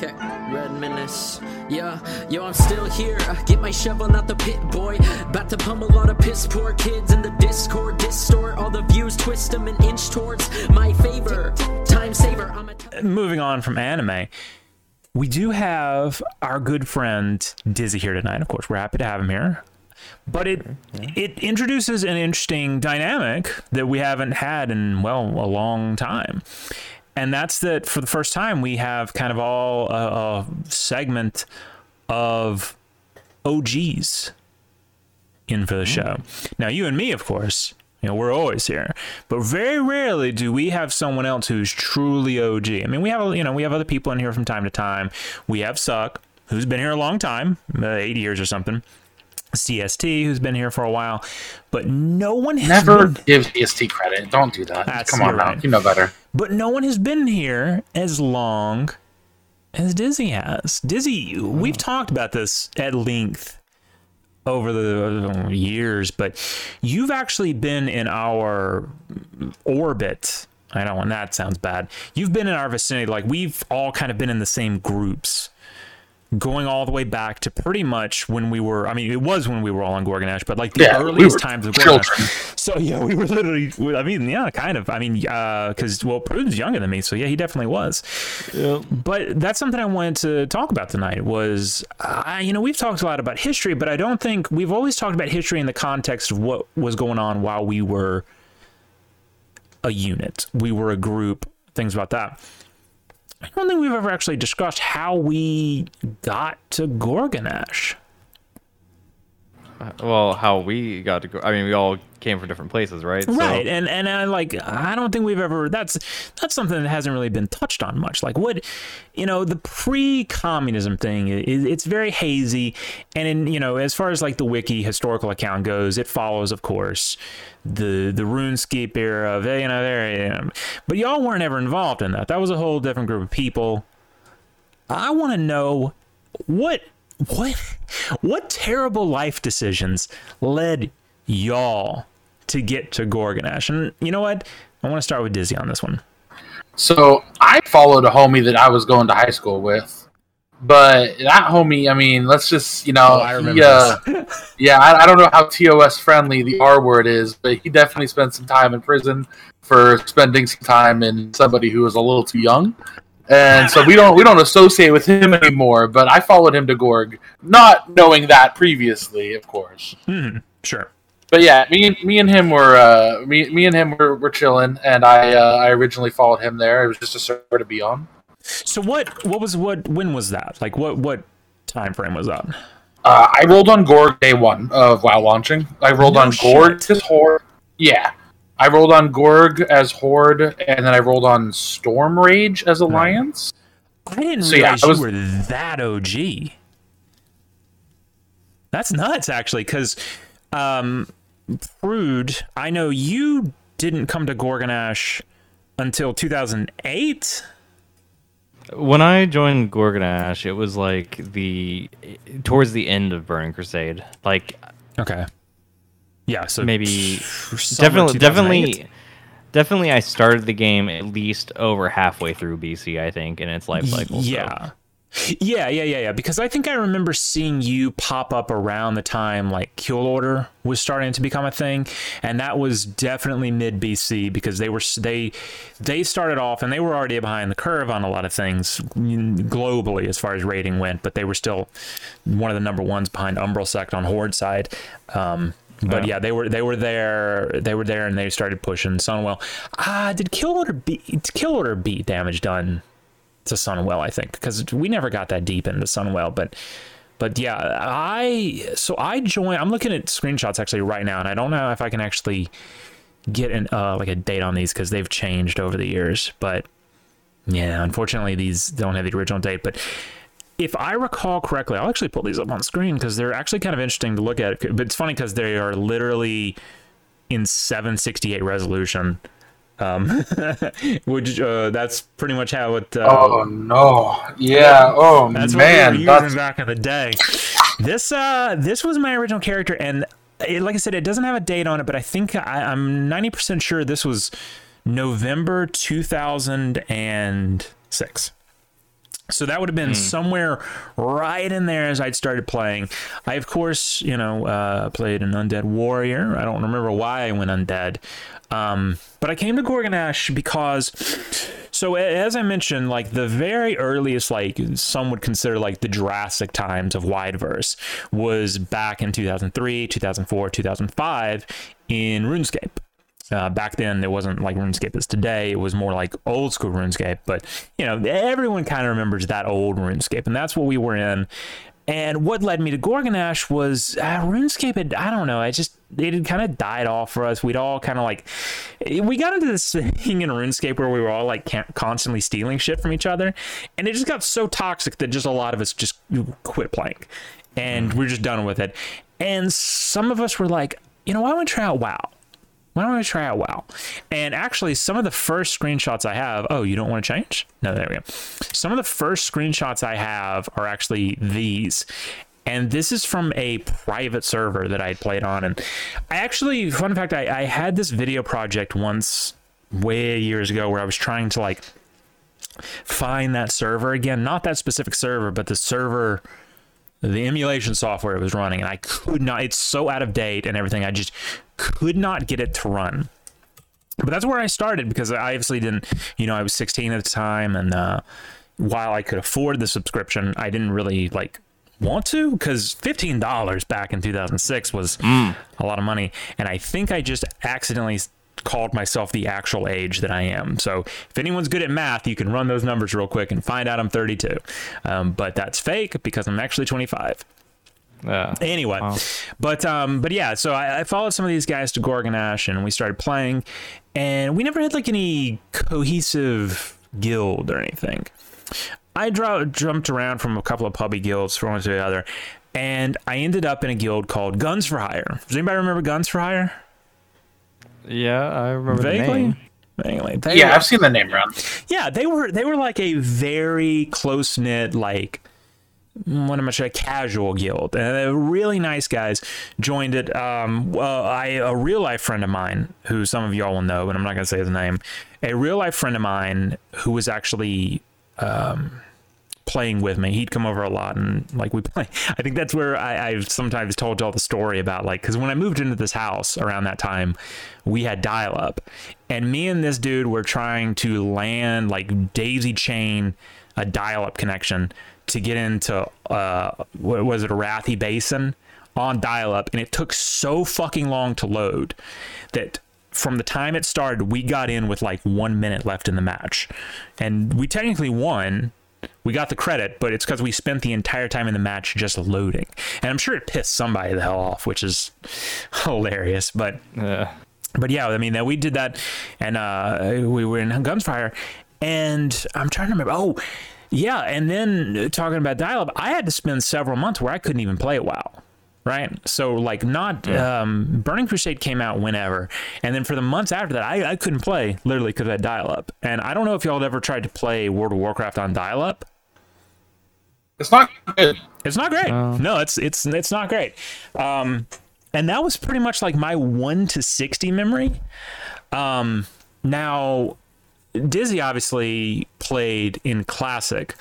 Okay. Red Menace. Yeah, yo, I'm still here. Get my shovel out the pit, boy. About to pummel all the piss poor kids in the Discord. Distort all the views, twist them an inch towards my favor. Time saver. I'm a. T- uh, moving on from anime, we do have our good friend Dizzy here tonight. Of course, we're happy to have him here. But it it introduces an interesting dynamic that we haven't had in well a long time, and that's that for the first time we have kind of all a, a segment of OGs in for the show. Now, you and me, of course, you know, we're always here, but very rarely do we have someone else who's truly OG. I mean, we have, you know, we have other people in here from time to time. We have Suck, who's been here a long time, uh, 80 years or something. CST, who's been here for a while, but no one has Never been- give CST credit. Don't do that. That's- Come on you're now. right. You know better. but no one has been here as long as Dizzy has. Dizzy, we've talked about this at length over the uh, years, but you've actually been in our orbit. I don't want that sounds bad. You've been in our vicinity, like we've all kind of been in the same groups. Going all the way back to pretty much when we were, I mean, it was when we were all on Gorgonnash, but like the Yeah, earliest were times of children. Gorgonnash. So yeah, we were literally. I mean, yeah, kind of. I mean, because well, Pruden's younger than me, so yeah, he definitely was. But that's something I wanted to talk about tonight. Was uh, you know we've talked a lot about history, but I don't think we've always talked about history in the context of what was going on while we were a unit, we were a group, things about that. I don't think we've ever actually discussed how we got to Gorgonnash. Well, how we got to go. I mean, we all came from different places, right? So- right and and I like I don't think we've ever that's that's something that hasn't really been touched on much like what you know the pre-communism thing i it's very hazy and in you know as far as like the wiki historical account goes it follows of course the the runescape era of eh, you know there you know, but y'all weren't ever involved in that that was a whole different group of people I want to know what what what terrible life decisions led y'all to get to Gorgonnash. And you know what? I want to start with Dizzy on this one. So I followed a homie that I was going to high school with. But that homie, I mean, let's just, you know, Oh, he, uh, yeah, I, I don't know how TOS friendly the R word is, but he definitely spent some time in prison for spending some time in somebody who was a little too young. And so we don't we don't associate with him anymore. But I followed him to Gorg, not knowing that previously, of course. Hmm, sure. But yeah, me and me and him were uh, me me and him were, were chilling, and I uh, I originally followed him there. It was just a server to be on. So what what was what when was that? Like what what time frame was that? Uh, I rolled on Gorg day one of WoW launching. I rolled No on Gorg shit. as Yeah, I rolled on Gorg as Horde, and then I rolled on Stormrage as Alliance. I didn't So, yeah, realize I was- you were that OG. That's nuts, actually, because um, Prude, I know you didn't come to Gorgonnash until 2008. When I joined Gorgonnash, it was like the towards the end of Burning Crusade. Like Okay. Yeah, so maybe summer definitely definitely definitely I started the game at least over halfway through BC, I think, in its life cycle. so- Yeah. Yeah, yeah, yeah, yeah. Because I think I remember seeing you pop up around the time like Kill Order was starting to become a thing, and that was definitely mid BC because they were they they started off and they were already behind the curve on a lot of things globally as far as rating went, but they were still one of the number ones behind Umbral Sect on Horde side. Um, but yeah. they were they were there they were there and they started pushing Sunwell. Ah, did Kill Order beat did Kill Order beat damage done? to Sunwell, I think, because we never got that deep into Sunwell. But, but yeah, I so I joined. I'm looking at screenshots actually right now, and I don't know if I can actually get an uh, like a date on these because they've changed over the years. But yeah, unfortunately, these don't have the original date. But if I recall correctly, I'll actually pull these up on screen because they're actually kind of interesting to look at. But it's funny because they are literally in 768 resolution. Um, which uh, that's pretty much how it. Uh, Oh no! Yeah. Oh that's man. what we were that's- using back in the day. This uh, this was my original character, and it, like I said, it doesn't have a date on it, but I think I, I'm 90% sure this was November 2006. So that would have been somewhere right in there as I'd started playing. I, of course, you know, uh, played an Undead Warrior. I don't remember why I went Undead. Um, but I came to Gorgonnash because, so as I mentioned, like the very earliest, like some would consider like the Jurassic times of Wideverse was back in 2003, 2004, 2005 in RuneScape. Uh, back then, it wasn't like RuneScape is today. It was more like old school RuneScape. But you know, everyone kind of remembers that old RuneScape, and that's what we were in. And what led me to Gorgonnash was uh, RuneScape had, I don't know, I just, it had kind of died off for us. We'd all kind of like, we got into this thing in RuneScape where we were all like constantly stealing shit from each other. And it just got so toxic that just a lot of us just quit playing. And we're just done with it. And some of us were like, you know, I want to try out WoW why don't I try out WoW? And actually, some of the first screenshots I have, oh, you don't want to change? No, there we go. Some of the first screenshots I have are actually these. And this is from a private server that I played on. And I actually, fun fact, I, I had this video project once way years ago where I was trying to like find that server again. Not that specific server, but the server the emulation software it was running and I could not it's so out of date and everything I just could not get it to run. But that's where I started because I obviously didn't, you know, I was 16 at the time and uh, while I could afford the subscription, I didn't really like want to because $15 back in 2006 was a lot of money and I think I just accidentally called myself the actual age that I am. So if anyone's good at math, you can run those numbers real quick and find out I'm 32. Um, but that's fake because I'm actually 25. Yeah. Anyway, Wow. but um, but yeah, so I, I followed some of these guys to Gorgonnash and we started playing, and we never had like any cohesive guild or anything. I dro- jumped around from a couple of pubby guilds from one to the other, and I ended up in a guild called Guns for Hire. Does anybody remember Guns for Hire? Yeah, I remember the Vaguely. name. Vaguely. They Yeah, were- I've seen the name around. yeah, they were they were like a very close knit like what am I say casual guild. And they were really nice guys joined it. Um, well, I a real life friend of mine who some of y'all will know, but I'm not gonna say his name. A real life friend of mine who was actually um, playing with me. He'd come over a lot and like we play. I think that's where I, I've sometimes told y'all the story about like because when I moved into this house around that time, we had dial up, and me and this dude were trying to land like daisy chain a dial up connection to get into uh what was it Arathi Basin on dial up, and it took so fucking long to load that from the time it started, we got in with like one minute left in the match, and we technically won. We got the credit, but it's because we spent the entire time in the match just loading, and I'm sure it pissed somebody the hell off, which is hilarious. But Yeah. but yeah, I mean, that we did that, and uh, we were in Gunsfire, and I'm trying to remember. Oh, yeah, and then talking about dial-up, I had to spend several months where I couldn't even play WoW. Right, so like not um, Burning Crusade came out whenever, and then for the months after that, I, I couldn't play literally because I had dial-up. And I don't know if y'all had ever tried to play World of Warcraft on dial-up. It's not good. It's not great. Oh. No, it's it's it's not great. Um, and that was pretty much like my one to sixty memory. Um, now, Dizzy obviously played in classic.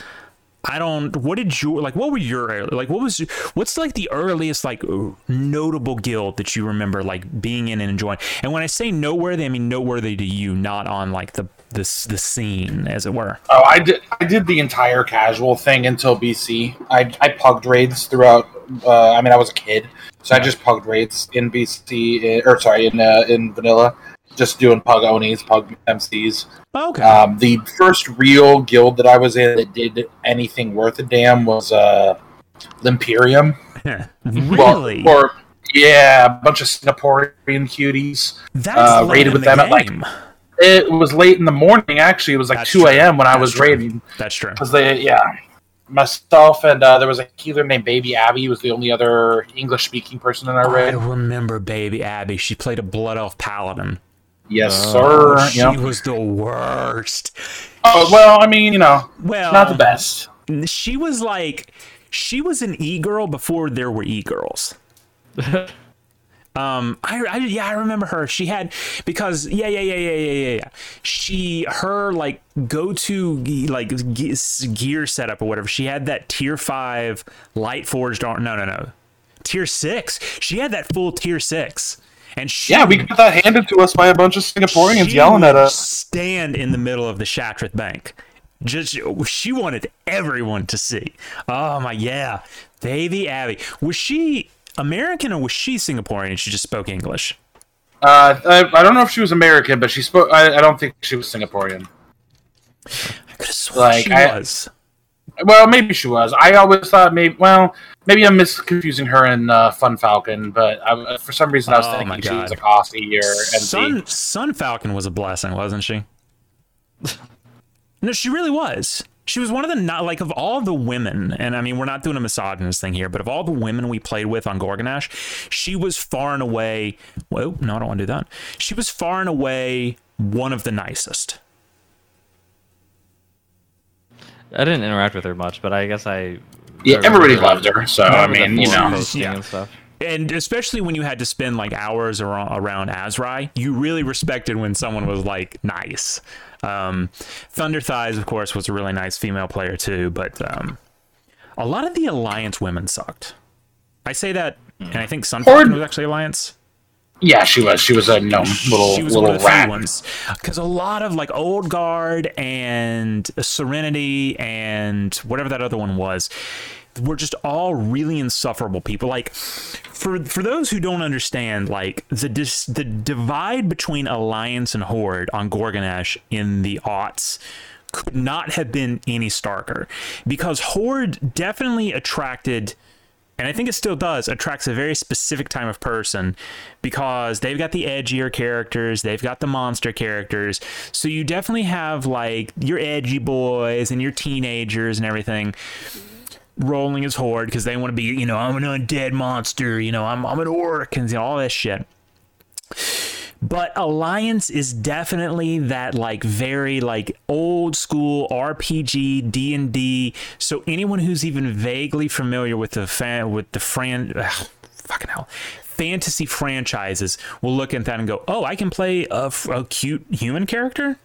I don't. What did you like? What were your like? What was what's like the earliest like notable guild that you remember like being in and enjoying? And when I say noteworthy, I mean noteworthy to you, not on like the this the scene as it were. Oh, I did. I did the entire casual thing until BC. I I pugged raids throughout. Uh, I mean, I was a kid, so I just pugged raids in BC, eh, or sorry, in uh, in vanilla, just doing pug onis, pug MCs. Okay. Um, the first real guild that I was in that did anything worth a damn was uh, Limperium. really? Well, or yeah, a bunch of Singaporean cuties. That's uh, late raided in with the them at, like. It was late in the morning. Actually, it was like That's two a.m. when I was true. raiding. That's true. because they yeah myself and uh, there was a healer named baby abby was the only other english speaking person in our raid. I raid remember Baby Abby. She played a Blood Elf Paladin. Yes Oh, sir she Yep. was the worst. oh well i mean you know Well, not the best She was like, she was an e girl before there were e girls. Um, I, I yeah, I remember her. She had because yeah, yeah, yeah, yeah, yeah, yeah, yeah. She her like go to like gear setup or whatever. She had that tier five light forged arm. No, no, no, tier six. She had that full tier six. And she, Yeah, we got that handed to us by a bunch of Singaporeans yelling at us. Stand in the middle of the Shattrath Bank. Just she wanted everyone to see. Oh my yeah, baby Abby. Was she American or was she Singaporean? and She just spoke English. Uh, I, I don't know if she was American, but she spoke. I, I don't think she was Singaporean. I could have sworn Like, she I- was. Well, maybe she was. I always thought maybe. Well, maybe I'm misconfusing her and uh, Fun Falcon, but I, for some reason I was Oh, thinking she was like Aussie or. Sun Sun Falcon was a blessing, wasn't she? no, she really was. She was one of the not like of all the women, and I mean we're not doing a misogynist thing here, but of all the women we played with on Gorgonnash, she was far and away. Whoa, no, I don't want to do that. She was far and away one of the nicest. I didn't interact with her much, but I guess I. Yeah, everybody remember- loved her. So I mean, you forum know, posting Yeah. and stuff. and especially when you had to spend like hours around, around Azrai, you really respected when someone was like nice. Um, Thunder Thighs, of course, was a really nice female player too, but um, a lot of the Alliance women sucked. I say that, and I think Sun Horde- Falcon was actually Alliance. Yeah, she was. She was a gnome, little she was little one of the rat. ones because a lot of like Old Guard and Serenity and whatever that other one was were just all really insufferable people. Like for for those who don't understand, like the dis, the divide between Alliance and Horde on Gorgonnash in the aughts could not have been any starker because Horde definitely attracted and I think it still does attracts a very specific time of person because they've got the edgier characters, they've got the monster characters. So you definitely have like your edgy boys and your teenagers and everything rolling as horde because they want to be, you know, I'm an undead monster, you know, I'm I'm an orc and you know, all that shit. But Alliance is definitely that like very like old school RPG D and D. So anyone who's even vaguely familiar with the fan with the fran, ugh, fucking hell, fantasy franchises will look at that and go, "Oh, I can play a cute human character."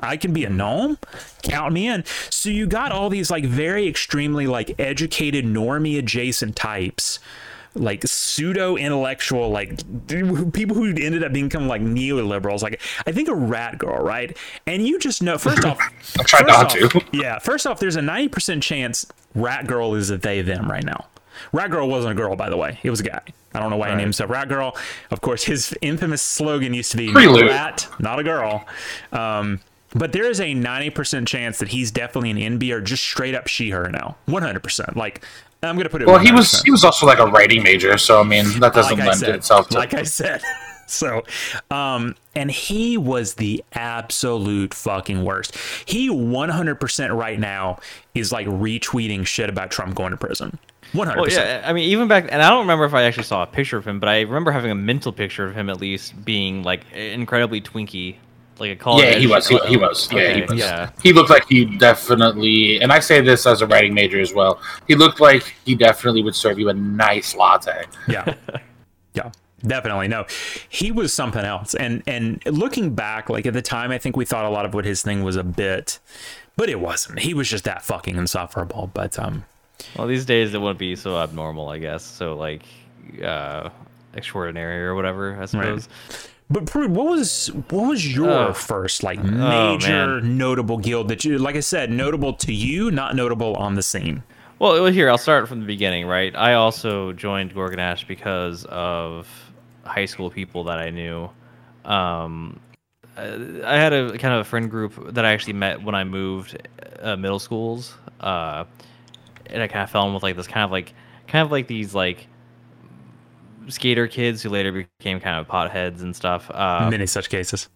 I can be a gnome. Count me in. So you got all these like very extremely like educated normie adjacent types like pseudo intellectual like people who ended up becoming like neoliberals. Like i think a rat girl right? And you just know first off I tried not off- to. yeah first off there's a 90% chance rat girl is a they them right now. Rat girl wasn't a girl by the way. It was a guy. I don't know why he named himself rat girl. Of course his infamous slogan used to be Prelude. "No rat not a girl. Um but there is a 90% chance that he's definitely an NB or just straight up she her now. 100% like i'm gonna put it Well, he was he was also like a writing major, so I mean that doesn't like lend said, itself to. like I said. So, um, and he was the absolute fucking worst. He 100% right now is like retweeting shit about Trump going to prison. 100%. Well, yeah, I mean, even back, and I don't remember if I actually saw a picture of him, but I remember having a mental picture of him at least being like incredibly twinky, like a college. yeah, he was. He, he was. Yeah, he was. Yeah, He looked like he definitely, and I say this as a writing major as well. He looked like he definitely would serve you a nice latte. yeah yeah definitely no he was something else and and looking back like at the time i think we thought a lot of what his thing was a bit but it wasn't he was just that fucking insufferable but um Well, these days it wouldn't be so abnormal, I guess. So like, uh, extraordinary or whatever, I suppose. But Prude, what was what was your Oh. first like major man. notable guild that you like I said notable to you, not notable on the scene. Well, here I'll start from the beginning, right? I also joined Gorgonnash because of high school people that I knew. Um, uh, I had a kind of a friend group that I actually met when I moved uh, middle schools, uh, and I kind of fell in with like this kind of like kind of like these like skater kids who later became kind of potheads and stuff. Uh, Many such cases.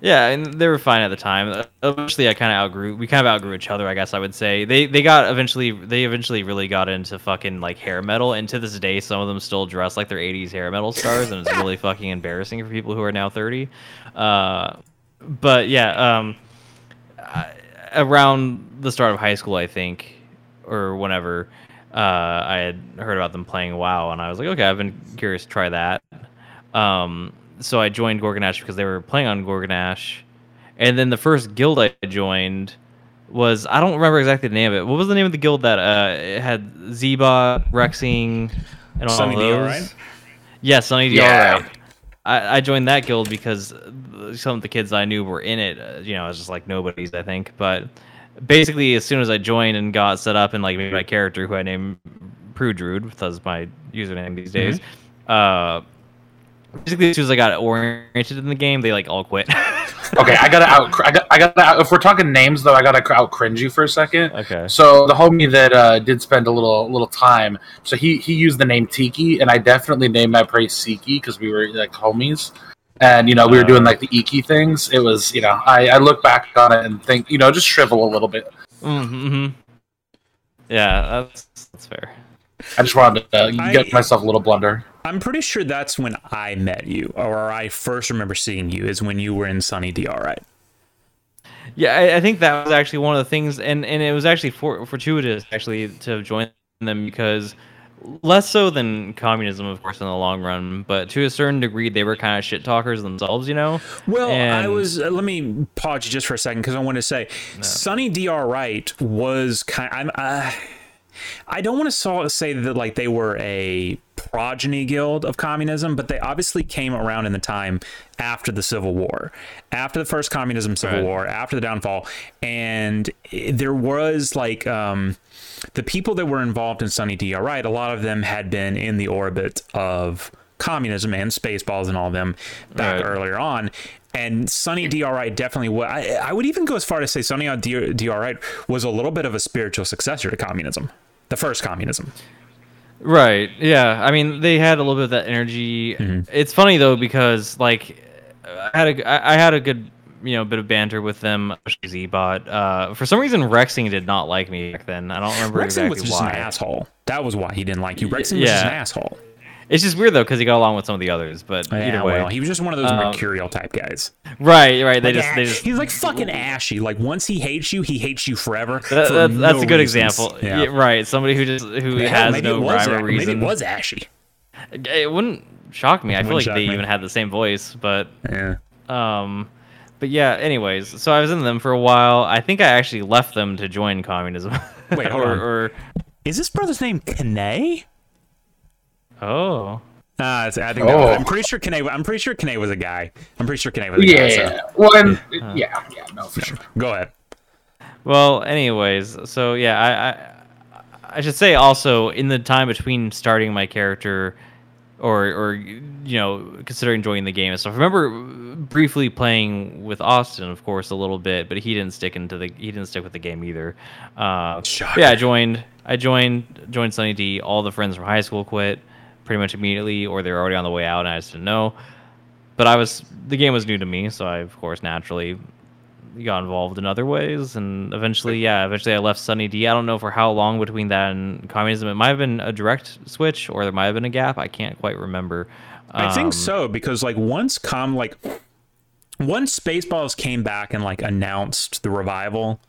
yeah, and they were fine at the time. Eventually, I kind of outgrew. We kind of outgrew each other, I guess I would say. They they got eventually. They eventually really got into fucking like hair metal, and to this day, some of them still dress like they're '80s hair metal stars, and it's really fucking embarrassing for people who are now 30. Uh, but yeah, um, I, around the start of high school, I think, or whenever, uh, I had heard about them playing WoW, and I was like, okay, I've been curious to try that. Um, so I joined Gorgonnash because they were playing on Gorgonnash, and then the first guild I joined was I don't remember exactly the name of it. What was the name of the guild that uh, it had Zeba, Rexing, and all Sunny of D, those? alright? Yeah, Sunny D, Yeah. alright. I, I joined that guild because some of the kids I knew were in it. Uh, you know, I was just like nobodies, I think. But basically, as soon as I joined and got set up and like made my character, who I named Prudrude, because my username these days, uh, basically as soon as I got oriented in the game, they like all quit. Okay, I gotta out. I got. I gotta. Out, if we're talking names, though, I gotta out cringe you for a second. Okay. So the homie that uh, did spend a little little time, so he he used the name Tiki, and I definitely named my prey Siki because we were like homies, and you know we were doing Uh. like the Iki things. It was you know I I look back on it and think you know just shrivel a little bit. mm-hmm. Yeah, that's that's fair. I just wanted to uh, I- get myself a little blunder. I'm pretty sure that's when I met you, or I first remember seeing you, is when you were in Sunny DR, right? Yeah, I, I think that was actually one of the things, and, and it was actually for, fortuitous actually to join them because less so than communism, of course, in the long run, but to a certain degree, they were kind of shit talkers themselves, you know. Well, I was. Uh, let me pause you just for a second because I want to say, Sunny Dr. Wright was kind. I'm. Uh, I don't want to say that like they were a progeny guild of communism, but they obviously came around in the time after the Civil War, after the first communism Civil Right. War, after the downfall, and there was like um, the people that were involved in Sunny D. Wright. A lot of them had been in the orbit of communism and Spaceballs and all of them back Right. earlier on. And Sonny DRI definitely was. I, I would even go as far to say Sonny DRI was a little bit of a spiritual successor to communism, the first communism. Right. Yeah. I mean, they had a little bit of that energy. Mm-hmm. It's funny though because like I had a I had a good you know a bit of banter with them. Zbot. Uh, for some reason, Rexing did not like me back then. I don't remember Rexon exactly was just why. an asshole. That was why he didn't like you. Rexon was just yeah. an asshole. It's just weird though because he got along with some of the others. But Yeah, either way, well, he was just one of those Um, mercurial type guys. right, right. They just, they just, he's like fucking ashy. Like once he hates you, he hates you forever. That, for that's, that's a good reasons. example. Yeah. Yeah, right. Somebody who just who has no it rhyme or a- maybe it was ashy. It wouldn't shock me. I feel like they me. even had the same voice, but Yeah. um, but yeah. Anyways, so I was in them for a while. I think I actually left them to join communism. Wait, hold or, on. or Is this brother's name Kane? oh, it's- I think that oh. was, Oh. I'm pretty sure Kane. I'm pretty sure Kane was a guy. I'm pretty sure Kane was a guy. so- Yeah. Well, and uh-huh. yeah, yeah, no, for sure. Go ahead. well. Anyways, so yeah, I, I I should say also in the time between starting my character. Or, or you know, considering joining the game and stuff. I remember briefly playing with Austin, of course, a little bit, but he didn't stick into the he didn't stick with the game either. Uh, yeah, I joined. I joined joined Sunny D. All the friends from high school quit pretty much immediately, or they're already on the way out, and I just didn't know. But I was the game was new to me, so I of course naturally got involved in other ways, and eventually, yeah, eventually I left Sunny D. I don't know for how long between that and communism. It might have been a direct switch, or there might have been a gap. I can't quite remember. I Um, think so because like once com like once Spaceballs came back and like announced the revival,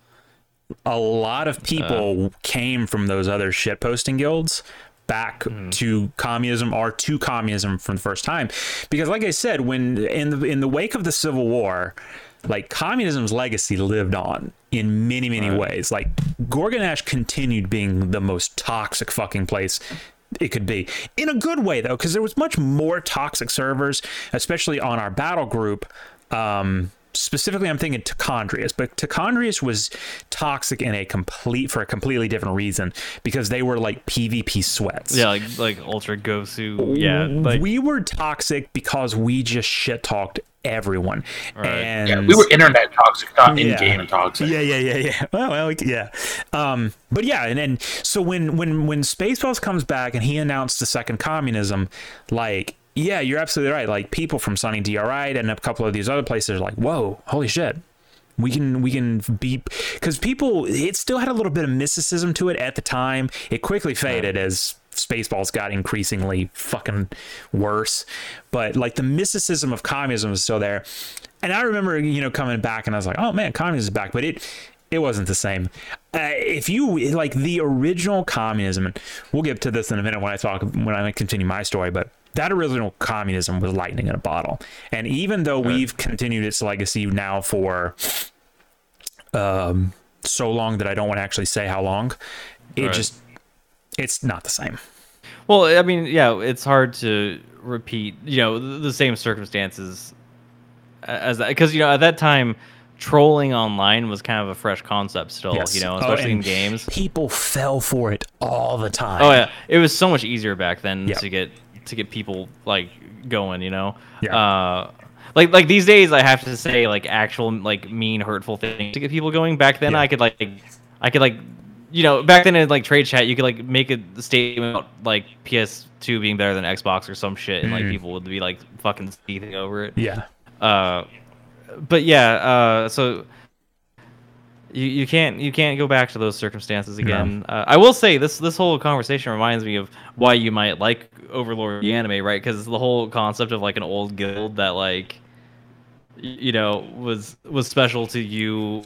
a lot of people came from those other shit posting guilds back to communism or to communism for the first time because like I said when in the in the wake of the Civil War like communism's legacy lived on in many many ways. Like Gorgonnash continued being the most toxic fucking place it could be. In a good way though because there was much more toxic servers especially on our battle group. Um specifically i'm thinking Tichondrius, but Tichondrius was toxic in a complete for a completely different reason because they were like pvp sweats. Yeah, like like Ultra Gosu. Yeah, like we were toxic because we just shit talked everyone and Yeah, we were internet toxic, not Yeah. in-game toxic. Yeah, yeah, yeah, yeah. Well, well, yeah. Um, but yeah, and then so when when when Spaceballs comes back and he announced the second communism, like yeah, you're absolutely right. Like people from Sunny DRI and a couple of these other places are like, whoa, holy shit. We can we can be because people it still had a little bit of mysticism to it at the time. It quickly faded as Spaceballs got increasingly fucking worse. But like the mysticism of communism is still there. And I remember, you know, coming back and I was like, oh man, communism is back. But it it wasn't the same. Uh, if you like the original communism, and we'll get to this in a minute when I talk when I continue my story, but that original communism was lightning in a bottle. And even though we've continued its legacy now for um, so long that I don't want to actually say how long, it Right. just it's not the same. Well, I mean, yeah, it's hard to repeat, you know, the, same circumstances as that because you know at that time trolling online was kind of a fresh concept still, Yes. you know, Oh, especially in games. People fell for it all the time. Oh yeah, it was so much easier back then to get to get people like going, you know. Yeah. Uh, like like these days, I have to say like actual like mean hurtful things to get people going. Back then, Yeah. I could like I could like you know back then in like trade chat, you could like make a statement about like PS2 being better than Xbox or some shit, and like Mhm. people would be like fucking seething over it. Yeah. Uh, but yeah, uh, so you, you can't you can't go back to those circumstances again. Uh, I will say this this whole conversation reminds me of why you might like Overlord the anime, right? Because the whole concept of like an old guild that like you know was was special to you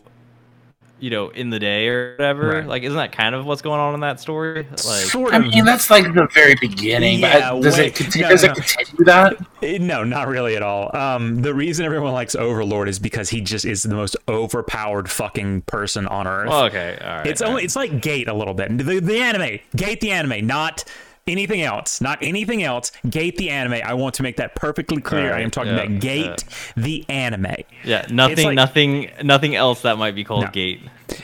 you know in the day or whatever Right. like isn't that kind of what's going on in that story like sort I mean, that's like the very beginning. but Yeah, does wait, it continue? no, does no. it continue that? Eh, No, not really at all. Um, the reason everyone likes Overlord is because he just is the most overpowered fucking person on earth. Well, okay all right it's all only right. it's like Gate a little bit. The, the anime, Gate the anime, not anything else, not anything else. Gate the anime. I want to make that perfectly clear. I am talking yeah, about Gate the anime. yeah nothing like- nothing nothing else that might be called No. gate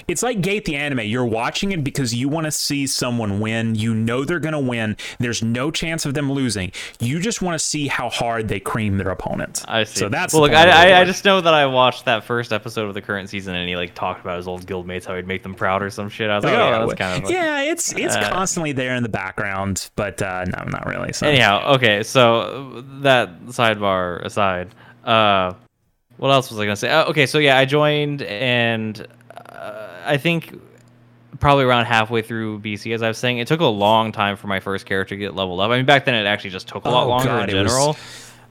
It's like Gate the anime. You're watching it because you want to see someone win. You know they're going to win. There's no chance of them losing. You just want to see how hard they cream their opponent. I see. So that's well. Look, I, I, I just know that I watched that first episode of the current season, and he like talked about his old guildmates, how he'd make them proud or some shit. I was like, oh, yeah, that's kind of yeah. It's it's Uh, constantly there in the background, but uh, no, not really. So. Anyhow, okay. So that sidebar aside, uh, what else was I gonna say? Uh, okay, so yeah, I joined, and I think probably around halfway through BC, as I was saying, it took a long time for my first character to get leveled up. I mean, back then it actually just took a lot Oh, longer God, in general.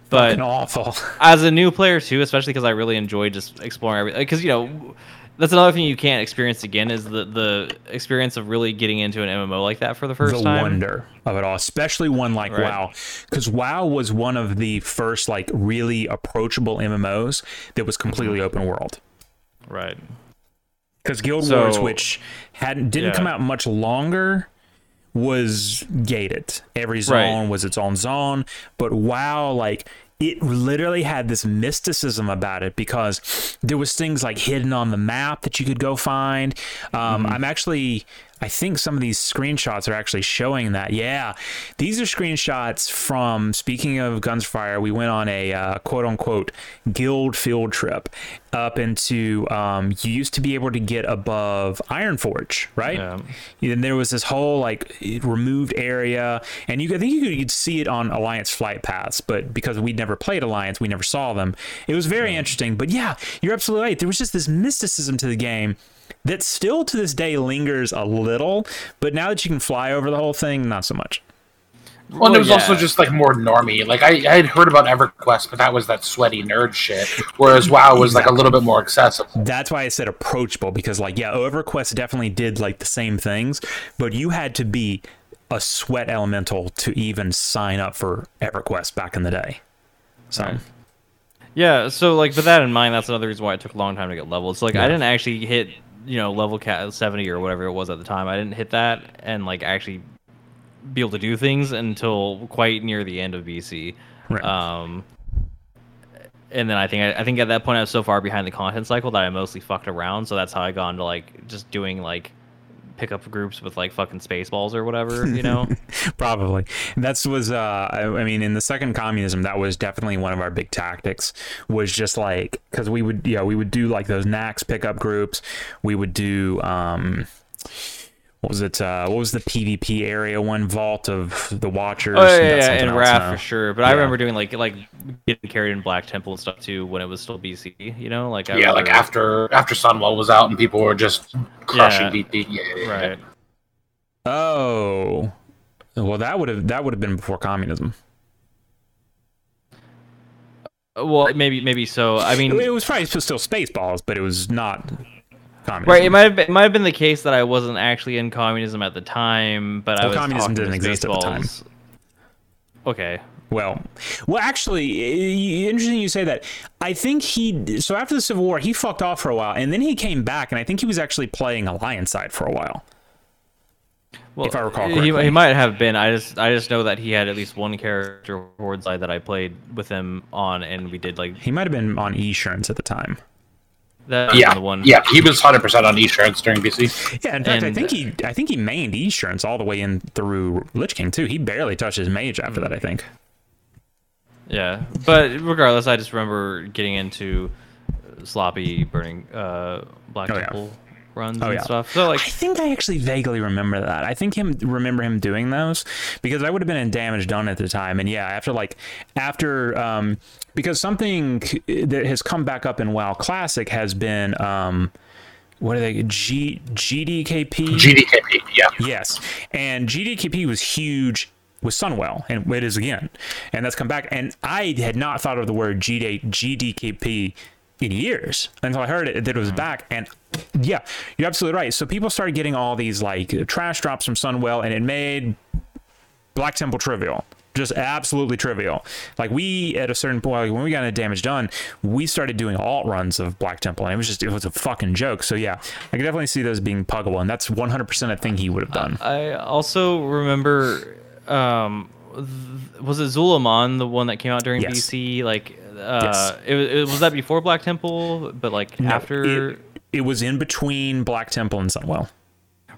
But awful. as a new player too, especially because I really enjoyed just exploring everything. Because you know, that's another thing you can't experience again is the the experience of really getting into an MMO like that for the first the time. wonder of it all, especially one like Right. WoW, because WoW was one of the first like really approachable MMOs that was completely Mm-hmm. open world. Right. Because Guild So- Wars, which hadn't didn't Yeah. come out much longer, was gated. Every zone was its own zone, but WoW like it literally had this mysticism about it because there was things like hidden on the map that you could go find. Um, Mm-hmm. I'm actually, I think some of these screenshots are actually showing that. Yeah, these are screenshots from. Speaking of Gunsfire, we went on a uh, quote unquote guild field trip up into. Um, you used to be able to get above Ironforge, right? Yeah. And there was this whole like removed area, and you I think you could you'd see it on Alliance flight paths, but because we'd never played Alliance, we never saw them. It was very interesting. But yeah, you're absolutely right. There was just this mysticism to the game that still to this day lingers a little, but now that you can fly over the whole thing, not so much. Well, and it was yeah. also just like more normy. Like I, I had heard about EverQuest, but that was that sweaty nerd shit. Whereas WoW was like a little bit more accessible. That's why I said approachable because, like, yeah, EverQuest definitely did like the same things, but you had to be a sweat elemental to even sign up for EverQuest back in the day. So, Right. Yeah, so like with that in mind, that's another reason why it took a long time to get leveled. So like I didn't actually hit, you know, level cap 70 or whatever it was at the time. I didn't hit that and like actually be able to do things until quite near the end of BC. Right. Um and then I think I, I think at that point I was so far behind the content cycle that I mostly fucked around. So that's how I got into like just doing like pickup groups with like fucking spaceballs or whatever, you know. probably that's was uh I, I mean in the second communism that was definitely one of our big tactics was just like because we would yeah we would do like those nax pickup groups we would do um what was it uh what was the pvp area one vault of the watchers Oh yeah, That's yeah, yeah, and else Wrath now. for sure. But I remember doing like like getting carried in Black Temple and stuff too when it was still BC. You know, like I Yeah, like after after Sunwell was out and people were just crushing Yeah. VP. Yeah, yeah, yeah. right. oh well that would have that would have been before communism Well, maybe maybe so. I mean, it was probably still spaceballs but it was not communism right? It might have been, it might have been the case that I wasn't actually in communism at the time, but I Well, was communism didn't exist at the time. Okay. Well, well, actually, interesting you say that. I think he. So after the Civil War, he fucked off for a while, and then he came back, and I think he was actually playing Alliance side for a while. Well, if I recall he, correctly. he might have been. I just I just know that he had at least one character horde side that I played with him on, and we did like He might have been on Esurance at the time. That. Yeah, the one. yeah, he was hundred percent on Esurance during BC. Yeah, in fact, I think he. I think he mained Esurance all the way in through Lich King too. He barely touched his mage after that. I think. Yeah, but regardless, I just remember getting into sloppy burning uh, Black Oh, yeah. Temple runs Oh, and yeah. stuff. So like, I think I actually vaguely remember that. I think him remember him doing those because I would have been in damage done at the time. And yeah, after like after um because something that has come back up in WoW Classic has been um what are they G GDKP GDKP, yeah. Yes, and GDKP was huge with Sunwell, and it is again, and that's come back. And I had not thought of the word GD, GDKP in years until I heard it that it was back. And yeah, you're absolutely right. So people started getting all these like trash drops from Sunwell, and it made Black Temple trivial. Just absolutely trivial. Like we at a certain point, like when we got a damage done, we started doing alt runs of Black Temple, and it was just it was a fucking joke. So yeah, I can definitely see those being puggable, and that's 100% a thing he would have done. I also remember, um, was it Zul'Aman the one that came out during Yes. BC? Like, uh, Yes. it, was- it was that before Black Temple, but like No, after. it, it was in between Black Temple and Sunwell.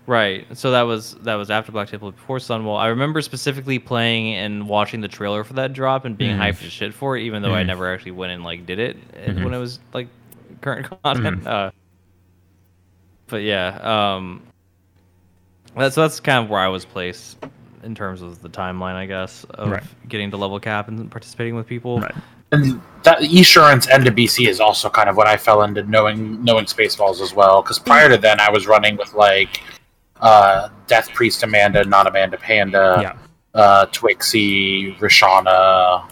Right. So that was that was after Black Temple, before Sunwell. I remember specifically playing and watching the trailer for that drop and being hyped as shit for it, even though I never actually went and like did it uh, when it was like current content. Uh, but yeah, um, that's that's kind of where I was placed in terms of the timeline, I guess, of Right. getting to level cap and participating with people. Right. And that Esurance and to BC is also kind of what I fell into knowing knowing Spaceballs as well. Because prior to then, I was running with like uh, Death Priest Amanda, not Amanda Panda, yeah. uh, Twixie, Rishana,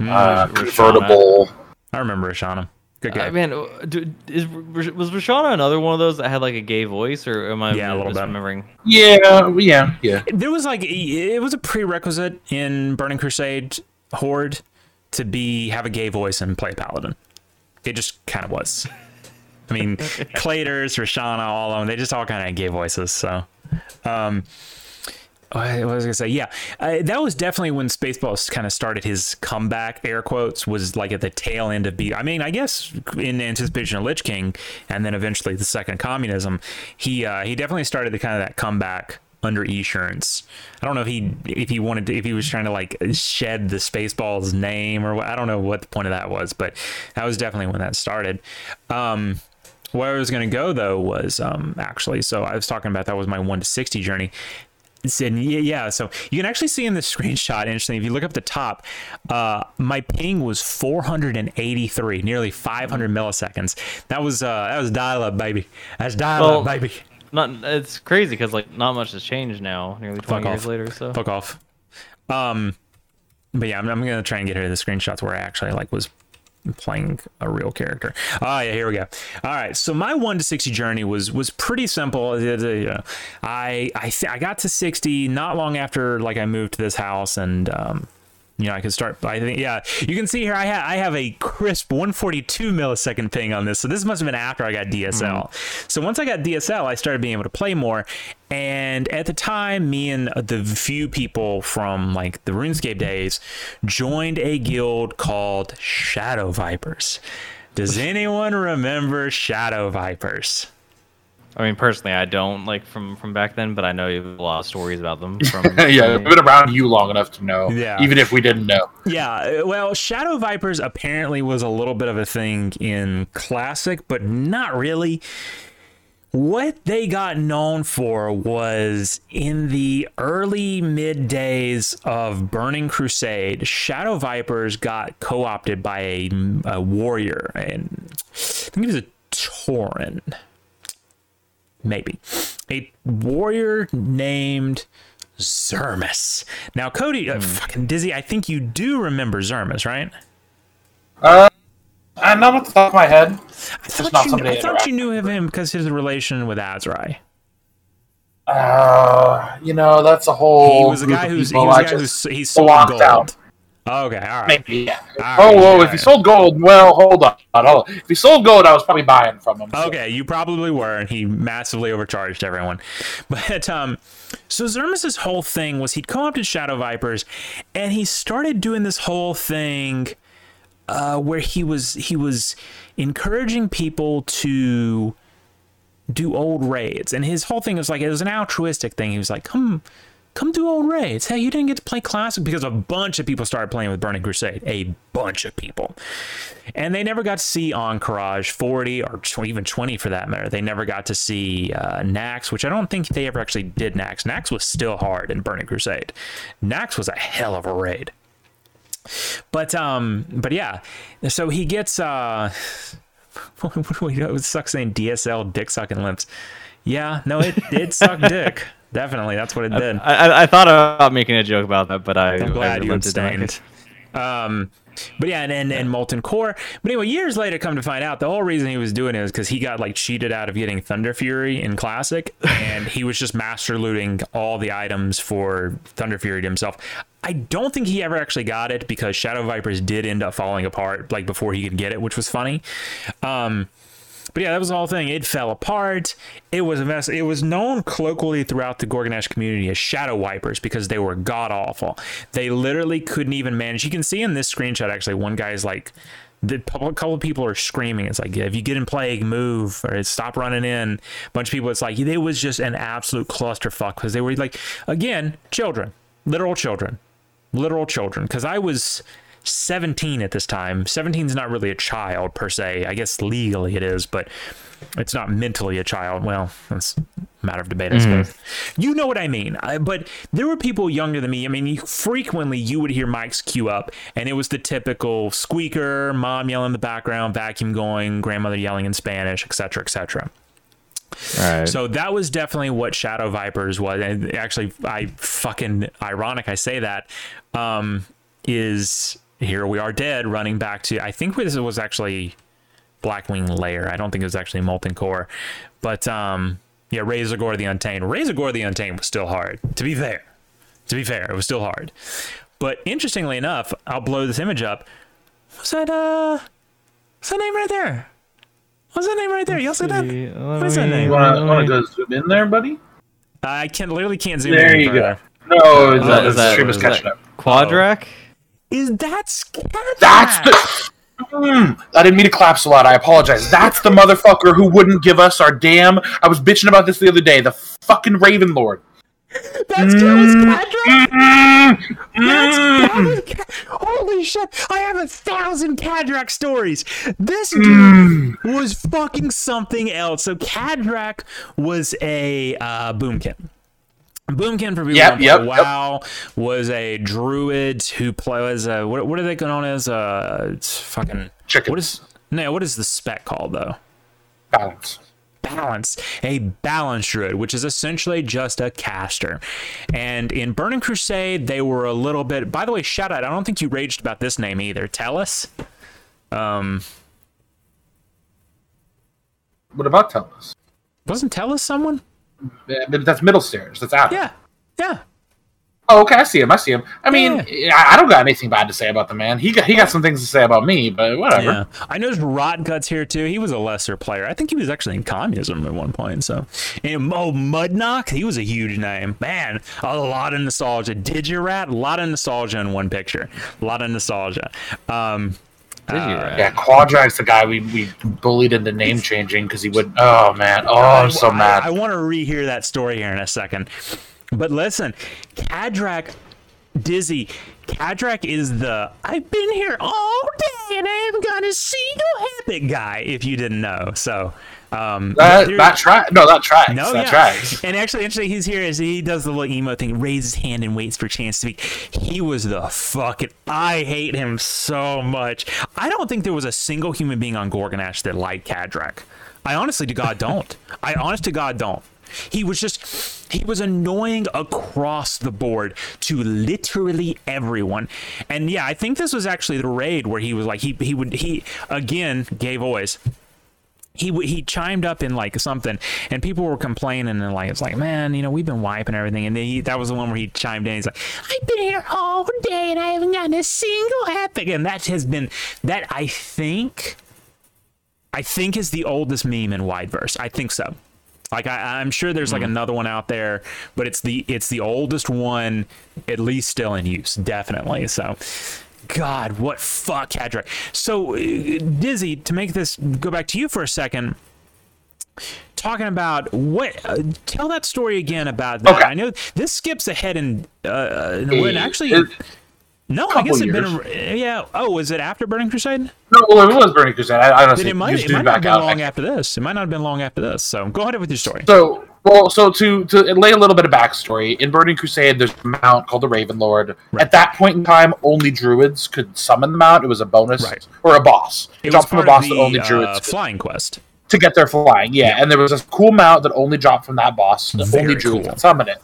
Mm, uh, Rishana. Convertible. I remember Ashana. Good guy. I mean, do, is was Rashana another one of those that had like a gay voice, or am I Yeah, a little bit. misremembering? Yeah, yeah, yeah. there was like it was a prerequisite in Burning Crusade Horde to be have a gay voice and play Paladin. It just kind of was. I mean, Claters, Rashana, all of them, they just all kind of had gay voices. So, um, was I gonna say? Yeah, uh, that was definitely when Spaceballs kind of started his comeback. Air quotes was like at the tail end of B. I mean, I guess in anticipation of Lich King, and then eventually the second communism. He uh, he definitely started the kind of that comeback under Esurance. I don't know if he if he wanted to if he was trying to like shed the Spaceballs name or what. I don't know what the point of that was, but that was definitely when that started. Um, where I was going to go though was um, actually so I was talking about that was my one to sixty journey. Said yeah, yeah. So you can actually see in the screenshot. Interesting. If you look up the top, uh, my ping was 483, nearly 500 milliseconds. That was uh, that was dial up, baby. That's dial Well, up, baby. Not it's crazy because like not much has changed now, nearly twenty Fuck years off. later. So Fuck off. Um, but yeah, I'm, I'm gonna try and get of the screenshots where I actually like was playing a real character. Oh yeah, here we go. All right, so my one to sixty journey was was pretty simple. Uh, uh, I I I got to sixty not long after like I moved to this house and. um you know, I could start. I think, yeah, you can see here. I have I have a crisp 142 millisecond ping on this. So this must have been after I got DSL. Mm-hmm. So once I got DSL, I started being able to play more. And at the time, me and the few people from like the RuneScape days joined a guild called Shadow Vipers. Does anyone remember Shadow Vipers? I mean, personally, I don't like from from back then, but I know you have a lot of stories about them. From yeah, we've been around you long enough to know. Yeah. Even if we didn't know. Yeah, uh, well, Shadow Vipers apparently was a little bit of a thing in Classic, but not really. What they got known for was in the early mid days of Burning Crusade, Shadow Vipers got co opted by a, a warrior, and I think he was a Tauren. Maybe. A warrior named Zermus. Now, Cody, uh, fucking Dizzy, I think you do remember Zermus, right? Uh, uh, not off the top of my head. I thought, not you, somebody I I thought you knew of him because his relation with Azrai. Uh, you know, that's a He whole. was a guy who's he people was I a guy who's just he's sold blocked gold. out. Okay, all right. Maybe, yeah. All oh, right, whoa, all if he sold gold, well, hold on, hold on. If he sold gold, I was probably buying from him. so- Okay, you probably were, and he massively overcharged everyone. But um, so Zermus's whole thing was he'd come up to Shadow Vipers, and he started doing this whole thing uh, where he was he was encouraging people to do old raids, and his whole thing was like it was an altruistic thing. He was like, "Come, come do old raids. Hey, you didn't get to play classic because a bunch of people started playing with Burning Crusade. A bunch of people, and they never got to see Ahn'Qiraj 40 or even 20 for that matter. They never got to see uh, Nax, which I don't think they ever actually did. Nax. Nax was still hard in Burning Crusade. Nax was a hell of a raid. But um, but yeah, so he gets uh, what do we know? It sucks saying DSL dick sucking lips. Yeah, no, it it sucked dick. Definitely, that's what it did. I, I, I thought about making a joke about that, but I, I'm glad I you relented and I abstained. Um, but yeah, and, and and Molten Core. But anyway, years later, come to find out, the whole reason he was doing it is because he got like cheated out of getting Thunderfury in Classic, and he was just master looting all the items for Thunderfury to himself. I don't think he ever actually got it because Shadow Vipers did end up falling apart like before he could get it, which was funny. Um, but yeah, that was the whole thing. It fell apart. It was a mess. It was known colloquially throughout the Gorgonnash community as shadow wipers because they were god awful. They literally couldn't even manage. You can see in this screenshot actually, one guy's like, the couple couple of people are screaming. It's like if you get in plague, move or stop running in. A bunch of people. It's like it was just an absolute clusterfuck because they were like again children, literal children, literal children. Because I was 17 at this time. 17 is not really a child per se. I guess legally it is, but it's not mentally a child. Well, that's a matter of debate, I suppose. You know what I mean. I, but there were people younger than me. I mean, you, frequently you would hear mics queue up, and it was the typical squeaker, mom yelling in the background, vacuum going, grandmother yelling in Spanish, etc., etc. Right. So that was definitely what Shadow Vipers was. And actually, I fucking ironic I say that. Um, is here we are dead running back to I think this was actually Blackwing Lair. I don't think it was actually Molten Core, but um, yeah, Razorgore the Untamed. Razorgore the Untamed was still hard. To be fair, to be fair, it was still hard. But interestingly enough, I'll blow this image up. What's that? Uh, what's that name right there? What's that name right there? Y'all see that? What is that name? You want to go zoom in there, buddy? I can't literally can't zoom in There in you further. go. No, Is the, that- the is that- stream is is catching that up. Is that Scatman? That's the. Mm, I didn't mean to clap so loud. I apologize. That's the motherfucker who wouldn't give us our damn. I was bitching about this the other day. The fucking Raven Lord. That's Cadra? Mm, That's mm. was Holy shit! I have a thousand Cadrak stories. This dude Mm. was fucking something else. So Cadrak was a uh, boomkin. Boomkin for people Yep, yep, play yep. WoW was a druid who plays a what, what are they known as? Uh, it's fucking chicken. What is no? What is the spec called though? Balance. balance a balance druid which is essentially just a caster and in burning crusade they were a little bit by the way shout out i don't think you raged about this name either Tellus um What about Tellus? wasn't Tellus someone That's middle stairs. That's out. yeah yeah Oh, okay. I see him. I see him. I mean, I I don't got anything bad to say about the man. He got he got some things to say about me, but whatever. yeah i noticed rot guts here too he was a lesser player i think he was actually in communism at one point so and oh mudknock he was a huge name man a lot of nostalgia did you rat a lot of nostalgia in one picture a lot of nostalgia um Did you, right? Yeah, Quadrag's the guy we, we bullied into name changing because he would. Oh man! Oh, I'm so mad. I, want to rehear that story here in a second. But listen, Cadrak, Dizzy, Cadrak is the I've been here all day and I haven't got a single epic guy. If you didn't know, so um, that there- that track. No, that tracks. no, that yeah. tracks. And actually, interesting, he's here as he does the little emo thing, raises his hand and waits for chance to speak. He was the fucking. I hate him so much. I don't think there was a single human being on Gorgonnash that liked Cadrak. I honestly to God don't. I honest to God don't. He was just he was annoying across the board to literally everyone. And yeah, I think this was actually the raid where he was like he he would he again gay voice he he chimed up in like something, and people were complaining and like it's like, man, you know, we've been wiping everything, and then he, that was the one where he chimed in. He's like, I've been here all day and I haven't gotten a single epic, and that has been that I think, I think is the oldest meme in Wideverse. I think so. Like I, I'm sure there's like hmm. another one out there, but it's the it's the oldest one, at least still in use, definitely. So. God, what fuck, Hadrick. So, uh, Dizzy, to make this go back to you for a second, talking about what uh, tell that story again about that Okay. i know this skips ahead and uh when actually It- no i guess it been a, yeah oh was it after burning crusade no, well, it was Burning Crusade. I, I then honestly it might, just it might not have been long after this it might not have been long after this so go ahead with your story So, well, so to to lay a little bit of backstory, in Burning Crusade, there's a mount called the Raven Lord. Right. At that point in time, only druids could summon the mount. It was a bonus Right. or a boss. it was dropped from a boss of that only the druids uh, flying quest to get their flying. Yeah, and there was a cool mount that only dropped from that boss. That only druids cool. could summon it.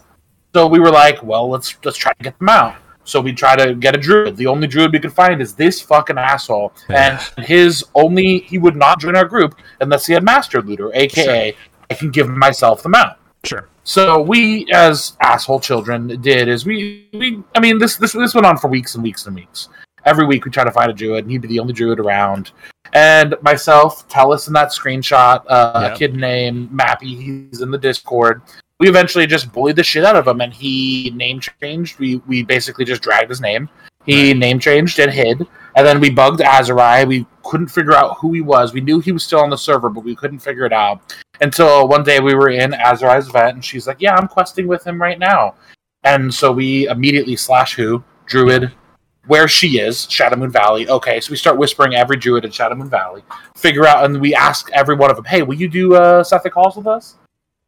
So we were like, well, let's let's try to get the mount. So we try to get a druid. The only druid we could find is this fucking asshole, Yeah. and his only he would not join our group unless he had Master Looter, aka I can give myself the mount. sure So we, as asshole children, did is we, we I mean this this this went on for weeks and weeks and weeks. Every week we try to find a druid, and he'd be the only druid around. And myself, Tellus in that screenshot, uh, Yep. a kid named Mappy, he's in the Discord. We eventually just bullied the shit out of him, and he name changed. We we basically just dragged his name. He name changed and hid, and then we bugged Azurai. We couldn't figure out who he was. We knew he was still on the server, but we couldn't figure it out until one day we were in Azurai's event, and she's like, "Yeah, I'm questing with him right now." And so we immediately slash who druid where she is, Shadowmoon Valley. Okay, so we start whispering every druid in Shadowmoon Valley. Figure out, and we ask every one of them, "Hey, will you do uh, Sethekk Halls with us?"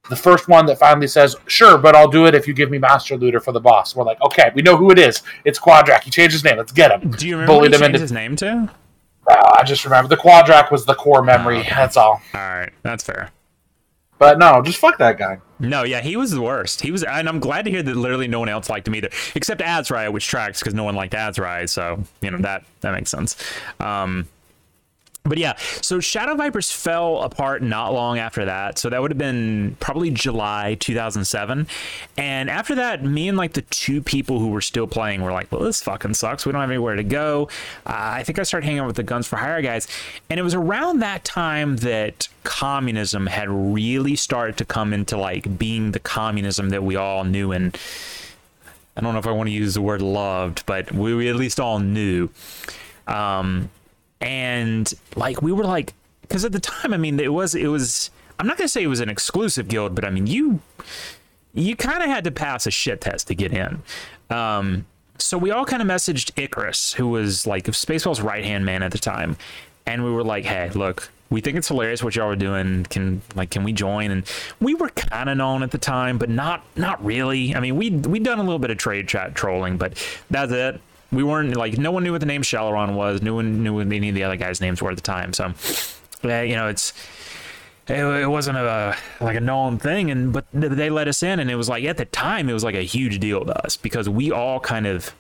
The first one that finally says, "Sure, but I'll do it if you give me Master Looter for the boss." We're like, "Okay, we know who it is. It's Quadrak. He changed his name. Let's get him." do you remember Bullied what he him changed into- his name to Uh, I just remember the Quadrak was the core memory. Oh, okay. That's all. all right that's fair But no, just fuck that guy. No, yeah, he was the worst. He was, and I'm glad to hear that literally no one else liked him either, except Azrai, which tracks because no one liked Azrai. So you know that that makes sense. Um, but yeah, so Shadow Vipers fell apart not long after that. So that would have been probably July 2007. And after that, me and like the two people who were still playing were like, well, this fucking sucks. We don't have anywhere to go. Uh, I think I started hanging out with the Guns for Hire guys. And it was around that time that communism had really started to come into like being the communism that we all knew and I don't know if I want to use the word loved, but we, we at least all knew. Um, and like we were like, because at the time, I mean, it was it was. I'm not gonna say it was an exclusive guild, but I mean, you you kind of had to pass a shit test to get in. Um, so we all kind of messaged Icarus, who was like Spaceball's right hand man at the time, and we were like, "Hey, look, we think it's hilarious what y'all are doing. Can like, can we join?" And we were kind of known at the time, but not not really. I mean, we we'd done a little bit of trade chat trolling, but that's it. We weren't like no one knew what the name Shalaron was. No one knew what any of the other guys' names were at the time. So, yeah, you know, it's it, it wasn't a like a known thing and but they let us in and it was like at the time it was like a huge deal to us because we all kind of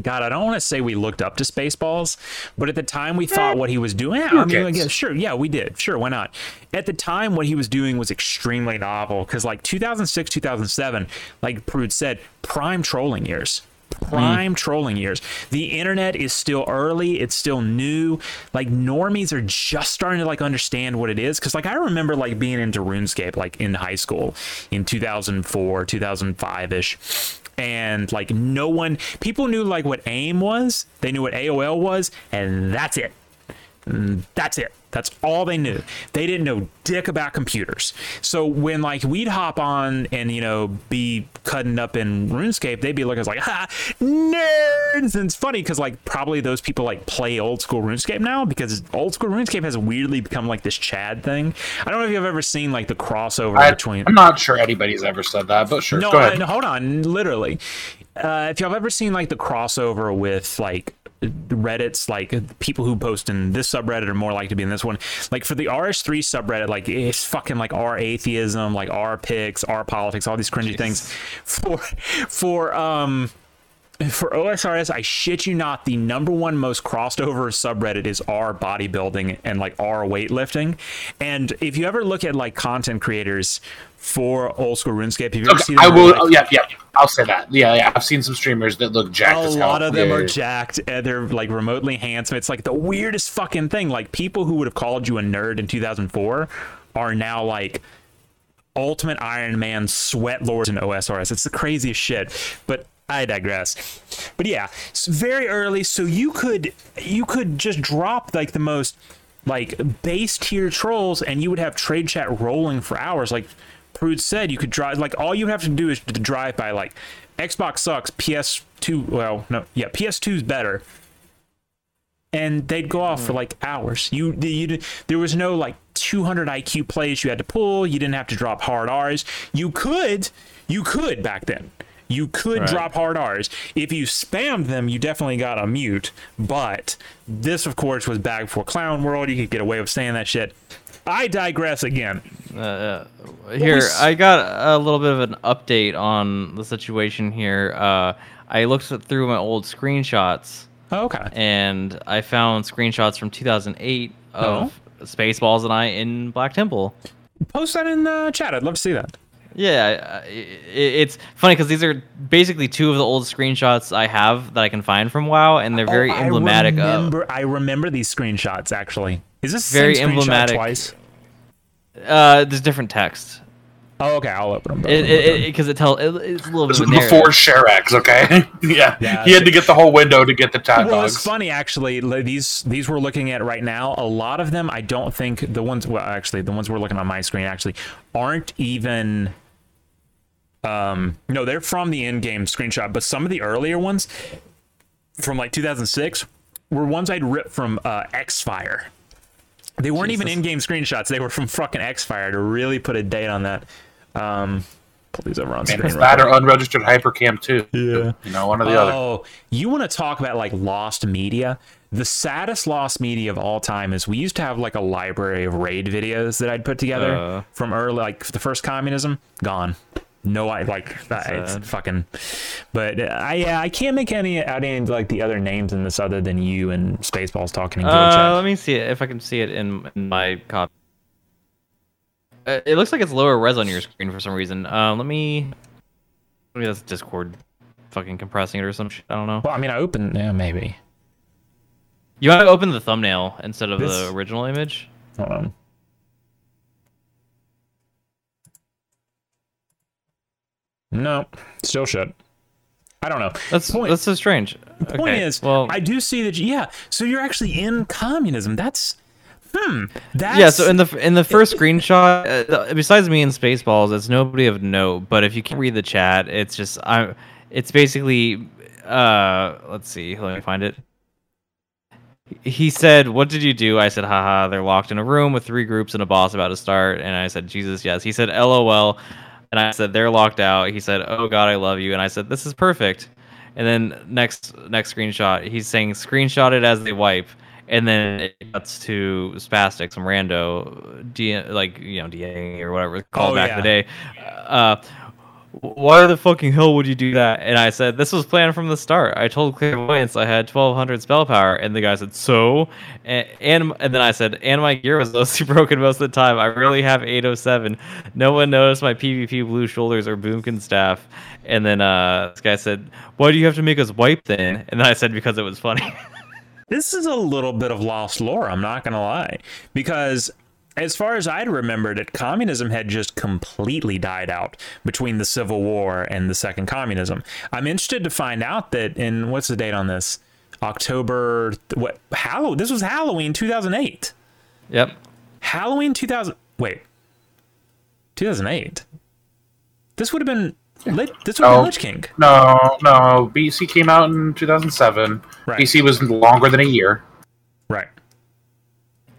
God, I don't want to say we looked up to Spaceballs, but at the time we thought eh, what he was doing. I mean, like, yeah, sure, yeah, we did. Sure, why not? At the time, what he was doing was extremely novel because, like, 2006, 2007, like Prude said, prime trolling years. Prime trolling years. The internet is still early. It's still new. Like normies are just starting to like understand what it is. Cause like I remember like being into RuneScape like in high school in 2004, 2005 ish and like no one people knew like what aim was they knew what aol was and that's it Mm, that's it that's all they knew they didn't know dick about computers so when like we'd hop on and you know be cutting up in runescape they'd be looking at us like ha nerds and it's funny because like probably those people like play old school runescape now because old school runescape has weirdly become like this chad thing i don't know if you've ever seen like the crossover I, between I'm not sure anybody's ever said that, but sure. no, Go ahead. no, hold on. Literally, uh, if y'all have ever seen like the crossover with like Reddit's like people who post in this subreddit are more likely to be in this one. Like for the RS3 subreddit, like it's fucking like R atheism, like R pics, R politics, all these cringy things. For for um for OSRS, I shit you not, the number one most crossed over subreddit is our bodybuilding and like our weightlifting. And if you ever look at like content creators for old school RuneScape, have you ever Okay, seen I will. like, oh, yeah, yeah. I'll say that. Yeah, yeah. I've seen some streamers that look jacked a as hell. lot of them Yeah, are yeah. jacked and they're like remotely handsome. It's like the weirdest fucking thing. Like people who would have called you a nerd in 2004 are now like ultimate Iron Man sweat lords in OSRS. It's the craziest shit. But I digress. But yeah, it's very early, so you could you could just drop like the most like base tier trolls, and you would have trade chat rolling for hours. Like Prude said, you could drive like all you have to do is to drive by like Xbox sucks, PS2 well no yeah PS2 is better and they'd go off for hmm. like hours. You, you, there was no like 200 IQ plays you had to pull. You didn't have to drop hard R's. You could, you could back then. You could Right. drop hard R's. If you spammed them, you definitely got a mute. But this, of course, was back before Clown World. You could get away with saying that shit. I digress again. Uh, uh, here, I got a little bit of an update on the situation here. Uh, I looked through my old screenshots Oh, okay. and I found screenshots from 2008 of Spaceballs and I in Black Temple. Post that in the chat. I'd love to see that. Yeah, I- i it's funny because these are basically two of the old screenshots I have that I can find from WoW, and they're very Oh, I emblematic of. remember, I remember these screenshots actually. Is this the Very same screenshot emblematic. twice? Uh, there's different text. Oh, okay. I'll open them. It it because it, tells it, it's a little bit This of is before Sherax, okay? yeah. Yeah, he had to get the whole window to get the chat well, dogs. it's funny actually. These these we're looking at right now. A lot of them, I don't think the ones. Well, actually, the ones we're looking on my screen actually aren't even. Um, no, they're from the in-game screenshot, but some of the earlier ones from like 2006 were ones I'd ripped from uh, Xfire. They weren't even in-game screenshots. They were from fucking Xfire to really put a date on that. Um, pull these over on screen. it's real that quick. or unregistered HyperCam 2. Yeah. You know, one or the other. Oh, you want to talk about like lost media? The saddest lost media of all time is we used to have like a library of raid videos that I'd put together Uh. from early, like the first communism. Gone. No, I like that. It's fucking. But uh, I yeah, I can't make any out any like the other names in this other than you and Spaceballs talking in Uh, let me see it if I can see it in, in my copy. Uh, it looks like it's lower res on your screen for some reason. Um, let me. Maybe that's Discord, fucking compressing it or some shit. I don't know. Well, I mean, I opened. Yeah, maybe. You want to open the thumbnail instead of This- the original image? Hold on. No, still shut. I don't know. That's Point- that's so strange. The point okay, is, well, I do see that. Yeah, so you're actually in communism. That's hmm. That's yeah. So in the in the first screenshot, uh, besides me and Spaceballs, it's nobody of note. But if you can read the chat, it's just I. It's basically. Uh, let's see. Let me find it. He said, "What did you do?" I said, "Haha, they're locked in a room with three groups and a boss about to start." And I said, "Jesus, yes." He said, "LOL," and I said, "They're locked out." He said, "Oh God, I love you," and I said, "This is perfect." And then next next screenshot, he's saying, "Screenshot it as they wipe." And then it cuts to Spastic, some rando, D- like you know, DA or whatever called Oh, back yeah. in the day. Uh, why the fucking hell would you do that? And I said, this was planned from the start. I told Clairvoyance I had 1200 spell power, and the guy said, so? And, and, and then I said, and my gear was mostly broken most of the time. I really have 807. No one noticed my PvP blue shoulders or boomkin staff. And then uh, this guy said, why do you have to make us wipe then? And then I said, because it was funny. this is a little bit of lost lore. I'm not gonna lie, because as far as I'd remembered it, communism had just completely died out between the Civil War and the Second Communism. I'm interested to find out that in what's the date on this? October what? Halloween. This was Halloween 2008. yep. Halloween 2000. Wait, 2008. This would have been lit. This would have Oh. been Lich King. No, no. BC came out in 2007. Right. BC was longer than a year. Right.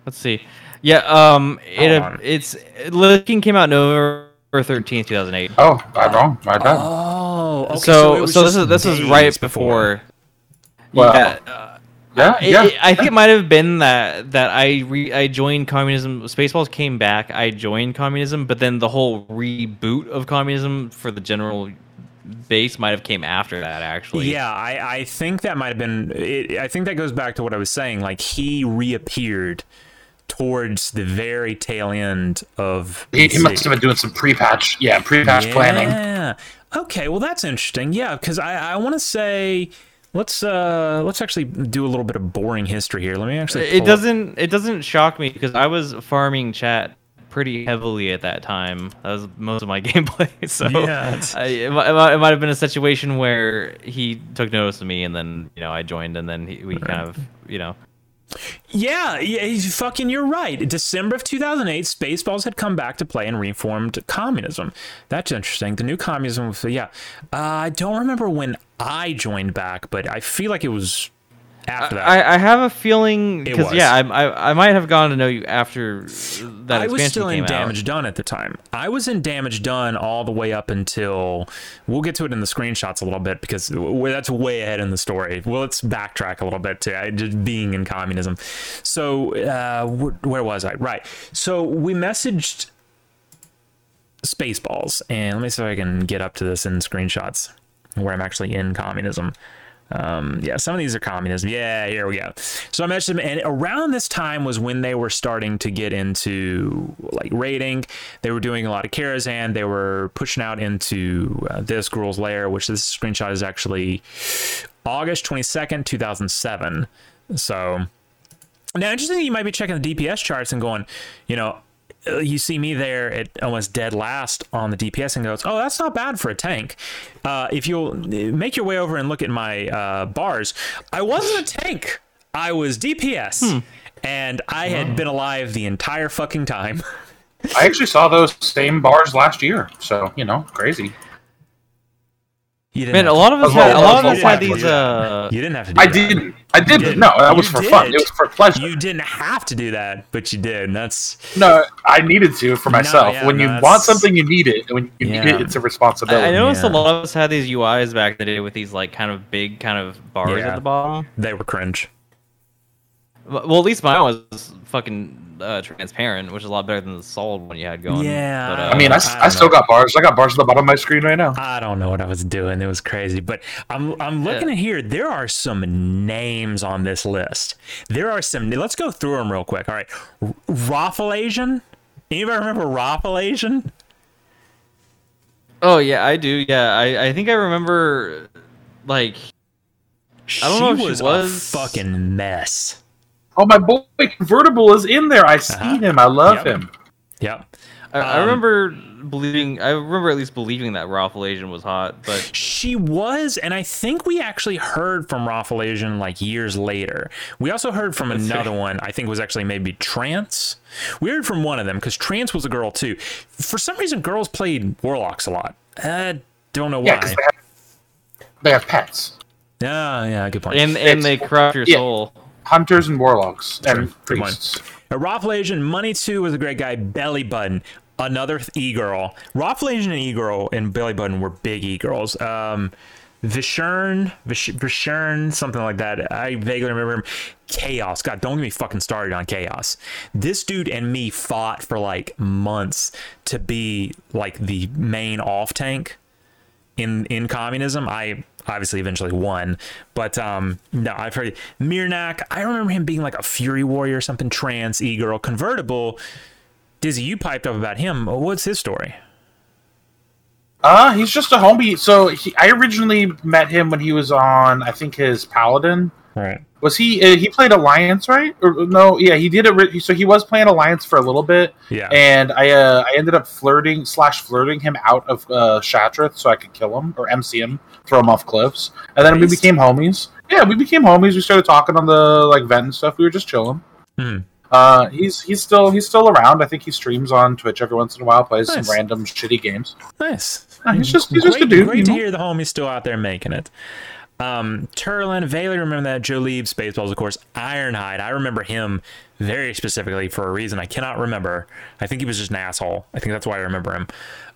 Let's see. Yeah, um, it, Hold it's Lich King came out November 13th, 2008. Oh, I'm wrong. My bad. Oh, okay, so it was so this is this is right before. Well, yeah, uh, yeah, it- yeah. it- I think it might have been that that I re, I joined communism. Spaceballs came back. I joined communism, but then the whole reboot of communism for the general base might have came after that actually. Yeah, I, I think that might have been. It, I think that goes back to what I was saying. Like he reappeared towards the very tail end of. He, he must have been doing some pre-patch, yeah, pre-patch yeah. planning. Yeah. Okay. Well, that's interesting. Yeah, because I I want to say. Let's uh let's actually do a little bit of boring history here. Let me actually. It doesn't it doesn't shock me because I was farming chat pretty heavily at that time. That was most of my gameplay. So Yeah, I, it, might, it might- have been a situation where he took notice of me and then you know I joined and then he, we kind of you know Yeah, yeah, fucking. You're right. December of 2008, Spaceballs had come back to play and reformed communism. That's interesting. The new communism. Was, yeah, uh, I don't remember when I joined back, but I feel like it was after that. I, I have a feeling because yeah I, I I might have gone to know you after that I was still in out. Damage Done at the time. I was in Damage Done all the way up until we'll get to it in the screenshots a little bit because that's way ahead in the story. Well, let's backtrack a little bit to just being in communism. So uh, wh- where was I? Right. So we messaged Spaceballs, and let me see if I can get up to this in screenshots where I'm actually in communism. Um, yeah, some of these are communism. Yeah, here we go. So I mentioned, and around this time was when they were starting to get into like raiding. They were doing a lot of Karazhan. They were pushing out into uh, this Gruul's Lair, which this screenshot is actually August 22nd, 2007. So now, interesting, you might be checking the DPS charts and going, you know, you see me there at almost dead last on the DPS and goes, oh, that's not bad for a tank. Uh, if you'll make your way over and look at my uh, bars, I wasn't a tank. I was DPS, and I had been alive the entire fucking time. I actually saw those same bars last year, so you know, crazy. You didn't Man, a have lot of us had a lot of us had these to- uh you didn't have to do I that. didn't. I did. did. No, that was You for fun. It was for pleasure. You didn't have to do that, but you did. That's No, I needed to for myself. yeah, when no, you that's- want something, you need it, and when you need Yeah. it, it's a responsibility. I noticed Yeah. a lot of us had these UIs back in the day with these like kind of big kind of bars Yeah. at the bottom. they were cringe. Well, at least mine was fucking uh, transparent, which is a lot better than the solid one you had going. Yeah. but, uh, I mean, I, I s- don't I still know. got bars. I got bars at the bottom of my screen right now. I don't know what I was doing. It was crazy. But I'm I'm looking Yeah. at here. There are some names on this list. There are some. Let's go through them real quick. All right, R- Raffle Asian. Anybody remember Raffle Asian? oh yeah, I do. Yeah, I, I think I remember like I don't know if she was, was- a fucking mess. Oh, my boy convertible is in there. I see Uh-huh. him. I love Yep. him. Yeah. I, I Um, remember believing. I remember at least believing that Raffle Asian was hot, but She was, and I think we actually heard from Raffle Asian like years later. We also heard from Let's see. another one. I think was actually maybe Trance. We heard from one of them because Trance was a girl too. For some reason, girls played Warlocks a lot. I don't know Yeah, why. because they have, they have pets, Yeah, yeah, good point. and and they corrupt your Yeah. soul. Hunters and warlocks True. and Good point. priests. Raffle Money 2 was a great guy. Belly Button, another e girl. Raffle Asian and e girl and Belly Button were big e girls. Um, Vishern, Vish- Vishern, something like that. I vaguely remember him. Chaos. God, don't get me fucking started on Chaos. This dude and me fought for like months to be like the main off tank in in communism. I obviously eventually won, but um no, I've heard Mirnak. I remember him being like a Fury Warrior or something. Trans e girl convertible. Dizzy, you piped up about him. What's his story? Uh, he's just a homie. So he, I originally met him when he was on, I think, his Paladin. Right. Was he? Uh, he played Alliance, right? Or no? Yeah, he did it. So he was playing Alliance for a little bit, Yeah. and I uh, I ended up flirting slash flirting him out of uh, Shattrath so I could kill him or MC him, throw him off cliffs, and then we became homies. Yeah, we became homies. We started talking on the like vent and stuff. We were just chilling. Hmm. Uh, he's he's still he's still around. I think he streams on Twitch every once in a while. Plays Nice. some random shitty games. Nice. Uh, he's just- he's just great, a dude, Great to know? hear the homie's still out there making it. Um, Turlin, vaguely remember that. Joe Lieb, Spaceballs, of course. Ironhide, I remember him very specifically for a reason I cannot remember. I think he was just an asshole. I think that's why I remember him.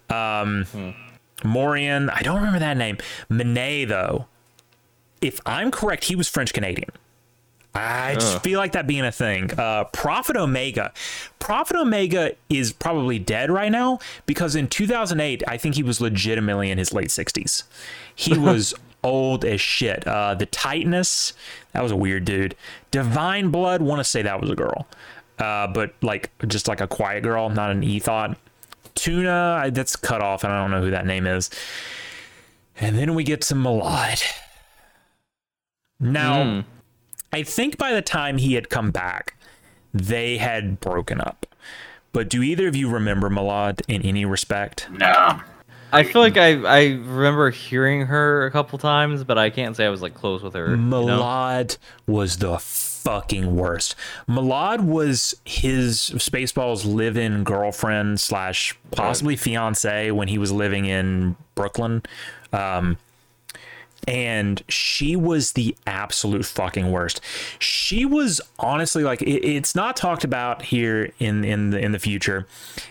Um, Morian, I don't remember that name. Monet, though, if I'm correct, he was French Canadian. I just Ugh. feel like that being a thing. Uh, Prophet Omega. Prophet Omega is probably dead right now because in 2008, I think he was legitimately in his late 60s. He was old as shit. Uh, the Titanus, that was a weird dude. Divine Blood, want to say that was a girl, uh, but like just like a quiet girl, not an e thought. Tuna, I- that's cut off, and I don't know who that name is. And then we get to Malad. Now, Hmm. I think by the time he had come back, they had broken up. But do either of you remember Malad in any respect? No. I feel like I I remember hearing her a couple times, but I can't say I was like close with her. you know? Was the fucking worst. Malad was his Spaceballs live-in girlfriend slash possibly fiance when he was living in Brooklyn. Um, and she was the absolute fucking worst. She was honestly like it, it's not talked about here in in the in the future,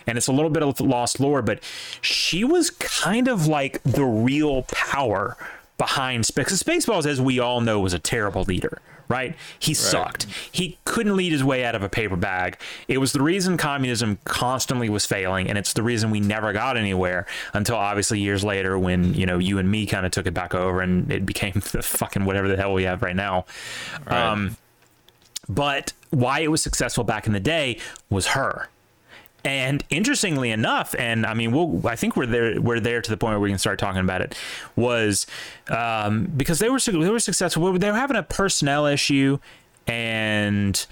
and it's a little bit of lost lore. But she was kind of like the real power behind Space. Spaceballs, as we all know, was a terrible leader. Right? He sucked. He couldn't lead his way out of a paper bag. It was the reason communism constantly was failing, and it's the reason we never got anywhere until obviously years later when, you know, you and me kind of took it back over and it became the fucking whatever the hell we have right now. Um, but why it was successful back in the day was her. And interestingly enough, and I mean, we'll, I think we're there. We're there to the point where we can start talking about it. Was um, because they were they were successful. They were having a personnel issue, and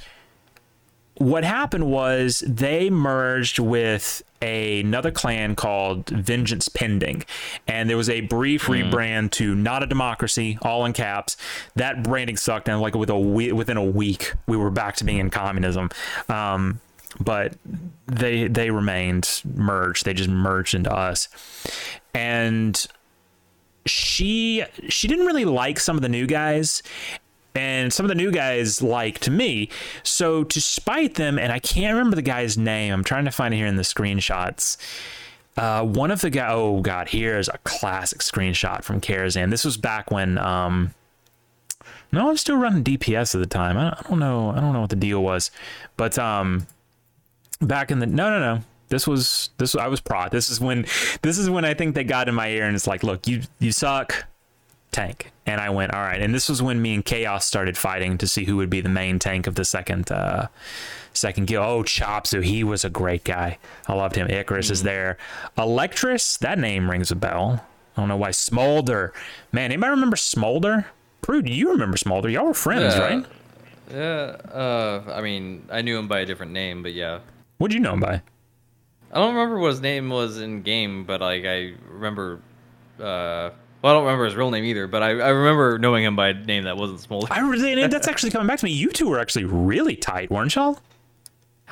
what happened was they merged with another clan called Vengeance Pending, and there was a brief rebrand to Not a Democracy, all in caps. That branding sucked, and like with a we- within a week, we were back to being in communism. Um, but they they remained merged. They just merged into us, and she she didn't really like some of the new guys and some of the new guys liked me so to spite them and i can't remember the guy's name i'm trying to find it here in the screenshots uh, one of the guy oh god here's a classic screenshot from Karazhan. this was back when um no i'm still running dps at the time I don't know i don't know what the deal was but um back in the no no no this was this I was pro. This is when this is when I think they got in my ear and it's like, look, you you suck, tank. And I went, all right. And this was when me and Chaos started fighting to see who would be the main tank of the second uh second guild. Oh, Chopsu, he was a great guy. I loved him. Icarus is there. Electrus, that name rings a bell. I don't know why. Smolder. Man, anybody remember Smolder? Prude, you remember Smolder. Y'all were friends, Yeah. right? Yeah. Uh, I mean, I knew him by a different name, but yeah. What'd you know him by? I don't remember what his name was in game, but like I remember. Uh, well, I don't remember his real name either, but I, I remember knowing him by a name that wasn't Smolder. I really, that's actually coming back to me. You two were actually really tight, weren't y'all?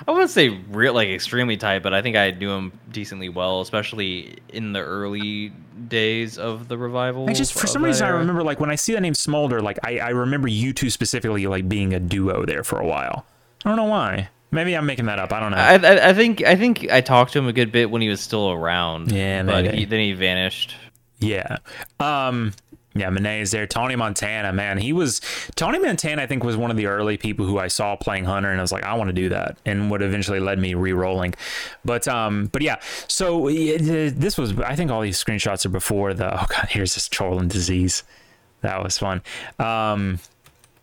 I wouldn't say real like extremely tight, but I think I knew him decently well, especially in the early days of the revival. I just for some reason I remember like when I see that name Smolder, like I, I remember you two specifically like being a duo there for a while. I don't know why. Maybe I'm making that up. I don't know. I, I, I think I think I talked to him a good bit when he was still around. Yeah, but he, then he vanished. yeah. Um. Yeah, is there. Tony Montana, man, he was Tony Montana. I think was one of the early people who I saw playing Hunter, and I was like, I want to do that, and what eventually led me re-rolling. But um, but yeah. So this was, I think, all these screenshots are before the. Oh god, here's this trolling disease. That was fun. Um,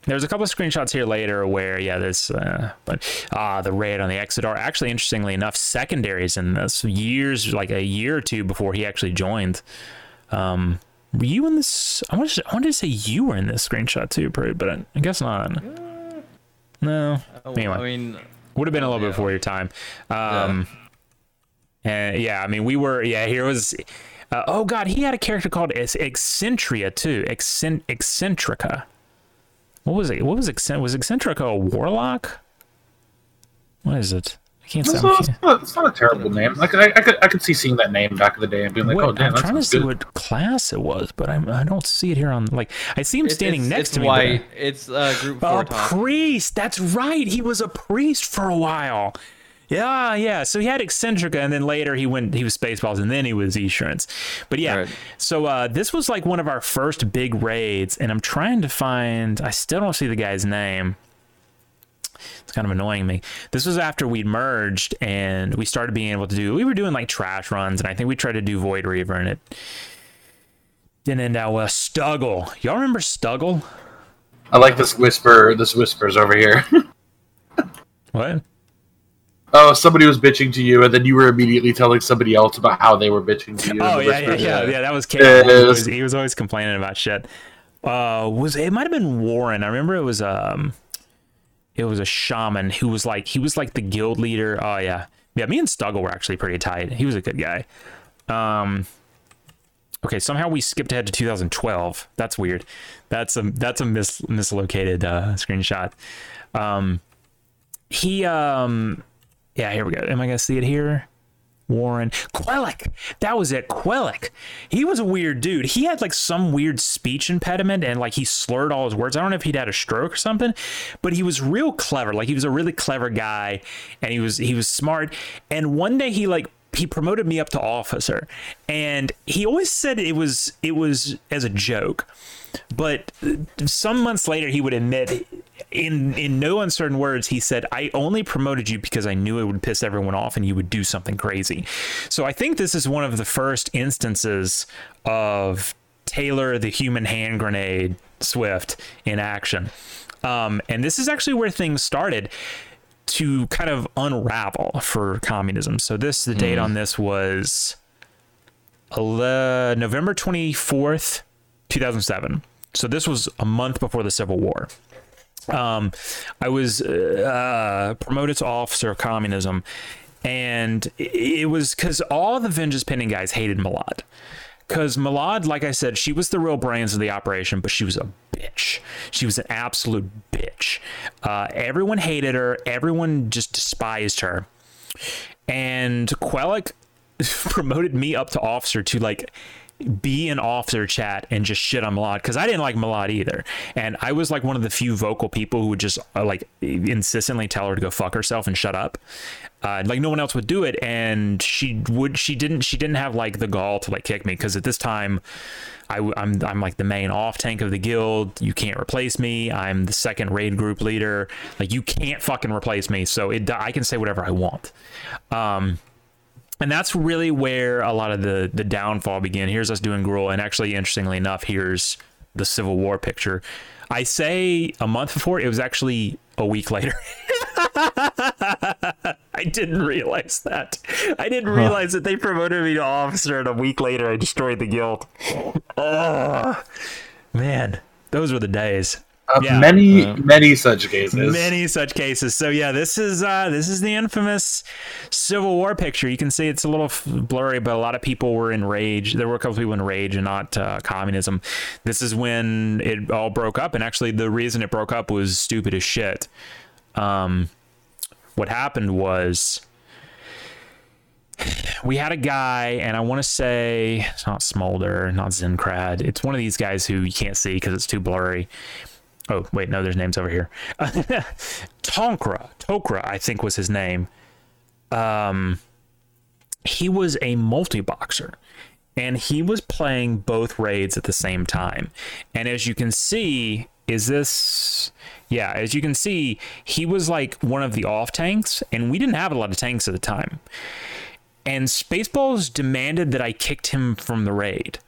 there's a couple of screenshots here later where yeah this uh, but ah the raid on the Exodar actually interestingly enough secondaries in this years like a year or two before he actually joined. Um were you in this I wanted to, I wanted to say you were in this screenshot too Prude, but I, I guess not. No. Oh, Anyway. I mean, would have been a little bit before your time. Um and yeah I mean we were yeah here was uh, oh god he had a character called Ex- Excentria too Excent- Eccentrica what was it? What was Excent? Was Eccentrica a warlock? What is it? I can't It's say. not, it's not, it's not a terrible name. Like I, I could I could see seeing that name back in the day and being like, What- oh damn, I'm that's trying to see good. what class it was, but I'm, I don't see it here on. Like I see him it's, standing it's, next it's to me. It's white. It's uh, group But, four a top. priest. That's right. He was a priest for a while. Yeah, yeah. So he had Eccentrica, and then later he went. He was Spaceballs, and then he was Esurance. But yeah. Right. So uh, this was like one of our first big raids, and I'm trying to find. I still don't see the guy's name. It's kind of annoying me. This was after we'd merged and we started being able to do. We were doing like trash runs, and I think we tried to do Void Reaver, and it didn't end out well. Stuggle, y'all remember Stuggle? I like this whisper. This whispers over here. What? Oh, somebody was bitching to you, and then you were immediately telling somebody else about how they were bitching to you. Oh yeah, yeah, yeah, yeah. That was. It He, was, he was always complaining about shit. Uh, was it might have been Warren? I remember it was um, it was a shaman who was like he was like the guild leader. Oh yeah, yeah. Me and Stuggle were actually pretty tight. He was a good guy. Um, okay, somehow we skipped ahead to 2012. That's weird. That's a that's a mis mislocated uh, screenshot. Um, he um, yeah. Here we go. Am I gonna see it here? Warren Quellic. That was it. Quellic. He was a weird dude. He had like some weird speech impediment and like he slurred all his words. I don't know if he'd had a stroke or something, but he was real clever. Like he was a really clever guy and he was he was smart. And one day he like he promoted me up to officer and he always said it was it was as a joke but some months later he would admit in in no uncertain words he said i only promoted you because i knew it would piss everyone off and you would do something crazy. So i think this is one of the first instances of taylor the human hand grenade swift in action. Um, and this is actually where things started to kind of unravel for communism. So this the date on this was ele- november 24th 2007 so this was a month before the civil war um, I was uh, promoted to officer of communism, and it was because all the vengeance pending guys hated Malad. Because Malad, like I said, she was the real brains of the operation, but she was a bitch. She was an absolute bitch. Uh, everyone hated her. Everyone just despised her. And Quellic promoted me up to officer to like be in officer chat and just shit on Malad because I didn't like Malad either, and I was like one of the few vocal people who would just uh, like insistently tell her to go fuck herself and shut up. Uh, like no one else would do it, and she would. She didn't. She didn't have like the gall to like kick me because at this time, I, am I'm like the main off tank of the guild. You can't replace me. I'm the second raid group leader. Like you can't fucking replace me. So it I can say whatever I want. Um, and that's really where a lot of the the downfall began. Here's us doing Gruul, and actually, interestingly enough, here's the Civil War picture. I say a month before, it was actually a week later. I didn't realize that. I didn't realize that they promoted me to officer, and a week later, I destroyed the guild. Oh, man, those were the days. Of Yeah. many, many such cases. Many such cases. So yeah, this is uh, this is the infamous Civil War picture. You can see it's a little blurry, but a lot of people were in rage. There were a couple people in rage and not uh, communism. This is when it all broke up, and actually the reason it broke up was stupid as shit. Um, what happened was we had a guy, and I want to say it's not Smolder, not Zenkrad. It's one of these guys who you can't see because it's too blurry. Oh, wait, no, there's names over here. Tonkra, Tokra, I think was his name. Um, he was a multi boxer and he was playing both raids at the same time. And as you can see, is this yeah, as you can see, he was like one of the off tanks, and we didn't have a lot of tanks at the time. And Spaceballs demanded that I kicked him from the raid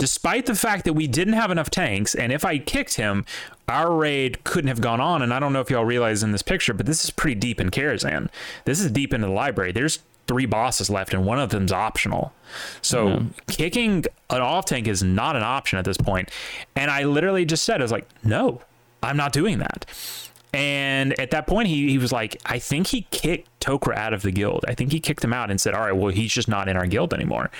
despite the fact that we didn't have enough tanks, and if I kicked him, our raid couldn't have gone on. And I don't know if y'all realize in this picture, but this is pretty deep in Karazhan. This is deep into the library. There's three bosses left, and one of them's optional. So kicking an off tank is not an option at this point. And I literally just said, I was like, no, I'm not doing that. And at that point, he, he was like, I think he kicked Tokra out of the guild. I think he kicked him out and said, All right, well, he's just not in our guild anymore.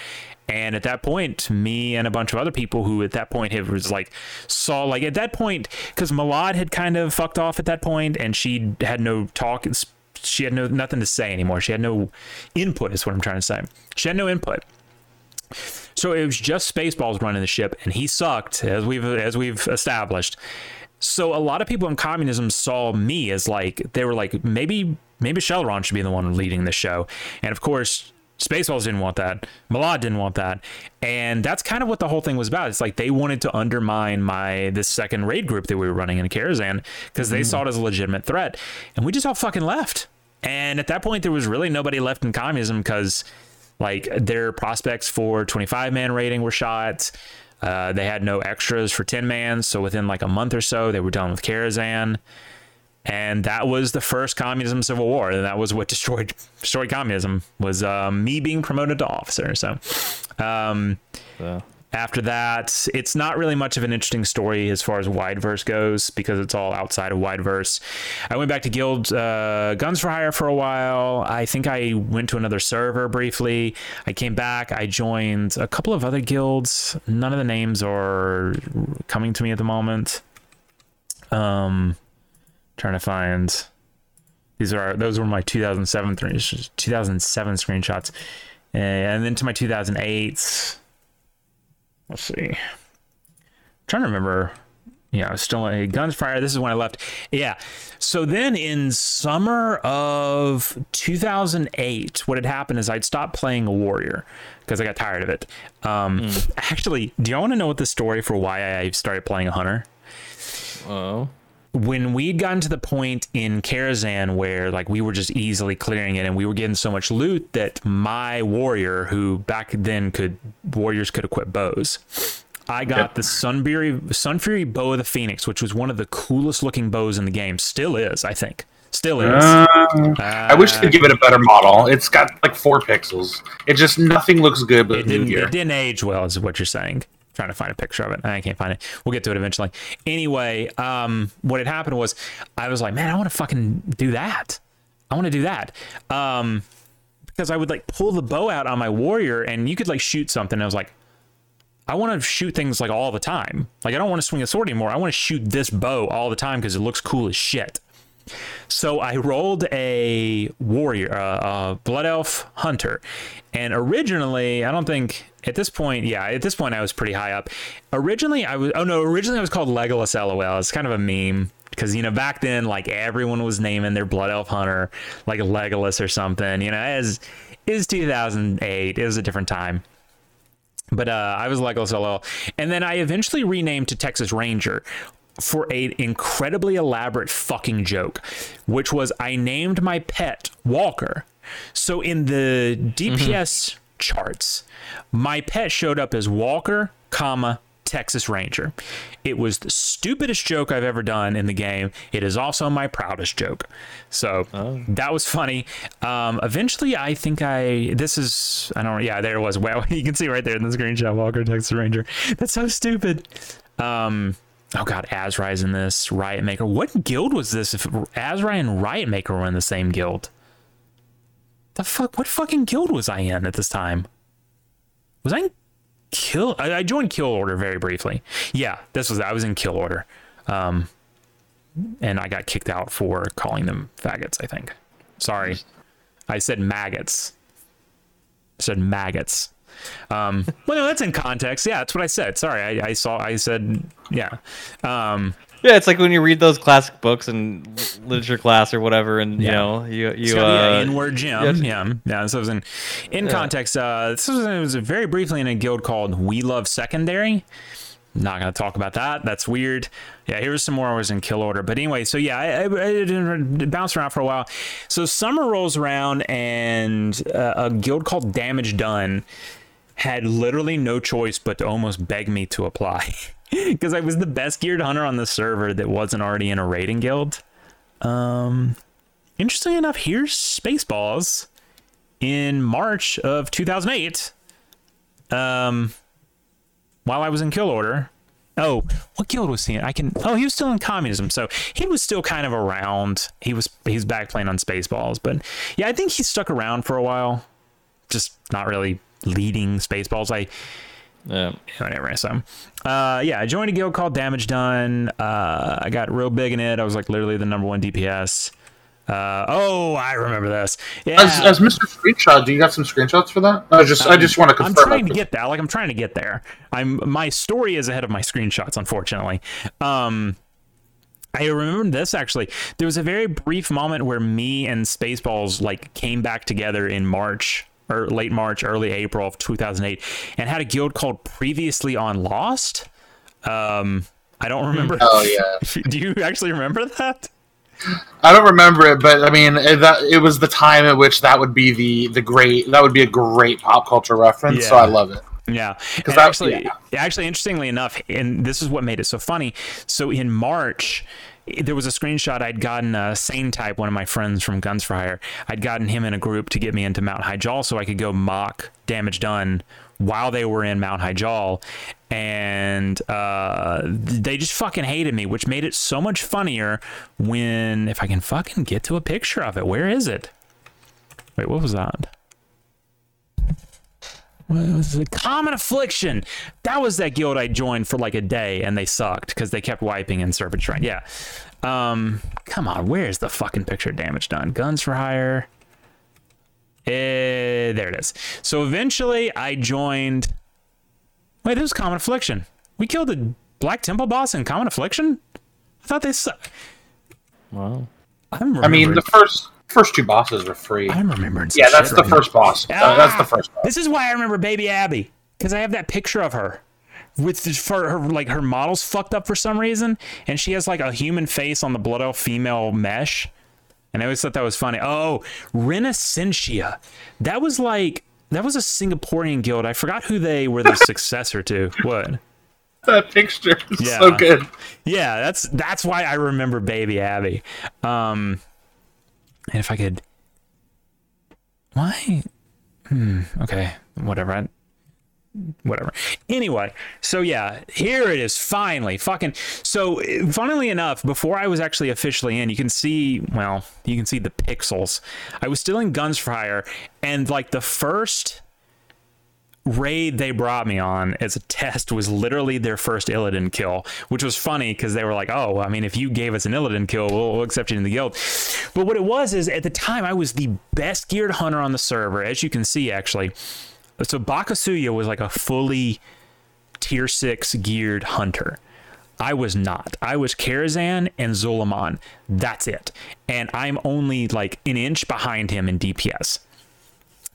And at that point, me and a bunch of other people who at that point had was like saw like at that point because Malad had kind of fucked off at that point, and she had no talk. She had no nothing to say anymore. She had no input. Is what I'm trying to say. She had no input. So it was just Spaceballs running the ship, and he sucked as we've as we've established. So a lot of people in communism saw me as like they were like maybe maybe Shelron should be the one leading the show, and of course Spaceballs didn't want that. Malad didn't want that. And that's kind of what the whole thing was about. It's like they wanted to undermine my this second raid group that we were running in Karazhan because they mm-hmm. saw it as a legitimate threat. And we just all fucking left. And at that point there was really nobody left in communism because like their prospects for 25 man rating were shot. Uh, they had no extras for 10 man, so within like a month or so, they were done with Karazhan. And that was the first communism civil war and that was what destroyed destroyed communism was um, me being promoted to officer so um, So, after that it's not really much of an interesting story as far as wideverse goes because it's all outside of wideverse. I went back to guild uh, guns for hire for a while. I think i went to another server briefly. I came back. I joined a couple of other guilds. None of the names are coming to me at the moment. Um trying to find these are those were my 2007 th- 2007 screenshots. And then to my 2008 let's see. Trying to remember. Yeah i was still a guns fire. This is when i left. Yeah. So then in summer of 2008 what had happened is i'd stopped playing a warrior because i got tired of it. Um actually do y'all want to know what the story for why i started playing a hunter? Oh, when we'd gotten to the point in Karazhan where like we were just easily clearing it and we were getting so much loot that my warrior, who back then could warriors could equip bows, I got Yep. the Sunfury Sun Fury bow of the Phoenix, which was one of the coolest looking bows in the game. Still is, I think. Still is. Uh, I wish they'd give it a better model. It's got like four pixels. It just nothing looks good but it didn't, it didn't age well, is what you're saying. Trying to find a picture of it. I can't find it. We'll get to it eventually. Anyway, um, what had happened was I was like, man, I want to fucking do that. I want to do that. Um, because I would like pull the bow out on my warrior and you could like shoot something. I was like, I want to shoot things like all the time. Like I don't want to swing a sword anymore. I want to shoot this bow all the time because it looks cool as shit. So I rolled a warrior, uh, a blood elf hunter, and originally I don't think at this point, yeah, at this point I was pretty high up. Originally I was, oh no, originally I was called Legolas LOL. It's kind of a meme because you know back then like everyone was naming their blood elf hunter like Legolas or something. You know, as is 2008, it was a different time. But uh, I was Legolas LOL, and then I eventually renamed to Texas Ranger for an incredibly elaborate fucking joke, which was I named my pet Walker. So in the DPS charts, my pet showed up as Walker, comma Texas Ranger. It was the stupidest joke I've ever done in the game. It is also my proudest joke. So that was funny. Um, eventually, I think I this is I don't yeah there it was. Well, you can see right there in the screenshot Walker Texas Ranger. That's so stupid. Um, oh god, Azrai's in this Riot Maker. What guild was this? If Azrai and Riot Maker were in the same guild, the fuck? What fucking guild was I in at this time? Was I Kill? I, I joined Kill Order very briefly. Yeah, this was I was in Kill Order, um, and I got kicked out for calling them faggots. I think. Sorry, I said maggots. I said maggots. Um, well, no, that's in context. Yeah, that's what I said. Sorry, I, I saw. I said, yeah. Um, yeah, it's like when you read those classic books in literature class or whatever, and you know, you you be uh, a inward gym. Yeah, yeah. So it was in in context. Uh, this was, it was very briefly in a guild called We Love Secondary. Not gonna talk about that. That's weird. Yeah, here's some more. I was in kill order, but anyway. So yeah, I, I, I didn't bounce around for a while. So summer rolls around, and uh, a guild called Damage Done had literally no choice but to almost beg me to apply because I was the best geared hunter on the server that wasn't already in a raiding guild. Um, interestingly enough, here's Spaceballs in March of 2008. Um, while I was in Kill Order. Oh, what guild was he in? I can. Oh, he was still in communism, so he was still kind of around. He was he's back playing on Spaceballs, but yeah, I think he stuck around for a while. Just not really leading Spaceballs. I yeah. whatever. So, uh, yeah, I joined a guild called Damage Done. Uh, I got real big in it. I was like literally the number one DPS. Uh, oh, I remember this. Yeah, As, as Mr. Screenshot, do you got some screenshots for that? I just I just want to confirm. I'm trying to get that. Like I'm trying to get there. I'm my story is ahead of my screenshots, unfortunately. Um, I remember this actually. There was a very brief moment where me and Spaceballs like came back together in March or late March, early April of 2008, and had a guild called Previously on Lost. Um, I don't remember. Oh yeah. Do you actually remember that? I don't remember it, but I mean it, that it was the time at which that would be the the great that would be a great pop culture reference. So I love it. Yeah, that- actually, yeah. actually, interestingly enough, and this is what made it so funny. So in March, there was a screenshot I'd gotten uh, Sane Type, one of my friends from Guns for Hire. I'd gotten him in a group to get me into Mount Hyjal, so I could go mock damage done while they were in Mount Hyjal, and uh, they just fucking hated me, which made it so much funnier when if I can fucking get to a picture of it. Where is it? Wait, what was that? What was it? Common Affliction. That was that guild I joined for like a day, and they sucked because they kept wiping in Serpentshrine. Yeah. Um, come on, where's the fucking picture of damage done? Guns for hire. Eh, there it is. So eventually, I joined. Wait, this was Common Affliction. We killed the Black Temple boss in Common Affliction. I thought they sucked. Wow. I'm I mean the first first two bosses are free. I'm remembering. Yeah, that's the right now. first boss. Uh, that's the Ah! first boss. This is why I remember Baby Abby because I have that picture of her with the, for her like her model's fucked up for some reason, and she has like a human face on the blood elf female mesh. And I always thought that was funny. Oh, Renacentia, that was like that was a Singaporean guild. I forgot who they were the successor to. What? That picture is Yeah. so good. Yeah, that's that's why I remember Baby Abby. Um, and if I could, why? Hmm. Okay. Whatever. I, whatever. Anyway, so yeah, here it is. Finally, fucking. So, funnily enough, before I was actually officially in, you can see. Well, you can see the pixels. I was still in Hire, and like the first raid they brought me on as a test was literally their first Illidan kill, which was funny because they were like, "Oh, I mean, if you gave us an Illidan kill, we'll, we'll accept you in the guild." But what it was is at the time I was the best geared hunter on the server, as you can see actually. So Bakasuya was like a fully tier six geared hunter. I was not. I was Karazhan and Zul'Aman. That's it. And I'm only like an inch behind him in DPS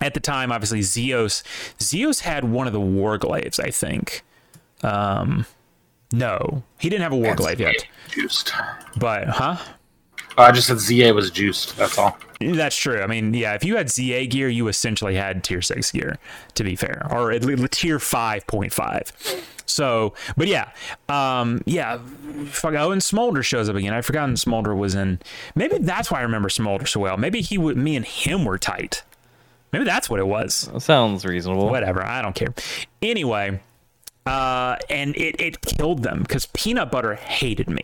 at the time, obviously Zeos Zeos had one of the Warglaives, I think. Um, no, he didn't have a Warglaive yet. Juiced. But huh? I just said ZA was juiced. That's all. That's true. I mean, yeah, if you had ZA gear, you essentially had tier six gear, to be fair, or at least tier five point five. So, but yeah, um, yeah. Fuck. Oh, and Smolder shows up again. I'd forgotten Smolder was in. Maybe that's why I remember Smolder so well. Maybe he would. Me and him were tight. Maybe that's what it was. That sounds reasonable. whatever i don't care. Anyway uh, and it, it killed them because peanut butter hated me.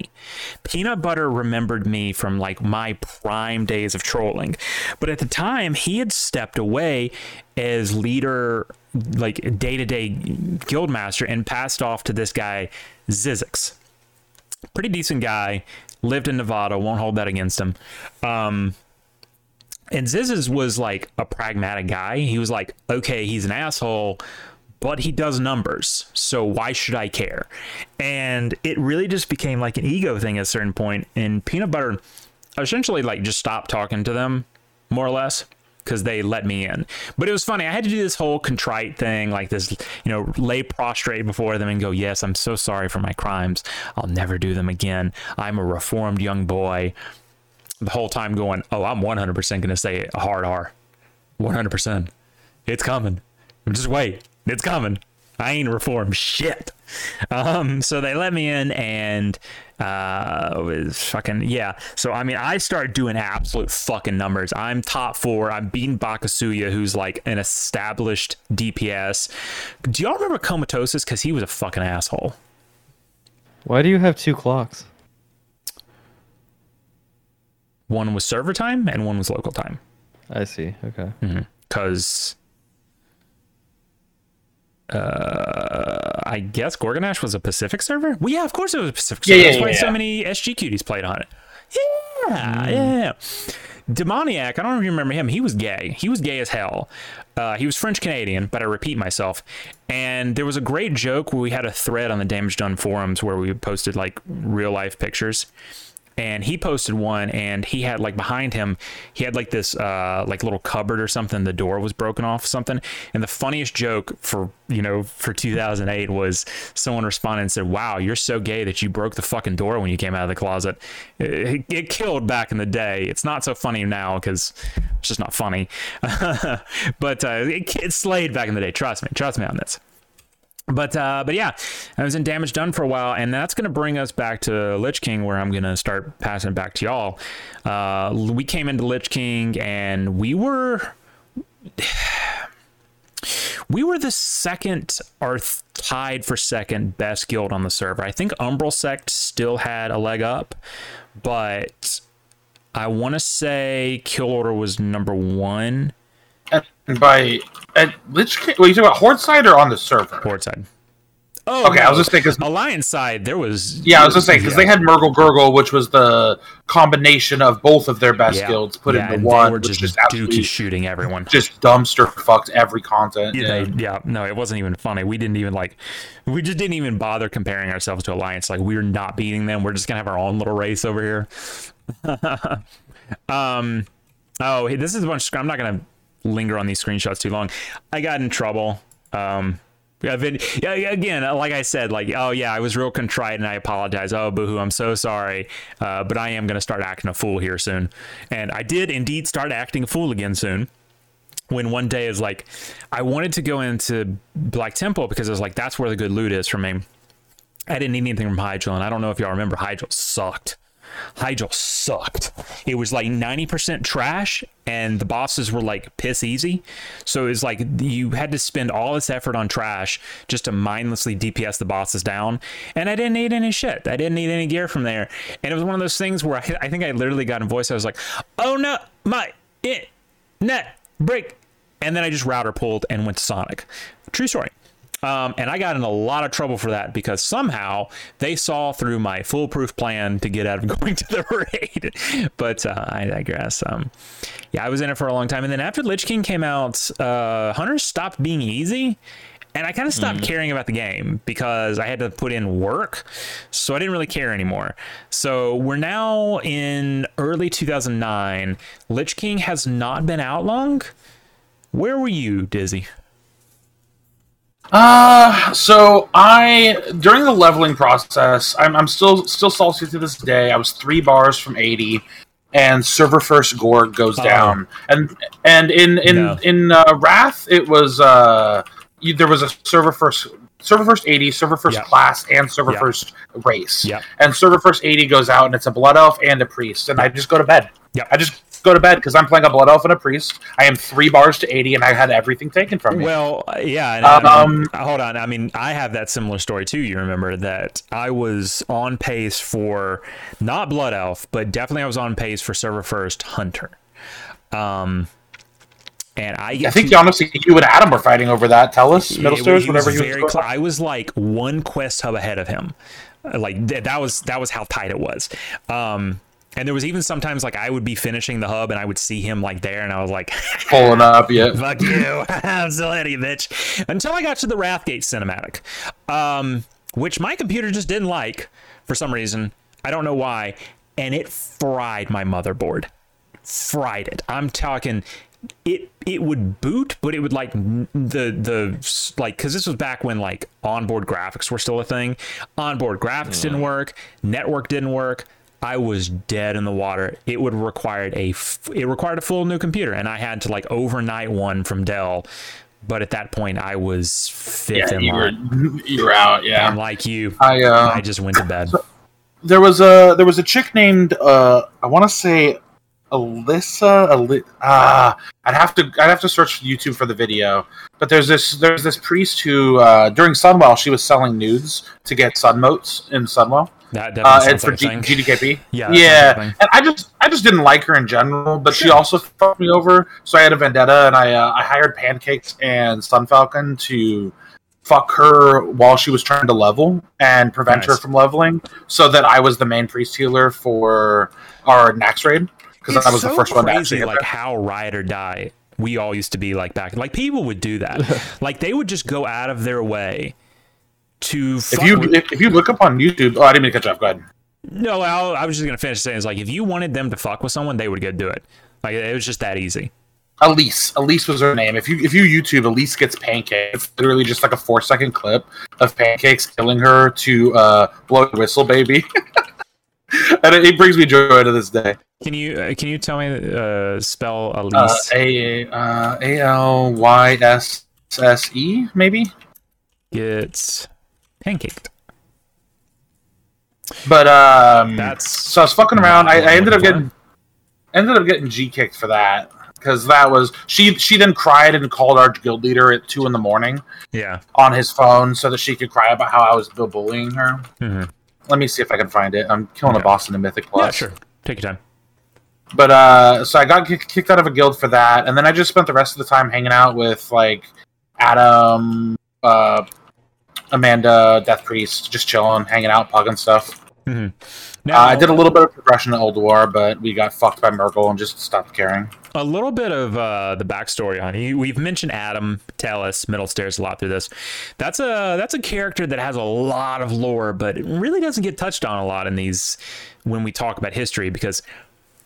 Peanut butter remembered me from like my prime days of trolling. But at the time he had stepped away as leader like day-to-day guild master and passed off to this guy zizix. Pretty decent guy lived in nevada won't hold that against him. Um, and Ziz's was like a pragmatic guy. He was like, okay, he's an asshole, but he does numbers. So why should I care? And it really just became like an ego thing at a certain point. And Peanut Butter essentially like just stopped talking to them, more or less, because they let me in. But it was funny. I had to do this whole contrite thing, like this, you know, lay prostrate before them and go, yes, I'm so sorry for my crimes. I'll never do them again. I'm a reformed young boy the whole time going, oh, I'm 100% going to say a hard R. 100%. It's coming. Just wait. It's coming. I ain't reformed shit. Um, so they let me in and uh fucking yeah. So I mean I start doing absolute fucking numbers. I'm top four. I'm beating Bakasuya, who's like an established DPS. Do y'all remember Comatosis? Because he was a fucking asshole. Why do you have two clocks? One was server time and one was local time. I see. Okay. because uh, I guess Gorgonnash was a Pacific server. Well, yeah, of course it was a Pacific server. Yeah, yeah, That's why yeah, so many SG cuties played on it. Yeah, yeah. Demoniac, I don't know if you remember him. He was gay. He was gay as hell. Uh, he was French Canadian, but I repeat myself. And there was a great joke where we had a thread on the Damage Done forums where we posted like real life pictures and he posted one and he had like behind him he had like this uh like little cupboard or something. The door was broken off something. And the funniest joke for you know for 2008 was someone responded and said wow you're so gay that you broke the fucking door when you came out of the closet. It, it killed back in the day. It's not so funny now because it's just not funny. But uh, it, it slayed back in the day. Trust me. Trust me on this but uh, but yeah, I was in damage done for a while, and that's going to bring us back to Lich King, where I'm going to start passing it back to y'all. Uh, we came into Lich King, and we were we were the second or th- tied for second best guild on the server. I think Umbral Sect still had a leg up, but I want to say Kill Order was number one. And by at Lich King, well, you talking about Horde side or on the server? Horde side. Oh, Okay, I was just thinking. Alliance side. There was Yeah, I was just saying because yeah. they had Murgle Gurgle, which was the combination of both of their best Yeah. guilds put yeah, into and one, They were which just, just dookie absolutely shooting everyone. just dumpster fucked every content. Yeah, Yeah, they, yeah, no, it wasn't even funny. We didn't even like, we just didn't even bother comparing ourselves to Alliance. Like, we are not beating them. We're just gonna have our own little race over here. um, oh, hey, this is a bunch. Of, I'm not gonna linger on these screenshots too long. I got in trouble. Um, I've been, yeah, again, like I said, like, oh yeah, I was real contrite and I apologize. Oh, boohoo, I'm so sorry. Uh, but I am gonna start acting a fool here soon, and I did indeed start acting a fool again soon when one day is like I wanted to go into Black Temple because I was like that's where the good loot is for me. I didn't need anything from Hyjal, and I don't know if y'all remember Hyjal sucked. Hyjal sucked. It was like 90% trash, and the bosses were like piss easy. So it was like you had to spend all this effort on trash just to mindlessly DPS the bosses down. And I didn't need any shit. I didn't need any gear from there. And it was one of those things where I, I think I literally got in voice. I was like, oh no, my it net break. And then I just router pulled and went to Sonic. True story. Um, and I got in a lot of trouble for that because somehow they saw through my foolproof plan to get out of going to the raid. but uh, I digress. Um, yeah, I was in it for a long time. And then after Lich King came out, uh, Hunters stopped being easy. And I kind of stopped caring about the game because I had to put in work. So I didn't really care anymore. So we're now in early 2009. Lich King has not been out long. Where were you, Dizzy? Uh, so I during the leveling process, I'm, I'm still still salty to this day. I was three bars from eighty, and server first Gorg goes Oh. down, and and in in No. in uh, Wrath it was uh you, there was a server first server first eighty, server first Yeah. class, and server Yeah. first race. Yeah. And server first eighty goes out, and it's a blood elf and a priest, and I just go to bed. Yeah. I just go to bed because I'm playing a blood elf and a priest. I am three bars to eighty, and I had everything taken from me. Well, uh, yeah. and, I Um, mean, hold on. I mean, I have that similar story too. You remember that I was on pace for not Blood Elf, but definitely I was on pace for server first Hunter. Um, and I I think to- honestly, you and Adam were fighting over that. Tellus, middle it- stairs, whatever you cl- I was like one quest hub ahead of him. Uh, Like th- that was that was how tight it was. Um, and there was even sometimes like I would be finishing the hub and I would see him like there, and I was like, pulling up. Yeah, Fuck you. I'm still of you, bitch. Until I got to the Wrathgate cinematic, um, which my computer just didn't like for some reason. I don't know why. And it fried my motherboard. Fried it. I'm talking. It it would boot, but it would like the the like because this was back when like onboard graphics were still a thing. Onboard graphics didn't work. Network didn't work. I was dead in the water. It would required a f- it required a full new computer, and I had to like overnight one from Dell. But at that point, I was fifth yeah, in you were line. you were out. Yeah, And like you, I uh, I just went to bed. there was a there was a chick named uh, I want to say Alyssa. Ali- ah, I'd have to I'd have to search YouTube for the video. But there's this there's this priest who uh, during Sunwell she was selling nudes to get sun motes in Sunwell. That uh, and for like G-. GDKP. Yeah, yeah. like a thing. And I just, I just didn't like her in general, but she also fucked me over. So I had a vendetta, and I, uh, I hired Pancakes and Sun Falcon to fuck her while she was trying to level and prevent her from leveling, so that I was the main priest healer for our Naxx raid because It's I was the so first one to actually like how ride or die we all used to be like back. Like people would do that. like they would just go out of their way to. If you with- if, if you look up on YouTube, oh, I didn't mean to cut you off. Go ahead. No, I, I was just gonna finish saying it's like if you wanted them to fuck with someone, they would go do it. Like it was just that easy. Elise. Elise was her name. If you if you YouTube Elise gets pancakes, it's literally just like a four second clip of pancakes killing her to uh, blow the whistle, baby. and it, it brings me joy to this day. Can you uh, can you tell me uh, spell Uh, Elise? A uh, A L Y S S E maybe. Gets pancaked. But um, That's so I was fucking around. I, I ended up getting ended up getting G kicked for that because that was she. She then cried and called our guild leader at two in the morning yeah. on his phone so that she could cry about how I was bullying her. hmm Let me see if I can find it. I'm killing Okay. a boss in the Mythic Plus. Yeah, sure. Take your time. But uh, so I got kick- kicked out of a guild for that, and then I just spent the rest of the time hanging out with like Adam, uh, Amanda, Death Priest, just chilling, hanging out, pugging stuff. Mm-hmm. Uh, I did a little bit of progression in Ulduar, but we got fucked by Murgle and just stopped caring. a little bit of uh, the backstory on you. We've mentioned Adam, Tellus, Middle Stairs a lot through this. That's a that's a character that has a lot of lore, but it really doesn't get touched on a lot in these when we talk about history because,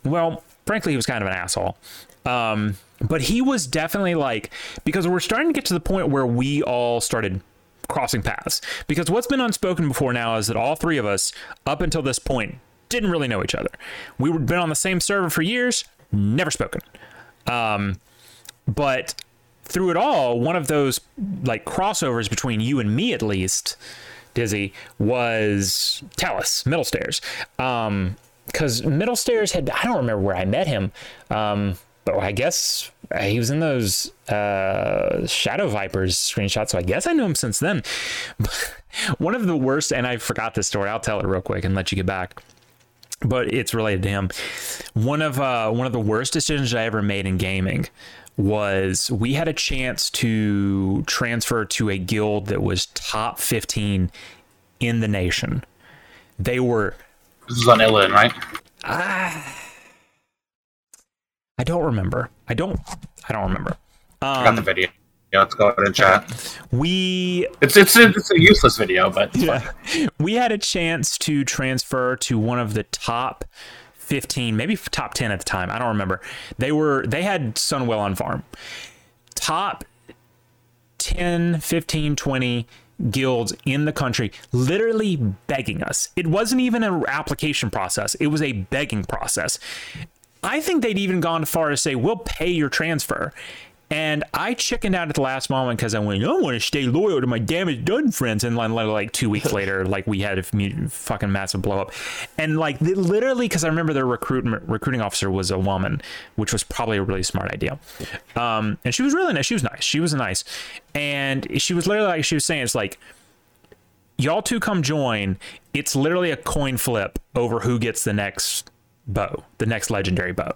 well, frankly, he was kind of an asshole. Um, but he was definitely like because we're starting to get to the point where we all started crossing paths. Because what's been unspoken before now is that all three of us, up until this point, didn't really know each other. We were been on the same server for years, never spoken. Um, but through it all, one of those like crossovers between you and me, at least, Dizzy, was Tellus, Middle Stairs. Um, because Middle Stairs had I don't remember where I met him. Um, but I guess he was in those uh, Shadow Vipers screenshots, so I guess I knew him since then. One of the worst, and I forgot this story. I'll tell it real quick and let you get back. But it's related to him. One of uh, one of the worst decisions I ever made in gaming was we had a chance to transfer to a guild that was top 15 in the nation. They were This is on Illin, right? I don't remember. I don't. I don't remember. I got the Um, video. Yeah, let's go ahead and chat. we It's it's a, it's a useless video, but yeah, we had a chance to transfer to one of the top 15, maybe top 10 at the time. I don't remember. They were they had Sunwell on farm. Top 10, 15, 20 guilds in the country literally begging us. It wasn't even an application process. It was a begging process. I think they'd even gone as far as say, "We'll pay your transfer." And I chickened out at the last moment because I went, I want to stay loyal to my damage done friends. And then, like, like two weeks later, like we had a fucking massive blow up. And like literally, because I remember their recruitment recruiting officer was a woman, which was probably a really smart idea. Um, and she was really nice. She was nice. She was nice. And she was literally like she was saying, it's like y'all two come join. It's literally a coin flip over who gets the next bow, the next legendary bow.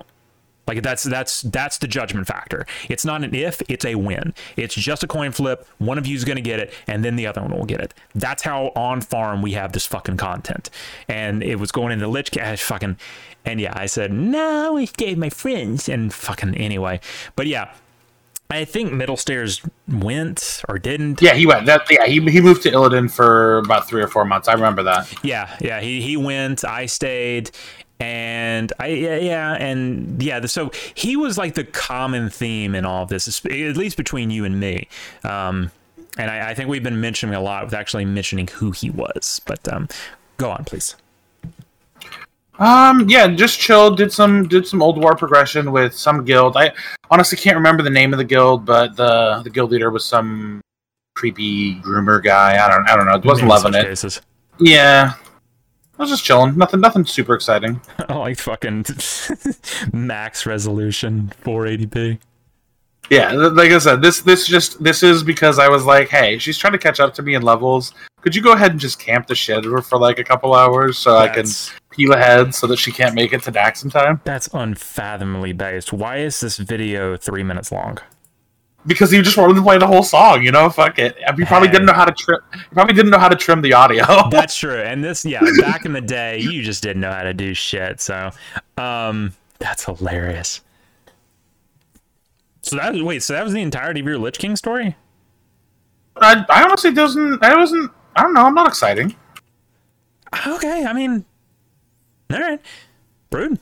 Like that's that's that's the judgment factor. It's not an if, it's a win. It's just a coin flip. One of you is going to get it, and then the other one will get it. That's how on farm we have this fucking content. And it was going into Lich Cash fucking, and yeah, I said no, I gave my friends and fucking anyway. But yeah, I think Middle Stairs went or didn't. yeah, he went. That yeah, he he moved to Illidan for about three or four months. I remember that. Yeah, yeah, he he went. I stayed, and I yeah, yeah and yeah. So he was like the common theme in all of this, at least between you and me. Um, and I, I think we've been mentioning a lot with actually mentioning who he was. But um, go on, please. Um, yeah, just chilled. Did some did some Ulduar progression with some guild. I honestly can't remember the name of the guild, but the the guild leader was some creepy groomer guy. I don't I don't know. Wasn't loving it. Cases. Yeah, I was just chilling. Nothing nothing super exciting. I like fucking max resolution 480p. Yeah, like I said, this this just this is because I was like, hey, she's trying to catch up to me in levels. Could you go ahead and just camp the shit for, for like a couple hours so I can peel ahead so that she can't make it to Naxx in time? That's unfathomably based. Why is this video three minutes long? Because you just wanted to play the whole song, you know? Fuck it. You probably Hey. didn't know how to trim. You probably didn't know how to trim the audio. That's true. And this, yeah, back in the day, you just didn't know how to do shit. So, um, that's hilarious. So that wait, so that was the entirety of your Lich King story? I, I honestly doesn't. I wasn't. I don't know. I'm not exciting. Okay, I mean, All right, Brood.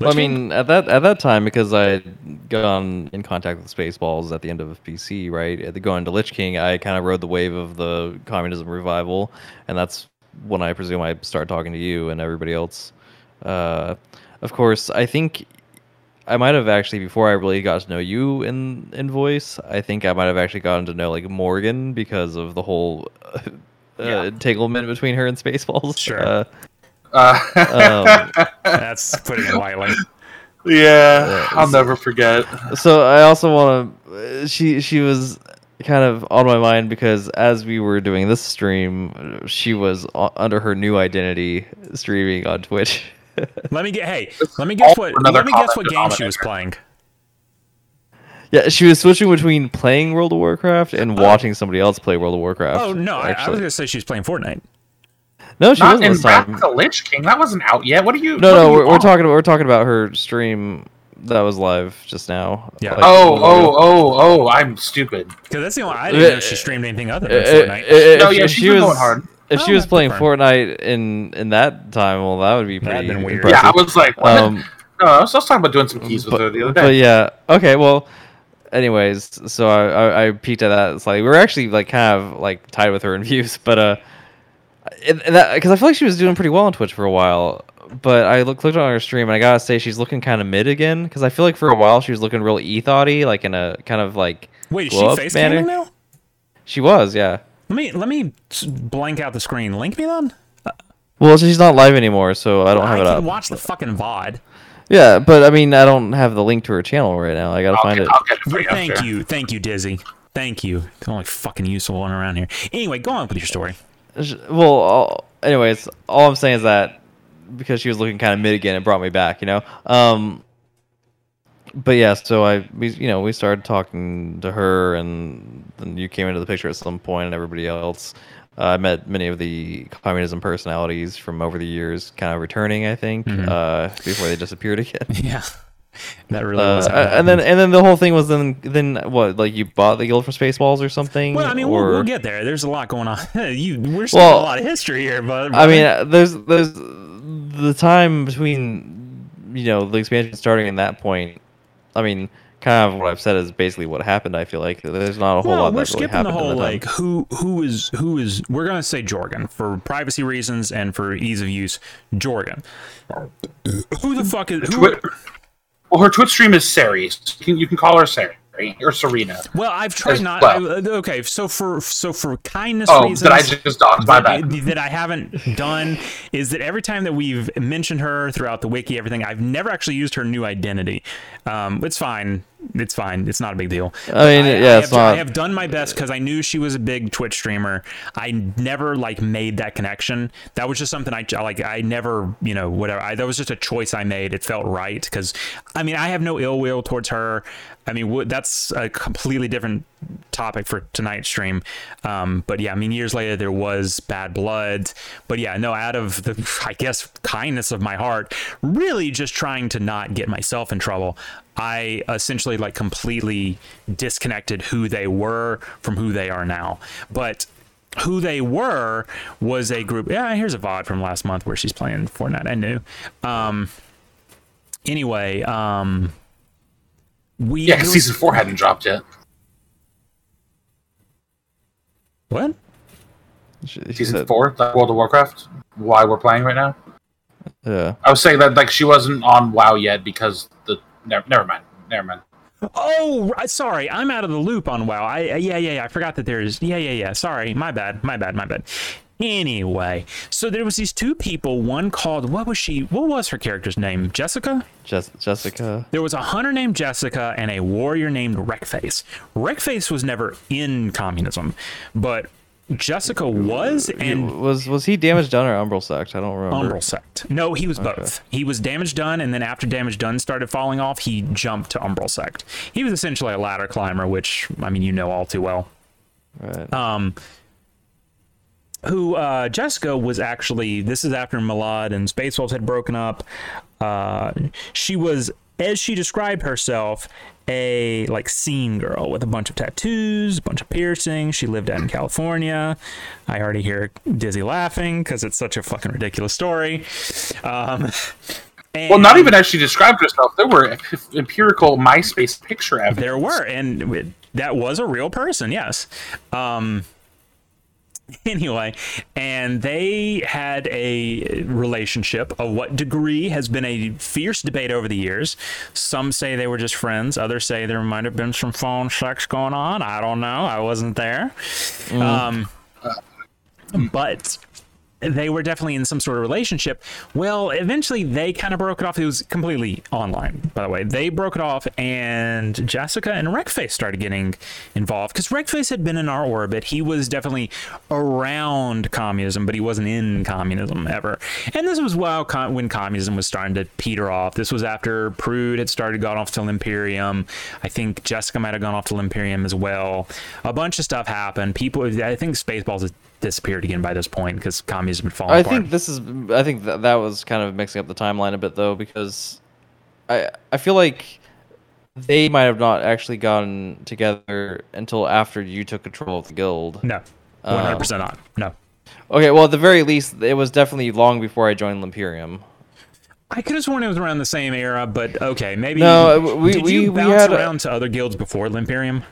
Well, I mean, at that at that time, because I had gone in contact with Spaceballs at the end of PC, right? At the going to Lich King, I kind of rode the wave of the communism revival, and that's when I presume I start talking to you and everybody else. Uh, of course, I think I might have actually before I really got to know you in in voice. I think I might have actually gotten to know like Morgan because of the whole uh, Yeah. entanglement between her and Spaceballs. Sure. Uh, Uh, um, That's putting it lightly. yeah, I'll never forget. so I also want to. She she was kind of on my mind because as we were doing this stream, she was under her new identity streaming on Twitch. Let me get. Hey, let me guess what. Let me guess what game she was playing. yeah, she was switching between playing World of Warcraft and watching somebody else play World of Warcraft. Oh no, I, I was gonna say she was playing Fortnite. No, she Not wasn't in this Wrath time. of the Lich King. That wasn't out yet. What are you? No, no, we're, we're on? talking we're talking about her stream that was live just now. Yeah. like, Oh, a ago. oh, oh, oh! I'm stupid. Because that's the only. I didn't know she Uh, streamed anything other Uh, than uh, Fortnite. if No, yeah, if she's she was going hard. if she Oh, was playing different. Fortnite in in that time, well, that would be That'd pretty been weird. impressive. Yeah, I was like, what? Um, no, I was, I was talking about doing some keys with her the other day. but yeah, okay. Well, anyways, so I, I, I peeked at that slightly. We were actually like kind of like tied with her in views, but uh, and, and that because I feel like she was doing pretty well on Twitch for a while. But I look, looked on her stream and I gotta say she's looking kind of mid again because I feel like for a while she was looking real ethotty, like in a kind of like Wait, is she face manner. camming now? She was, yeah. Let me let me blank out the screen. Link me then. Uh, well, she's not live anymore, so I don't have I it can up. watch the fucking VOD. Yeah, but I mean, I don't have the link to her channel right now. I gotta I'll, find get, it. It for. Thank after. you, thank you, Dizzy. Thank you. The only fucking useful one around here. Anyway, go on with your story. Well, all, anyways, all I'm saying is that because she was looking kind of mid again, it brought me back, you know. Um, but yeah, so I, we, you know, we started talking to her, and then you came into the picture at some point, and everybody else. Uh, I met many of the communism personalities from over the years, kind of returning, I think, Mm-hmm. uh, before they disappeared again. Yeah, that really Uh, was. how it and then and then the whole thing was then then what like you bought the guild from Spaceballs or something? well, I mean, or, we'll, we'll get there. There's a lot going on. you, we're still Well, a lot of history here, but I mean, uh, there's there's the time between you know the expansion starting and that point. I mean, kind of what I've said is basically what happened. I feel like there's not a whole well, lot we're that really skipping the happened. in whole that like who who is who is. We're gonna say Jorgen for privacy reasons and for ease of use. Jorgen. Who the fuck is who? Well, her Twitch stream is Ceres. You can, you can call her Ceres or Serena. Well, I've tried not. well. I, okay, so for so for kindness Oh, reasons, that I just dodge? My that, bad. that I haven't done is that every time that we've mentioned her throughout the wiki, everything, I've never actually used her new identity. Um, it's fine. It's fine. It's not a big deal. I mean, I, yeah, I it's have, I have done my best because I knew she was a big Twitch streamer. I never like made that connection. That was just something I I, like. I never, you know, whatever. I, that was just a choice I made. It felt right because, I mean, I have no ill will towards her. I mean, wh- that's a completely different topic for tonight's stream. Um, but yeah, I mean, years later there was bad blood. But yeah, no, out of the, I guess, kindness of my heart, really just trying to not get myself in trouble. I essentially like completely disconnected who they were from who they are now. But who they were was a group. Yeah, here's a VOD from last month where she's playing Fortnite. I knew. Um, anyway, um, we Yeah, because was- season four hadn't dropped yet. what? She, she Season said, four, that World of Warcraft. Why we're playing right now? yeah. I was saying that like she wasn't on WoW yet because the never, never mind, never mind. Oh, sorry, I'm out of the loop on WoW. I yeah yeah yeah. I forgot that there's yeah yeah yeah. Sorry, my bad, my bad, my bad. Anyway, so there was these two people. One called what was she? What was her character's name? Jessica. Jess, Jessica. There was a hunter named Jessica and a warrior named Wreckface. Wreckface was never in communism, but Jessica was, and was was he damage done or umbral sect? I don't remember. Umbral Sect. No, he was both. He was Damage Done, and then after Damage Done started falling off, he jumped to Umbral Sect. He was essentially a ladder climber, which I mean you know all too well. Right. Um, who uh, Jessica was actually. This is after Malad and Space Wolves had broken up. Uh, she was, as she described herself, a like scene girl with a bunch of tattoos, a bunch of piercings. She lived out in California. I already hear Dizzy laughing because it's such a fucking ridiculous story. Um, Well, not even as she described herself. There were empirical MySpace picture evidence. There were, and that was a real person. Yes. Um, anyway, and they had a relationship. Of what degree has been a fierce debate over the years. Some say they were just friends. Others say there might have been some phone sex going on. I don't know. I wasn't there. Um, but they were definitely in some sort of relationship. Well, eventually they kind of broke it off. It was completely online, by the way. They broke it off, and Jessica and Wreckface started getting involved because Wreckface had been in our orbit. He was definitely around communism, but he wasn't in communism ever. And this was while when communism was starting to peter off. This was after Prude had started gone off to Imperium. I think Jessica might have gone off to Imperium as well. A bunch of stuff happened. People, I think Spaceballs disappeared again by this point because communism had fallen I apart. think this is. I think that that was kind of mixing up the timeline a bit though, because I I feel like they might have not actually gotten together until after you took control of the guild. no, um, one hundred percent not. No, Okay, well at the very least, it was definitely long before I joined Imperium. I could have sworn it was around the same era, but okay, maybe. No, uh, we- did we- you we bounce had around to other guilds before Imperium?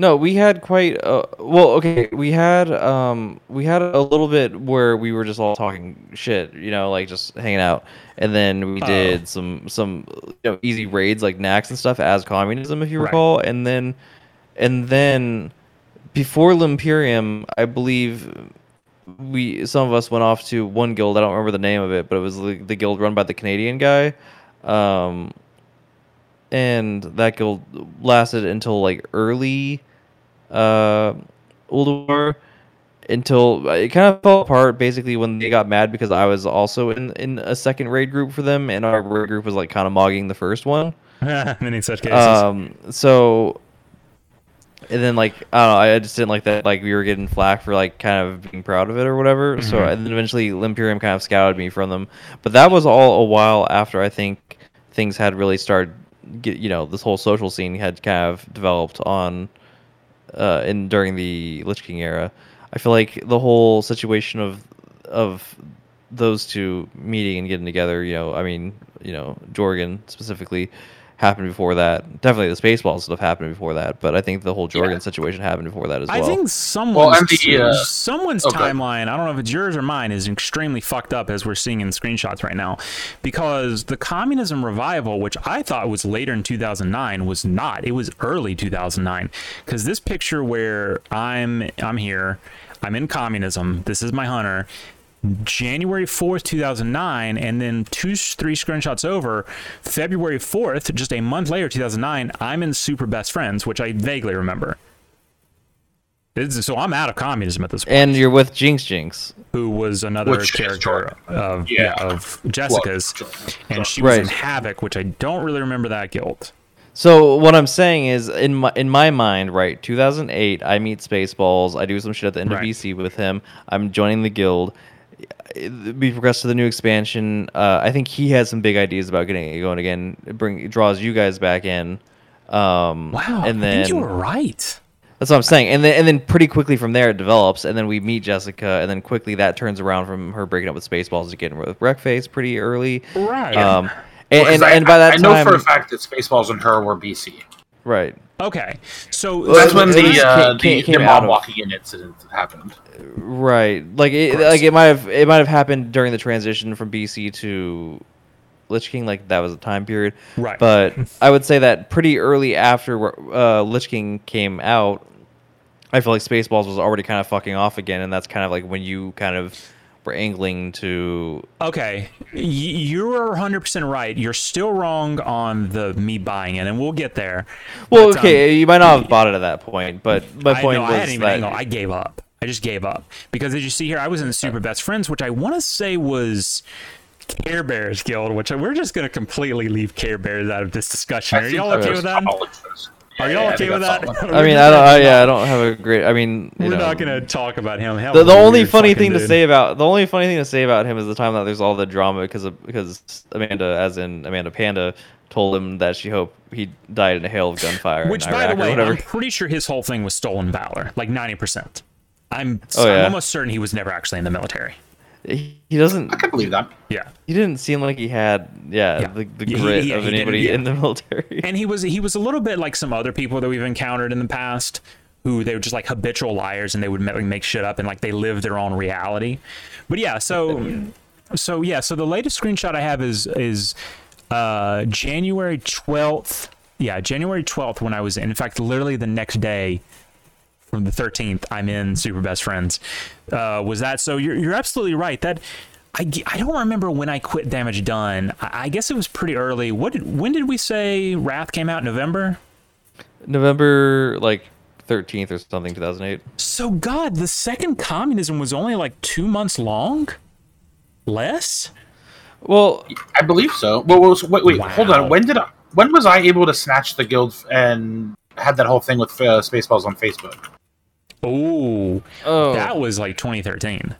No, we had quite uh, well. Okay, we had um we had a little bit where we were just all talking shit, you know, like just hanging out, and then we Oh. did some some you know easy raids like Naxx and stuff as communism, if you Right. recall, and then and then before Limperium, I believe we some of us went off to one guild. I don't remember the name of it, but it was the, the guild run by the Canadian guy. Um, and that guild lasted until like early uh Ulduar until it kind of fell apart basically when they got mad because I was also in in a second raid group for them and our raid group was like kind of mogging the first one. in such cases. Um so and then like I don't know, I just didn't like that like we were getting flack for like kind of being proud of it or whatever. So Mhm. and then eventually Limperium kind of scouted me from them. But that was all a while after I think things had really started get you know, this whole social scene had kind of developed on uh in during the Lich King era. I feel like the whole situation of of those two meeting and getting together, you know, I mean, you know, Jorgen specifically happened before that. Definitely the Spaceballs stuff happened before that, but I think the whole Jorgen Yeah. situation happened before that as well. I think someone's MD, uh, someone's okay. timeline. I don't know if it's yours or mine is extremely fucked up as we're seeing in the screenshots right now, because the communism revival, which I thought was later in 2009, was not. It was early 2009, because this picture where I'm I'm here, I'm in communism. This is my hunter. January 4th, 2009, and then two, three screenshots over, February 4th, just a month later, 2009, I'm in Super Best Friends, which I vaguely remember. It's- so I'm out of communism at this point. and you're with Jinx Jinx. who was another Which character of Yeah. yeah, of Jessica's, Well, Jordan. and she was in Havoc, which I don't really remember that guild. So what I'm saying is, in my in my mind, right, 2008, I meet Spaceballs. I do some shit at the end of Right. BC with him. I'm joining the guild. We progress to the new expansion. Uh, I think he has some big ideas about getting it going again. It bring it draws you guys back in. Um, Wow, and I then think you were right. That's what I'm saying. And then and then pretty quickly from there it develops, and then we meet Jessica, and then quickly that turns around from her breaking up with Spaceballs to getting with Wreckface pretty early. Right. Um, and, Because and, I, and by that I time, know for a fact that Spaceballs and her were BC. Right, Okay, so That's when the was- uh, came- came- the, came the mom of- walking in incident happened. right, like it, like it might have it might have happened during the transition from BC to Lich King, like that was a time period. Right. But I would say that pretty early after uh, Lich King came out, I feel like Spaceballs was already kind of fucking off again, and that's kind of like when you kind of were angling to Okay, you're 100% right. You're still wrong on the me buying it, and we'll get there. Well, But, um, okay, you might not have bought it at that point, but my I, point no, was I hadn't even that angle. I gave up. I just gave up because as you see here, I was in the Super Best Friends, which I want to say was Care Bears Guild, which we're just going to completely leave Care Bears out of this discussion. Are y'all that okay with that? college. Are y'all yeah, okay with that? I mean, I don't. I, yeah, I don't have a great. I mean, you We're know, not going to talk about him. Hell, The, the only funny fucking thing to say about the only funny thing to say about him is the time that there's all the drama because of, because Amanda, as in Amanda Panda, told him that she hoped he died in a hail of gunfire. Which, in by the way, whatever. I'm pretty sure his whole thing was stolen valor, like ninety percent. I'm, Oh, I'm yeah. almost certain he was never actually in the military. He, he doesn't. I can believe that. Yeah, He didn't seem like he had, yeah, Yeah. the, the Yeah, he- grit of he anybody yeah. in the military. and he was he was a little bit like some other people that we've encountered in the past, who they were just like habitual liars and they would make, make shit up and like they live their own reality. But yeah, so so yeah, so the latest screenshot I have is is uh, January twelfth. Yeah, January twelfth when I was in. in fact literally the next day from the 13th i'm in super best friends. Uh, was that so you're, you're absolutely right. That I, I don't remember when i quit damage done. I, I guess it was pretty early. What did, when did we say wrath came out? November? November like 13th or something, 2008. so god the second communism was only like two months long? Less? Well, I believe so. Well, was, wait, wait, hold on. When did I, when was I able to snatch the guild and had that whole thing with uh, Spaceballs on Facebook? Oh oh, that was like 2013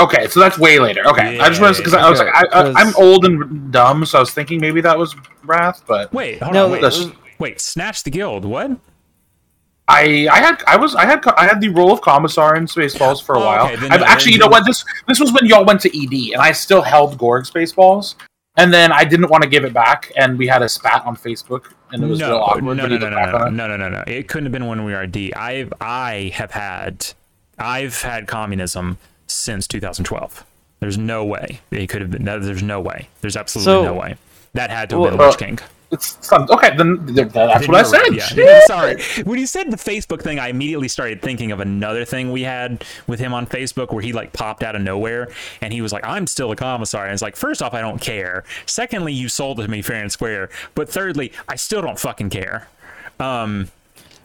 Okay, so that's way later. Okay, I just Yeah, was because I was okay, like, I, I, I'm 'cause- old and dumb, so I was thinking maybe that was Wrath, but wait hold No, on wait, this- wait snatch the guild what I I had I was I had I had the role of commissar in Spaceballs for a Oh, while. okay, I've no, actually, you know what? This this was when y'all went to ED, and I still held Gorg Spaceballs, and then I didn't want to give it back, and we had a spat on Facebook, and it was real no, awkward. no, no, no, no, no, no, no, no, no. It couldn't have been when we were D. I've I have had I've had communism since 2012. There's no way it could have been. There's no way. There's absolutely So- no way. That had to have Well, been uh, Lich King. It's some, okay. Then that's Then what I right, said. Yeah, Sorry. When you said the Facebook thing, I immediately started thinking of another thing we had with him on Facebook where he like popped out of nowhere and he was like, I'm still a commissar. And it's like, first off, I don't care. Secondly, you sold it to me fair and square. But thirdly, I still don't fucking care. Um,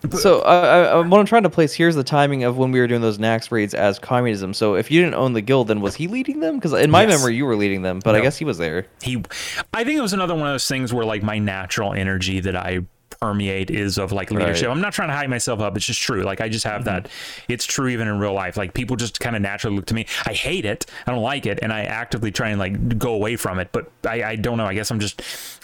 So uh, uh, what I'm trying to place here is the timing of when we were doing those Naxx raids as communism. So if you didn't own the guild, then was he leading them? Because in my Yes. memory, you were leading them, but I guess he was there. he i think it was another one of those things where like my natural energy that i permeate is of like leadership Right. i'm not trying to hype myself up it's just true like i just have that it's true even in real life like people just kind of naturally look to me i hate it i don't like it and i actively try and like go away from it but i, I don't know i guess i'm just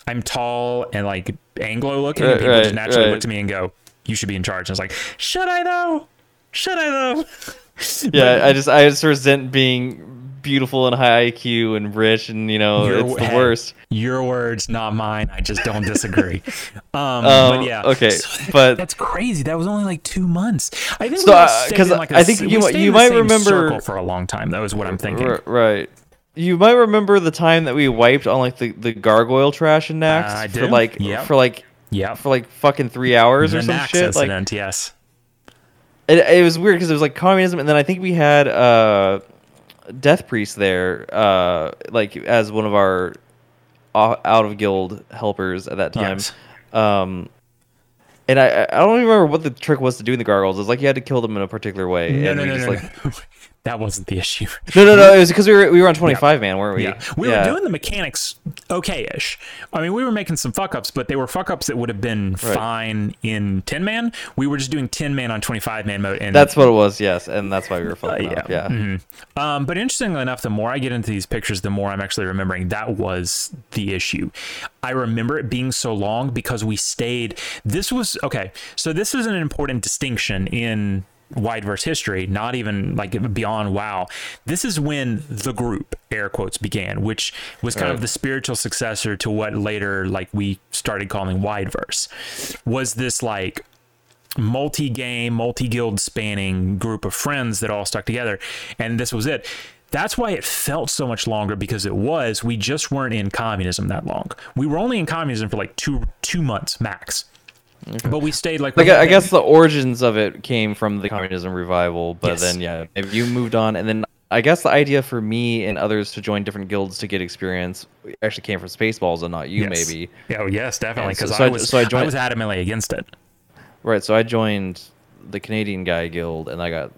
i'm tall and like anglo looking and Right, people just naturally right. look to me and go you should be in charge and it's like should i though should i though Yeah, I just I just resent being beautiful and high IQ and rich, and you know Your- it's the hey, worst. Your words, not mine. I just don't disagree. um, Um, but yeah, okay, So that- but- that's crazy. That was only like two months. I think So, we all uh, like, a I think you might- you might remember- circle for a long time. That was what I'm thinking. R- right. You might remember the time that we wiped on like the, the gargoyle trash in Naxx Uh, for like Yep. for like Yeah, for like fucking three hours the or some Naxx shit. Like incident. yes. it, it was weird because it was like communism, and then I think we had uh, Death Priest there, uh, like as one of our out of guild helpers at that time. Yes. Um, and I I don't even remember what the trick was to do in the gargoyles. It was like you had to kill them in a particular way. No, and no, we no, just, no, like. that wasn't the issue. no, no, no. It was because we were we were on twenty five man, weren't we? Yeah, we were doing the mechanics okay-ish. I mean, we were making some fuck ups, but they were fuck ups that would have been fine in ten man. We were just doing ten man on twenty five man mode, and That's what it was. Yes, and that's why we were fucking yeah. up. Yeah. Mhm. Um, but interestingly enough, the more I get into these pictures, the more I'm actually remembering that was the issue. I remember it being so long because we stayed. This was okay. So this is an important distinction in Wideverse history, not even like beyond WoW. This is when the group, air quotes, began, which was kind of the spiritual successor to what later like we started calling Wideverse. Was this like multi-game, multi-guild spanning group of friends that all stuck together, and this was it. That's why it felt so much longer because it was. We just weren't in communism that long. We were only in communism for like two two months max, but we stayed like Like I I guess the origins of it came from the uh-huh. communism revival, but Yes. then yeah, if you moved on, and then I guess the idea for me and others to join different guilds to get experience actually came from Spaceballs and not you, Yes. maybe. Oh yes, definitely. And so- Because so I I- was so I I, was adamantly against it. Right. So I joined the Canadian Guy Guild, and I got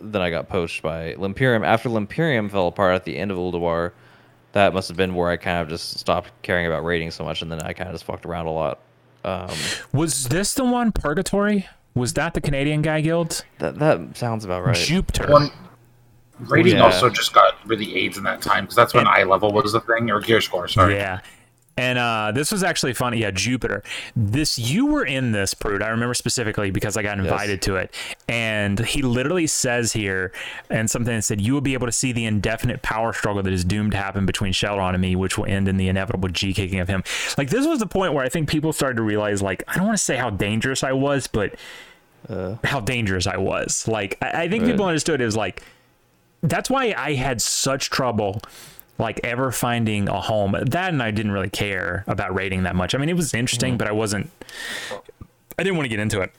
then I got poached by Limperium. After Limperium fell apart at the end of Ulduar, that must have been where I kind of just stopped caring about rating so much, and then I kind of just fucked around a lot. Um, Was this the one Purgatory? Was that the Canadian Guy Guild? that that sounds about right. Jupiter. One rating Yeah. also just got really AIDS in that time because that's when eye level was the thing or gear score. Sorry. Yeah. And uh, this was actually funny. Yeah, Jupiter. This you were in this, Prude. I remember specifically because I got invited to it. And he literally says here, and something that said, "You will be able to see the indefinite power struggle that is doomed to happen between Shelron and me, which will end in the inevitable G kicking of him." Like this was the point where I think people started to realize, like, I don't want to say how dangerous I was, but how dangerous I was. Like, I, I think Right. people understood it was like that's why I had such trouble like ever finding a home. That and I didn't really care about rating that much. I mean, it was interesting, but I wasn't I didn't want to get into it.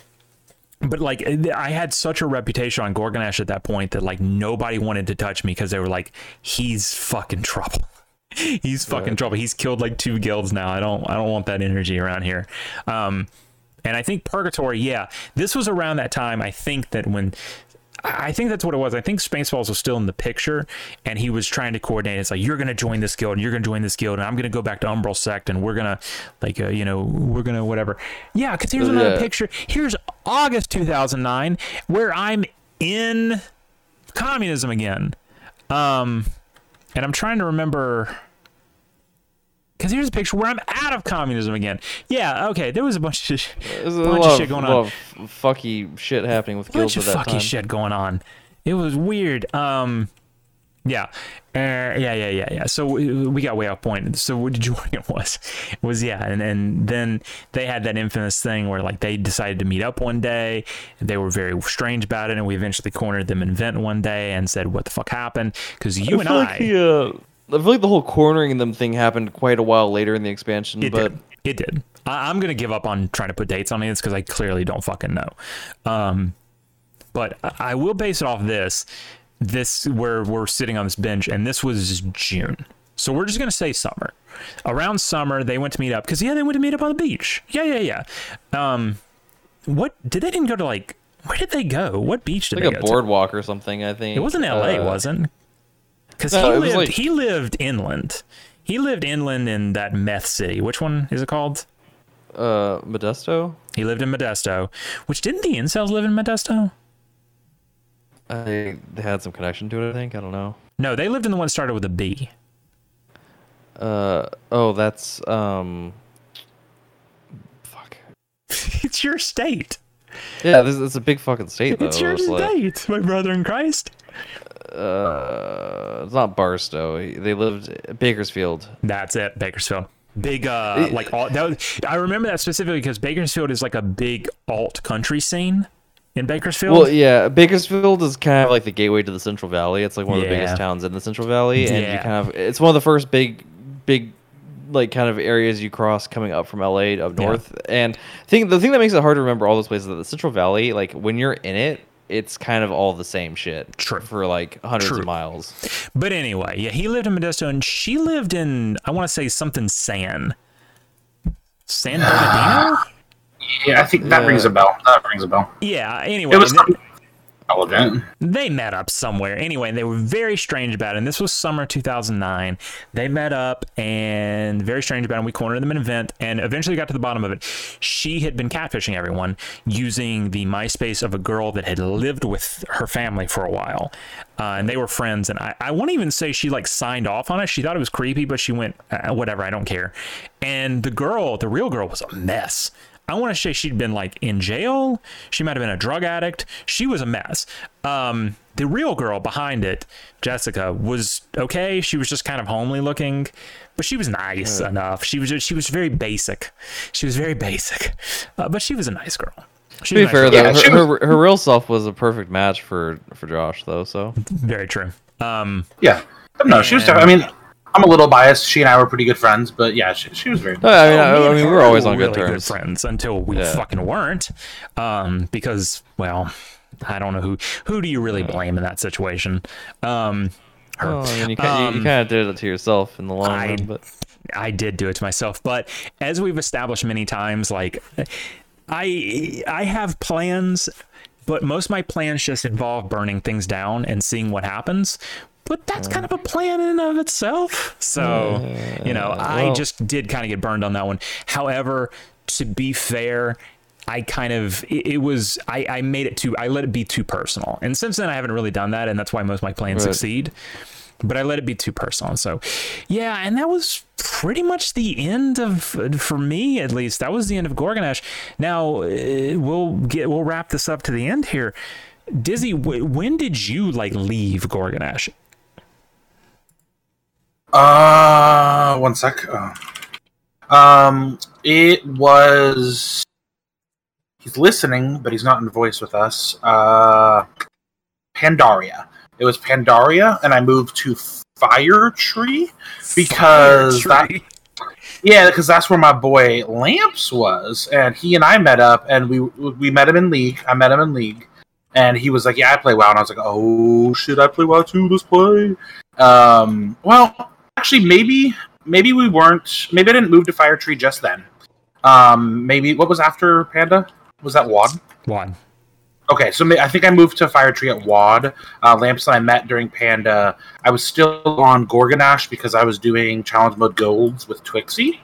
But like I had such a reputation on Gorgonnash at that point that like nobody wanted to touch me because they were like, he's fucking trouble. he's fucking trouble. He's killed like two guilds now. I don't I don't want that energy around here. Um and I think Purgatory, yeah, this was around that time. I think that when I think that's what it was. I think Spaceballs was still in the picture, and he was trying to coordinate. It's like you're going to join this guild, and you're going to join this guild, and I'm going to go back to Umbral Sect, and we're gonna, like, uh, you know, we're gonna whatever. Yeah, because here's another Yeah. picture. Here's August 2009, where I'm in communism again. Um, and I'm trying to remember. Because here's a picture where I'm out of communism again. Yeah, okay. There was a bunch of, a bunch of shit going on. lot of f- fucky shit happening with bunch guilds of fucky time. shit going on. It was weird. Um, yeah, uh, yeah, yeah, yeah, yeah. So we, we got way off point. So what did you want it was? It was yeah, and and then they had that infamous thing where like they decided to meet up one day. They were very strange about it, and we eventually cornered them in Vent one day and said, "What the fuck happened?" Because you I and I, like the, uh, I feel like the whole cornering them thing happened quite a while later in the expansion, It but did. It did. I, I'm gonna give up on trying to put dates on this because I clearly don't fucking know. Um, but I, I will base it off this. This where we're sitting on this bench, and this was June. So we're just gonna say summer. Around summer, they went to meet up because yeah, they went to meet up on the beach. Yeah, yeah, yeah. Um, what did they didn't go to like? Where did they go? What beach did they? go to? like a boardwalk or something. I think? It wasn't L.A. Uh, wasn't? Because no, he lived. like- He lived inland. He lived inland in that meth city. Which one is it called? Uh, Modesto. He lived in Modesto, which didn't the incels live in Modesto? I they had some connection to it. I think I don't know. No, they lived in the one that started with a B. Uh oh, that's um. Fuck. it's your state. Yeah, this is a big fucking state though. It's your It's like- state, my brother in Christ. Uh, it's not Barstow. They lived Bakersfield. That's it, Bakersfield. Big, uh, like all that. Was, I remember that specifically because Bakersfield is like a big alt country scene in Bakersfield. Well, yeah, Bakersfield is kind of like the gateway to the Central Valley. It's like one of the biggest towns in the Central Valley, and Yeah. you kind of it's one of the first big, big, like kind of areas you cross coming up from LA up Yeah. north. And I think the thing that makes it hard to remember all those places is that the Central Valley, like when you're in it, it's kind of all the same shit True. for like hundreds True. of miles. But anyway, yeah, he lived in Modesto, and she lived in I want to say something San. San Bernardino. Yeah, I think that Yeah. rings a bell. That rings a bell. yeah. Anyway, It was and then- something relevant. they met up somewhere. Anyway they were very strange about it and this was summer 2009 they met up and very strange about it and we cornered them in an event and eventually got to the bottom of it. She had been catfishing everyone using the myspace of a girl that had lived with her family for a while uh, and they were friends and I, I won't even say she like signed off on it. She thought it was creepy but she went uh, whatever i don't care. And the girl the real girl was a mess I want to say she'd been like in jail. She might have been a drug addict. She was a mess. Um, the real girl behind it, Jessica, was okay. She was just kind of homely looking, but she was nice enough. She was she was very basic. She was very basic, uh, but she was a nice girl. She To be was a nice fair girl. though, Yeah, she her, her, her real self was a perfect match for for Josh though. So very true. Um, Yeah, but no, she was. I mean, I'm a little biased. She and I were pretty good friends, but yeah, she, she was very. No, I mean, Oh, I, me I mean, we were always on good really terms. friends until we Yeah. fucking weren't. Um, because well, I don't know who who do you really blame in that situation. Um, her. Well, I mean, you, kind, you, Um, you kind of did it to yourself in the long I- run, but I did do it to myself, but as we've established many times, like I I have plans, but most of my plans just involve burning things down and seeing what happens. But that's kind of a plan in and of itself. So, you know, I just did kind of get burned on that one. However, to be fair, I kind of it, it was I, I made it too I let it be too personal. And since then I haven't really done that and that's why most of my plans Right. succeed. but I let it be too personal. So, yeah, and that was pretty much the end of, for me at least, that was the end of Gorgonnash. Now uh, we'll get we'll wrap this up to the end here. Dizzy, when did you like leave Gorgonnash? Uh, one sec. Uh, um, it was. He's listening, but he's not in voice with us. Uh, Pandaria. It was Pandaria, and I moved to Firetree because Firetree. that. Yeah, because that's where my boy Lamps was, and he and I met up, and we we met him in League. I met him in League, and he was like, "Yeah, I play WoW," and I was like, "Oh shit, I play WoW too. Let's play." Um, well, actually, maybe maybe we weren't. Maybe I didn't move to Firetree just then. Um, maybe what was after Panda? Was that Wad? Wad. Okay, so I think I moved to Firetree at Wad. Uh, Lamps and I met during Panda. I was still on Gorgonnash because I was doing challenge mode golds with Twixie.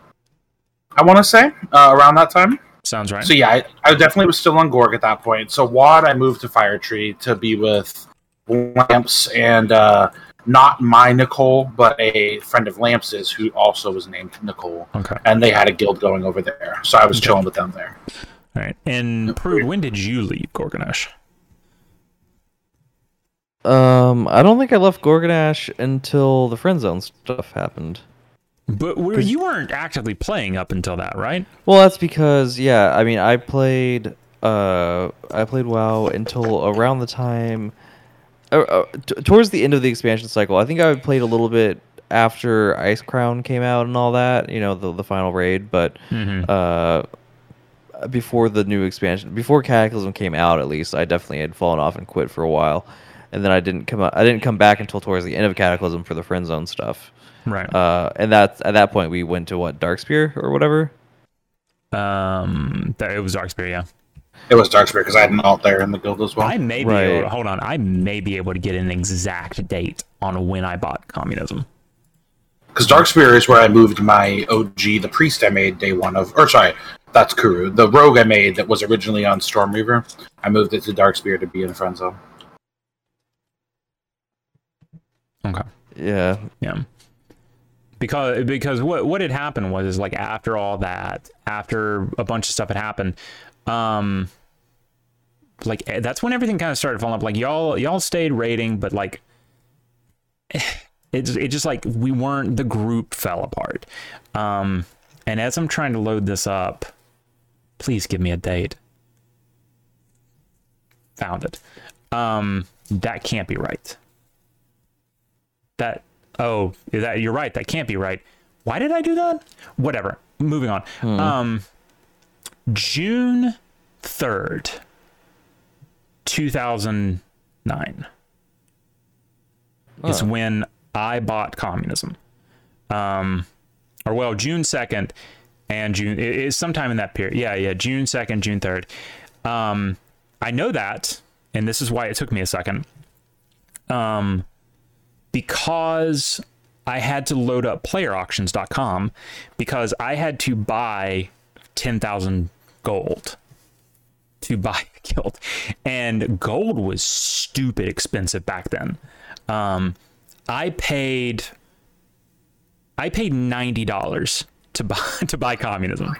I want to say uh, around that time. Sounds right. So yeah, I, I definitely was still on Gorg at that point. So Wad, I moved to Firetree to be with Lamps and uh, not my Nicole, but a friend of Lamps's who also was named Nicole, okay. and they had a guild going over there. So I was Okay. chilling with them there. All right. And Prude, when did you leave Gorgonnash? Um, I don't think I left Gorgonnash until the friend zone stuff happened. But were, you weren't actively playing up until that, right? Well, that's because yeah, I mean, I played uh I played WoW until around the time uh, uh, t- towards the end of the expansion cycle. I think I played a little bit after Icecrown came out and all that, you know, the the final raid, but Mm-hmm. uh before the new expansion, before Cataclysm came out at least, I definitely had fallen off and quit for a while. And then I didn't come out, I didn't come back until towards the end of Cataclysm for the friend zone stuff. Right. Uh, and that's at that point we went to what Darkspear or whatever. um, that, it was Darkspear, yeah. It was Darkspear because I had an alt there in the guild as well. I may be Right. able, hold on. I may be able to get an exact date on when I bought communism. Because Darkspear is where I moved my OG, the priest I made day one of, or sorry, that's Kuru. The rogue I made that was originally on Stormreaver, I moved it to Darkspear to be in a friend zone. Okay. Yeah, Yeah. Because because what what had happened was is like after all that, after a bunch of stuff had happened, um like eh, that's when everything kind of started falling up. Like y'all y'all stayed rating, but like it's it just like we weren't the group fell apart. Um and as I'm trying to load this up, please give me a date. Found it. Um that can't be right. That oh, that you're right. That can't be right. Why did I do that? Whatever. Moving on. Um, June third, two thousand nine, is when I bought communism. Um, or well, June second and June it is sometime in that period. Yeah, yeah, June second, June third. Um, I know that, and this is why it took me a second. Um, because I had to load up playerauctions.com because I had to buy 10,000 gold to buy a guild. And gold was stupid expensive back then. Um, I paid I paid $90 to buy to buy communism.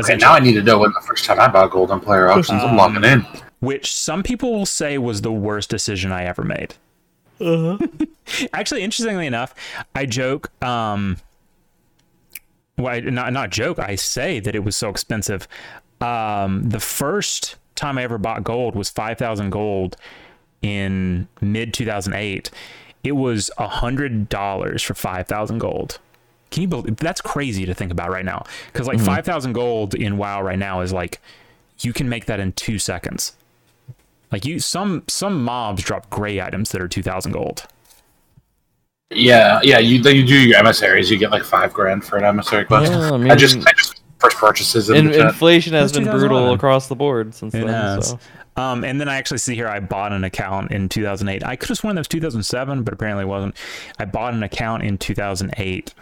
Okay, now I need to know when the first time I bought gold on player auctions. I'm logging in. which some people will say was the worst decision I ever made. Actually, interestingly enough, I joke. Um, well, not not joke. I say that it was so expensive. Um, the first time I ever bought gold was five thousand gold in mid two thousand eight. It was a hundred dollars for five thousand gold. Can you believe that's crazy to think about right now? Because like five thousand gold in WoW right now is like you can make that in two seconds. Like you, some some mobs drop gray items that are two thousand gold. Yeah, yeah. You you do your emissaries. You get like five grand for an emissary quest. Yeah, I I, just I just first purchases in In, the inflation has That's been brutal across the board since It then. has. So. Um, and then I actually see here I bought an account in 2008. I could have sworn that was 2007, but apparently it wasn't. I bought an account in 2008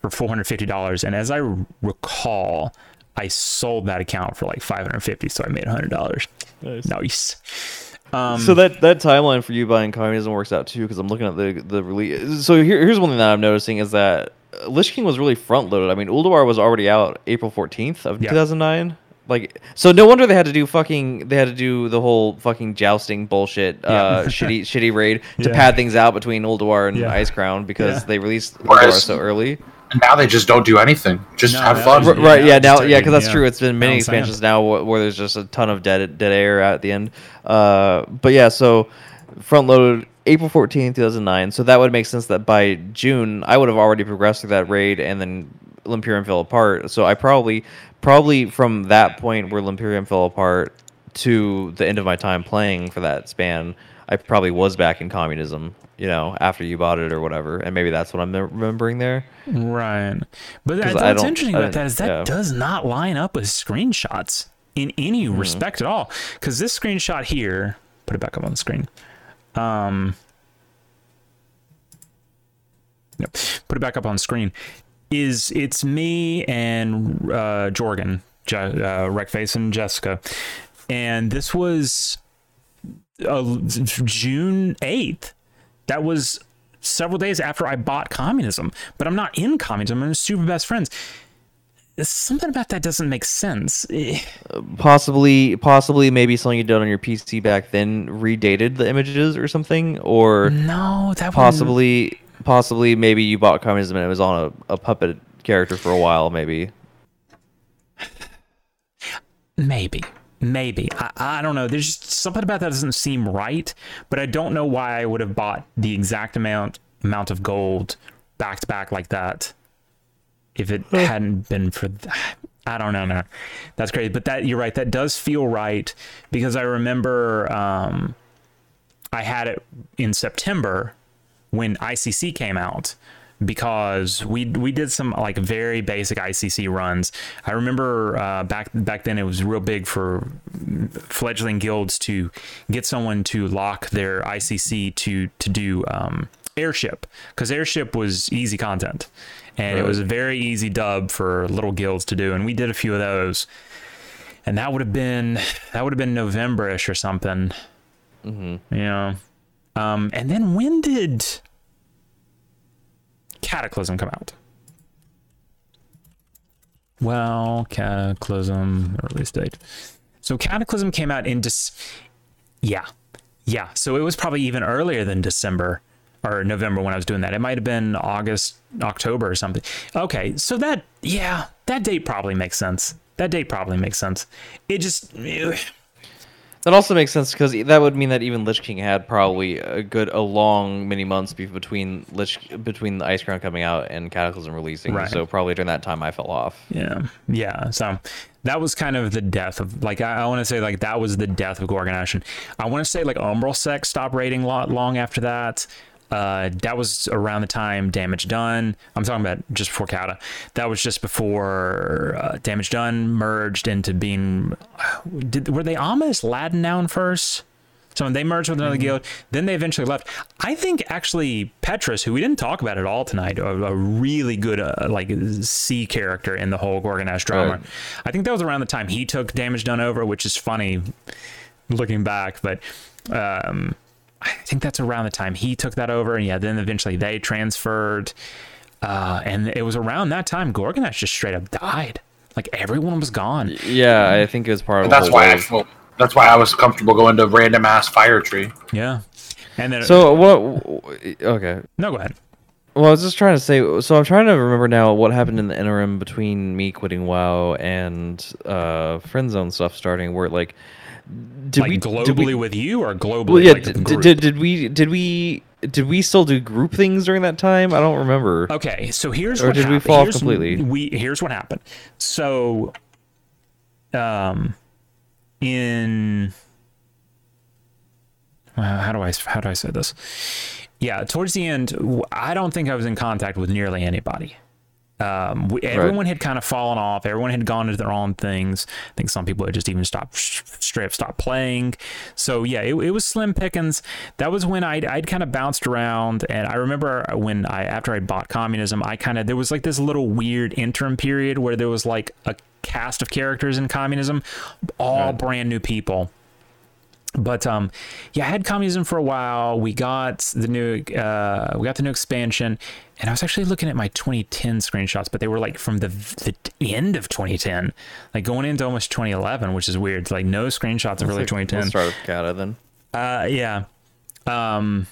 for $450, and as I recall, I sold that account for like 550, so I made $100. Nice. Nice. Um, so that that timeline for you buying communism works out too because I'm looking at the the release. So here, here's one thing that I'm noticing is that Lich King was really front loaded. I mean, Ulduar was already out April 14th of Yeah. 2009. Like, so no wonder they had to do fucking they had to do the whole fucking jousting bullshit, uh, shitty shitty raid to Yeah. pad things out between Ulduar and Yeah. Icecrown because Yeah. they released Ulduar so early. And now they just don't do anything. Just No, have that fun. was- right, yeah, yeah, now, yeah, because that's yeah. true. It's been many Down sand. expansions now where, where there's just a ton of dead dead air at the end. Uh, but yeah, so front loaded April 14th, 2009. So that would make sense that by June I would have already progressed through that raid, and then Limperium fell apart. So I probably probably from that point where Limperium fell apart to the end of my time playing for that span, I probably was back in communism. You know, after you bought it or whatever, and maybe that's what I'm remembering there. Right. But that, 'Cause what's interesting about that is that yeah. does not line up with screenshots in any Mm-hmm. respect at all. Because this screenshot here, put it back up on the screen. Um, Yep. Put it back up on screen. Is it's me and uh, Jorgen, Je- uh, Wreckface and Jessica, and this was uh, June eighth. That was several days after I bought communism, but I'm not in communism. I'm super best friends. Something about that doesn't make sense. Eh, possibly possibly maybe something you did on your PC back then redated the images or something or No, that wouldn't- possibly possibly maybe you bought communism and it was on a, a puppet character for a while maybe Maybe. Maybe. I, I don't know. There's just something about that doesn't seem right, but I don't know why I would have bought the exact amount amount of gold back to back like that if it hadn't been for that. I don't know no. That's crazy. But that you're right, that does feel right because I remember um I had it in September when ICC came out because we we did some like very basic ICC runs. I remember uh, back back then it was real big for fledgling guilds to get someone to lock their ICC to to do um, airship because airship was easy content and it was a very easy dub for little guilds to do and we did a few of those and that would have been that would have been November-ish or something. Mm-hmm. Yeah. Um, and then when did Cataclysm come out? Well, Cataclysm release date. So Cataclysm came out in Dec- yeah, yeah. So it was probably even earlier than December or November when I was doing that. It might have been August, October or something. Okay, so that yeah, that date probably makes sense. That date probably makes sense. It just that also makes sense because that would mean that even Lich King had probably a good a long many months between Lich between the Icecrown coming out and Cataclysm releasing Right. so probably during that time I fell off Yeah, yeah. So that was kind of the death of like I, I want to say like that was the death of Gorgonnash. And I want to say like Umbral Sect stopped rating lot long after that. Uh, that was around the time Damage Done. I'm talking about just before Kata. That was just before uh, Damage Done merged into being. Did were they ominous Latin noun first? So they merged with another guild, then they eventually left. I think actually Petrus, who we didn't talk about at all tonight, a, a really good uh, like C character in the whole Gorgonnash drama. Right. I think that was around the time he took damage done over, which is funny looking back, but um, I think that's around the time he took that over, and yeah, then eventually they transferred, uh, and it was around that time Gorgonnash just straight up died. Like everyone was gone. yeah I think it was part of that's whole why I wave. felt. That's why I was comfortable going to random ass fire tree. Yeah, and then so what okay no, go ahead. Well, I was just trying to say. So I'm trying to remember now what happened in the interim between me quitting WoW and uh, friend zone stuff starting. Where like, did like we globally we, with you or globally? well, yeah. like, did, did did we did we did we still do group things during that time? I don't remember. Okay, so here's Or what did we happened. fall Here's- completely? We here's what happened. So, um, in uh, how do I how do I say this? Yeah, towards the end, I don't think I was in contact with nearly anybody. Um, we, everyone had kind of fallen off. Everyone had gone into their own things. I think some people had just even stopped, straight up stopped playing. So yeah, it, it was slim pickings. That was when I'd, I'd kind of bounced around, and I remember when I after I bought communism, I kind of there was like this little weird interim period where there was like a cast of characters in communism, all brand new people but um, yeah, I had communism for a while. We got the new uh, we got the new expansion, and I was actually looking at my 2010 screenshots, but they were like from the the end of 2010, like going into almost 2011, which is weird. It's like no screenshots of early Let's 2010. start with Kata then. Uh, yeah. Um,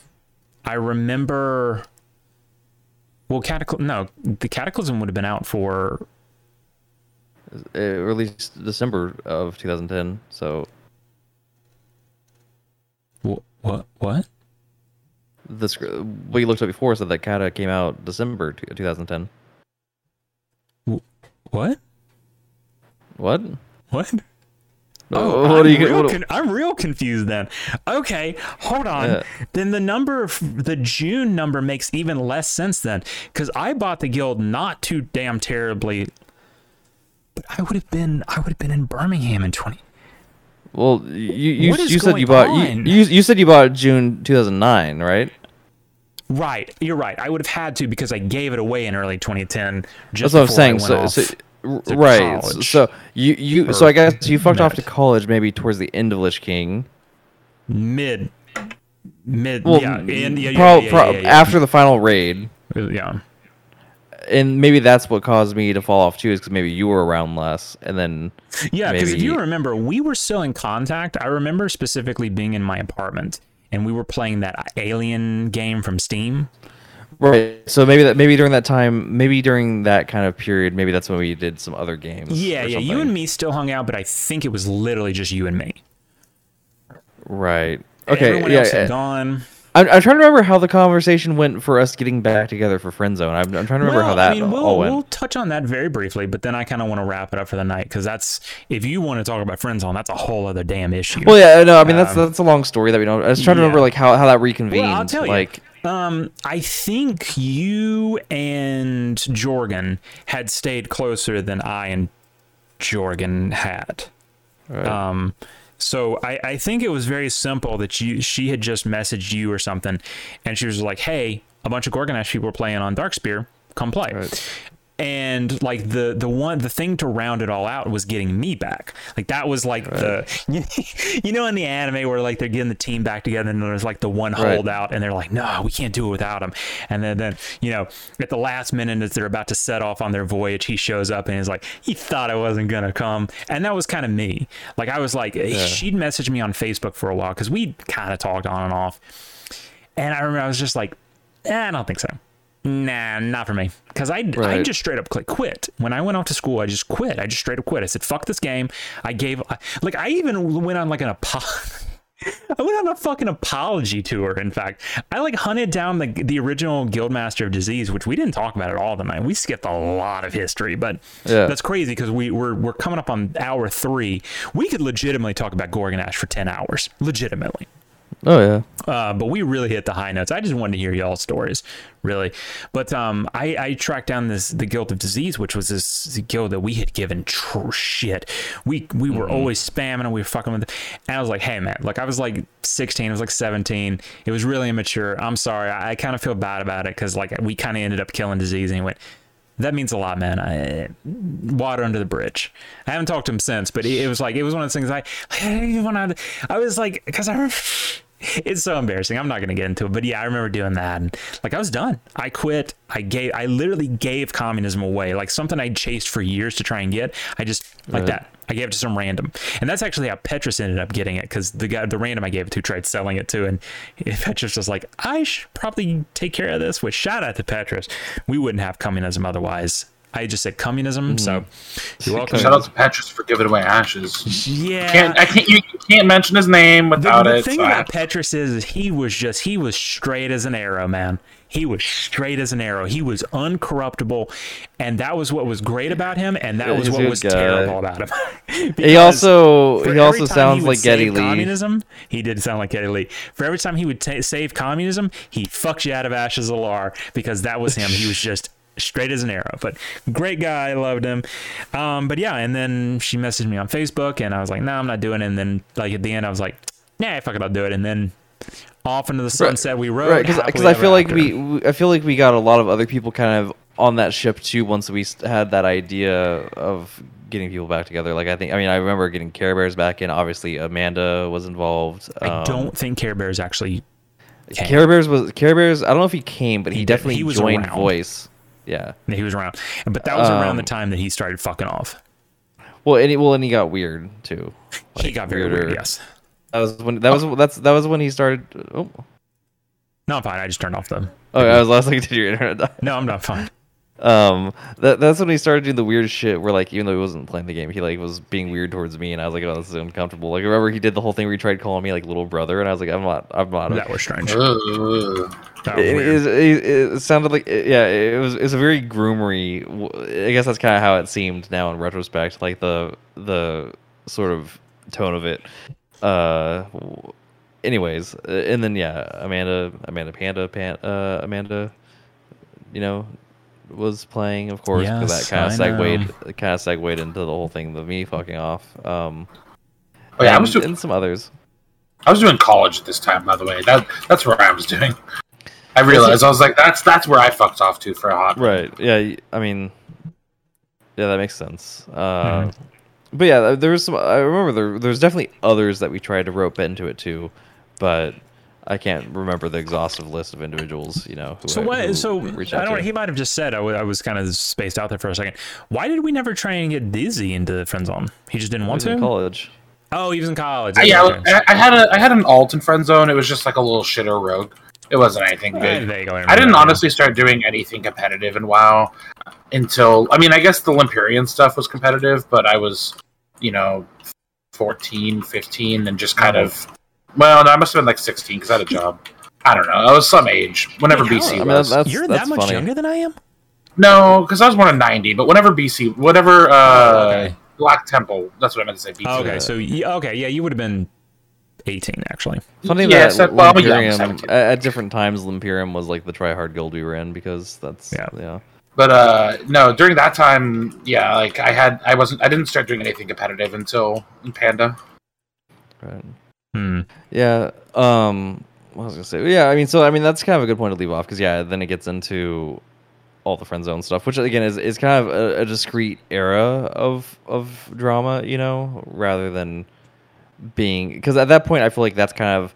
I remember. Well, cataclysm. No, the cataclysm would have been out for. It released December of 2010. So What? What? What? the sc- what you looked up before said that Kata came out December 2010. What? What? What? Oh, I'm, what are you? real What, con- I'm real confused then. Okay, hold on. Yeah. Then the number, the June number makes even less sense then, because I bought the guild not too damn terribly. But I would have been, I would have been in Birmingham in 20. Well, you you, you said you bought you, you you said you bought June 2009, right? Right, you're right. I would have had to because I gave it away in early 2010. Just That's what I'm saying. So, so right. college. So you you so I guess you fucked off to college maybe towards the end of Lich King. mid, mid, Well, yeah, and, yeah, yeah, prob- yeah, prob- yeah, yeah, after the final raid, uh, yeah, yeah. And maybe that's what caused me to fall off too, is because maybe you were around less, and then Yeah, because if you remember, we were still in contact. I remember specifically being in my apartment and we were playing that alien game from Steam. right. So maybe that maybe during that time, maybe during that kind of period, maybe that's when we did some other games. Yeah, yeah. You and me still hung out, but I think it was literally just you and me. Right. Okay. Everyone yeah. else had gone. I'm, I'm trying to remember how the conversation went for us getting back together for friend zone. I'm, I'm trying to remember well, how that I mean, we'll, all went. we'll touch on that very briefly, but then I kind of want to wrap it up for the night because that's if you want to talk about friends on, that's a whole other damn issue. Well, yeah, no, I mean that's Um, that's a long story that we don't. I was trying to remember like how, how that reconvened. Well, I'll tell like, you. Um, I think you and Jorgen had stayed closer than I and Jorgen had. Right. Um, so I, I think it was very simple that you she had just messaged you or something, and she was like, "Hey, a bunch of Gorgonnash people are playing on Darkspear. Come play." Right. And like the the one the thing to round it all out was getting me back. Like that was like the you know in the anime where like they're getting the team back together and there's like the one Right. holdout and they're like no we can't do it without him. And then then you know at the last minute as they're about to set off on their voyage he shows up and he's like he thought I wasn't gonna come and that was kind of me. Like I was like she'd messaged me on Facebook for a while because we kind of talked on and off. And I remember I was just like, eh, I don't think so. Nah, not for me. Because I, I just straight up click quit. When I went off to school, I just quit. I just straight up quit. I said, fuck this game. I gave, I, like, I even went on like an apology. I went on a fucking apology tour. In fact, I like hunted down the the original Guildmaster of Disease, which we didn't talk about at all tonight. We skipped a lot of history, but Yeah. that's crazy because we we're we're coming up on hour three. We could legitimately talk about Gorgonnash for ten hours, legitimately. Oh yeah. Uh, but we really hit the high notes. I just wanted to hear y'all's stories, really. But um, I, I tracked down this the Guild of Disease, which was this guild that we had given true shit. We we were always spamming and we were fucking with it. And I was like, hey man, like I was like 16, I was like 17. It was really immature. I'm sorry. I, I kind of feel bad about it because like we kind of ended up killing disease and he went. That means a lot, man. I, water under the bridge. I haven't talked to him since, but it, it was like it was one of those things. I, I didn't even want to. I was like, because I remember it's so embarrassing. I'm not gonna get into it, but yeah, I remember doing that. And like I was done. I quit. I gave. I literally gave communism away, like something I chased for years to try and get. I just like that. I gave it to some random, and that's actually how Petrus ended up getting it because the guy, the random I gave it to, tried selling it to, and Petrus was like, "I should probably take care of this." Which shout out to Petrus. We wouldn't have communism otherwise. I just said communism, so mm-hmm. you're welcome. Shout out to Petrus for giving away ashes. Yeah, Can't I can't you can't mention his name the, without the it. thing so I- about Petrus is, is he was just he was straight as an arrow, man. He was straight as an arrow. He was uncorruptible, and that was what was great about him, and that was what was guy. terrible about him. He also he also sounds would like Geddy Lee. Communism, he did sound like Geddy Lee. For every time he would ta save communism, he fucks you out of Ashes of Al'ar because that was him. he was just straight as an arrow. But great guy, I loved him. Um, but yeah, and then she messaged me on Facebook, and I was like, no, I'm not doing it. And then like at the end, I was like, nah, fuck it, I'll do it. And then off into the sunset we rode. Right, because I feel like we, we I feel like we got a lot of other people kind of on that ship too. Once we had that idea of getting people back together, like I think, I mean, I remember getting Care Bears back in. Obviously, Amanda was involved. I Um, don't think Care Bears actually. came. Care Bears was Care Bears. I don't know if he came, but he, He definitely he was joined around. Voice. Yeah. He was around, but that was around the Um, time that he started fucking off. Well, and he, well, and he got weird too. he got very weirder. weird. Yes. That was when that was that's that was when he started. Oh, No, I'm fine. I just turned off the. oh I was last like, did your internet die? No, I'm not fine. Um, that that's when he started doing the weird shit where like even though he wasn't playing the game, he like was being weird towards me, and I was like, oh, this is uncomfortable. Like remember he did the whole thing where he tried calling me like little brother, and I was like, I'm not, I'm not. That was strange. That was It, weird. it, it sounded like yeah, it was it was a very groomery. I guess that's kind of how it seemed now in retrospect, like the the sort of tone of it. Uh, anyways, uh, and then yeah, Amanda, Amanda Panda, Pan, uh, Amanda, you know, was playing of course because Yes, that kind of I segued kind of segued into the whole thing of me fucking off. Um, Oh, yeah, I and, was doing and some others. I was doing college at this time, by the way. That that's where I was doing. I realized I was like, that's that's where I fucked off to for a hot. Right. Yeah. I mean, yeah, that makes sense. Uh, Mhm. But yeah, there was some. I remember there. There's definitely others that we tried to rope into it too, but I can't remember the exhaustive list of individuals. You know. Who So I- what? who So I don't. to. He might have just said I was kind of spaced out there for a second. Why did we never try and get Dizzy into the friend zone? He just didn't He want was in to. college. Oh, he was in college. Yeah, I, I had a I had an alt in friend zone. It was just like a little shitter rogue. It wasn't anything eh, big. good. there you go, I didn't remember. honestly start doing anything competitive in WoW until I mean I guess the Limperian stuff was competitive, but I was, you know, 14, 15 and just kind of well, no, I must have been like 16 cuz I had a job. I don't know. I was some age whenever Wait, how- BC I mean, was. that's You're that's that much funny. younger than I am. No, cuz I was born in 90, but whenever BC, whatever uh Oh, okay. Black Temple, that's what I meant to say BC. Oh, okay, so y- okay, yeah, you would have been 18 actually. Funny Yeah, that so- well, I'm Limperium, 17. at, at different times, Limperium was like the try hard guild we were in because that's Yeah. yeah. But uh no, during that time, yeah, like I had I wasn't I didn't start doing anything competitive until in Panda. Right. Hmm. Yeah. Um. What was I gonna say? Yeah. I mean, so I mean, that's kind of a good point to leave off because yeah, then it gets into all the friend zone stuff, which again is is kind of a, a discrete era of of drama, you know, rather than being because at that point I feel like that's kind of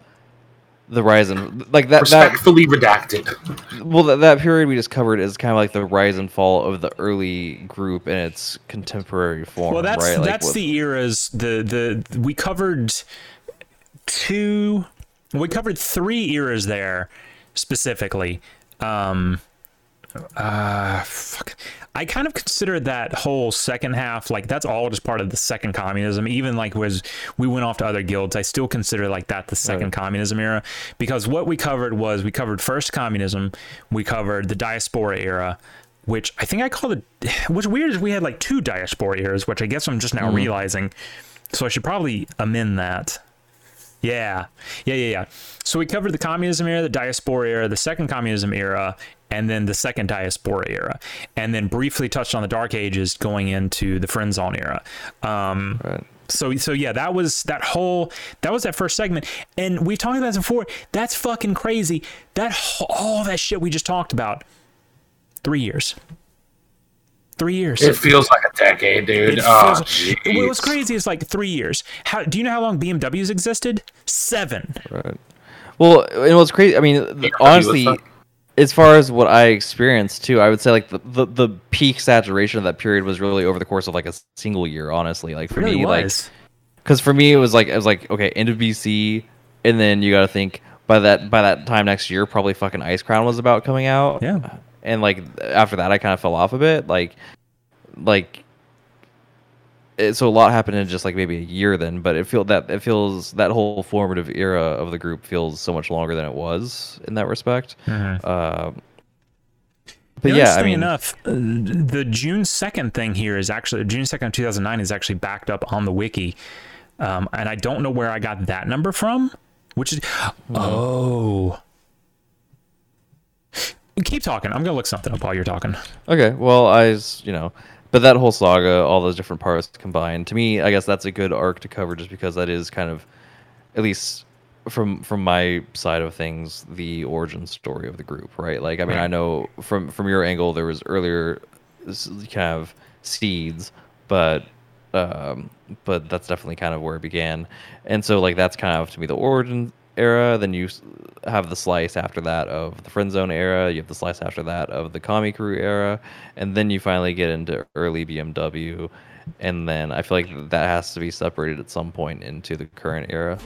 the rise and like that that Respectfully redacted. well that, that period we just covered is kind of like the rise and fall of the early group in its contemporary form. Well, that's right? Like, that's what- the eras. The the we covered two. We covered three eras there specifically. Um, uh, fuck. I kind of consider that whole second half like that's all just part of the second communism. Even like was we went off to other guilds, I still consider like that the second Right. communism era because what we covered was we covered first communism, we covered the diaspora era, which I think I called it. What's weird is we had like two diaspora eras, which I guess I'm just now mm-hmm. realizing. So I should probably amend that. Yeah, yeah, yeah, yeah. So we covered the communism era, the diaspora era, the second communism era, and then the second diaspora era, and then briefly touched on the Dark Ages going into the Friend Zone era. Um, Right. so so yeah, that was that whole that was that first segment, and we talked about this before. That's fucking crazy. That all that shit we just talked about. Three years. Three years. It feels like a decade, dude. It oh, feels- jeez. well, what's crazy is like three years. How do you know how long BMWs existed? Seven. Right. Well, and what's crazy? I mean, th- Yeah, honestly, as far as what I experienced too, I would say like the, the the peak saturation of that period was really over the course of like a single year. Honestly, like for It really me, like because for me it was like it was like okay, end of BC, and then you got to think by that by that time next year, probably fucking Icecrown was about coming out. Yeah. And like after that, I kind of fell off a bit. Like, like. It, so a lot happened in just like maybe a year then, but it feel that it feels that whole formative era of the group feels so much longer than it was in that respect. Mhm. Uh, but You know, yeah, I mean, enough, uh, the June second thing here is actually June second, of two thousand nine, is actually backed up on the wiki, um, and I don't know where I got that number from. Which is oh, keep talking. I'm gonna look something up while you're talking. Okay, well, I, you know, but that whole saga, all those different parts combined, to me, I guess that's a good arc to cover, just because that is kind of, at least from from my side of things the origin story of the group right like i mean i know from from your angle there was earlier kind of seeds but um but that's definitely kind of where it began and so like that's kind of to me the origin era then you have the slice after that of the friend zone era you have the slice after that of the Kami crew era and then you finally get into early bmw and then I feel like that has to be separated at some point into the current era.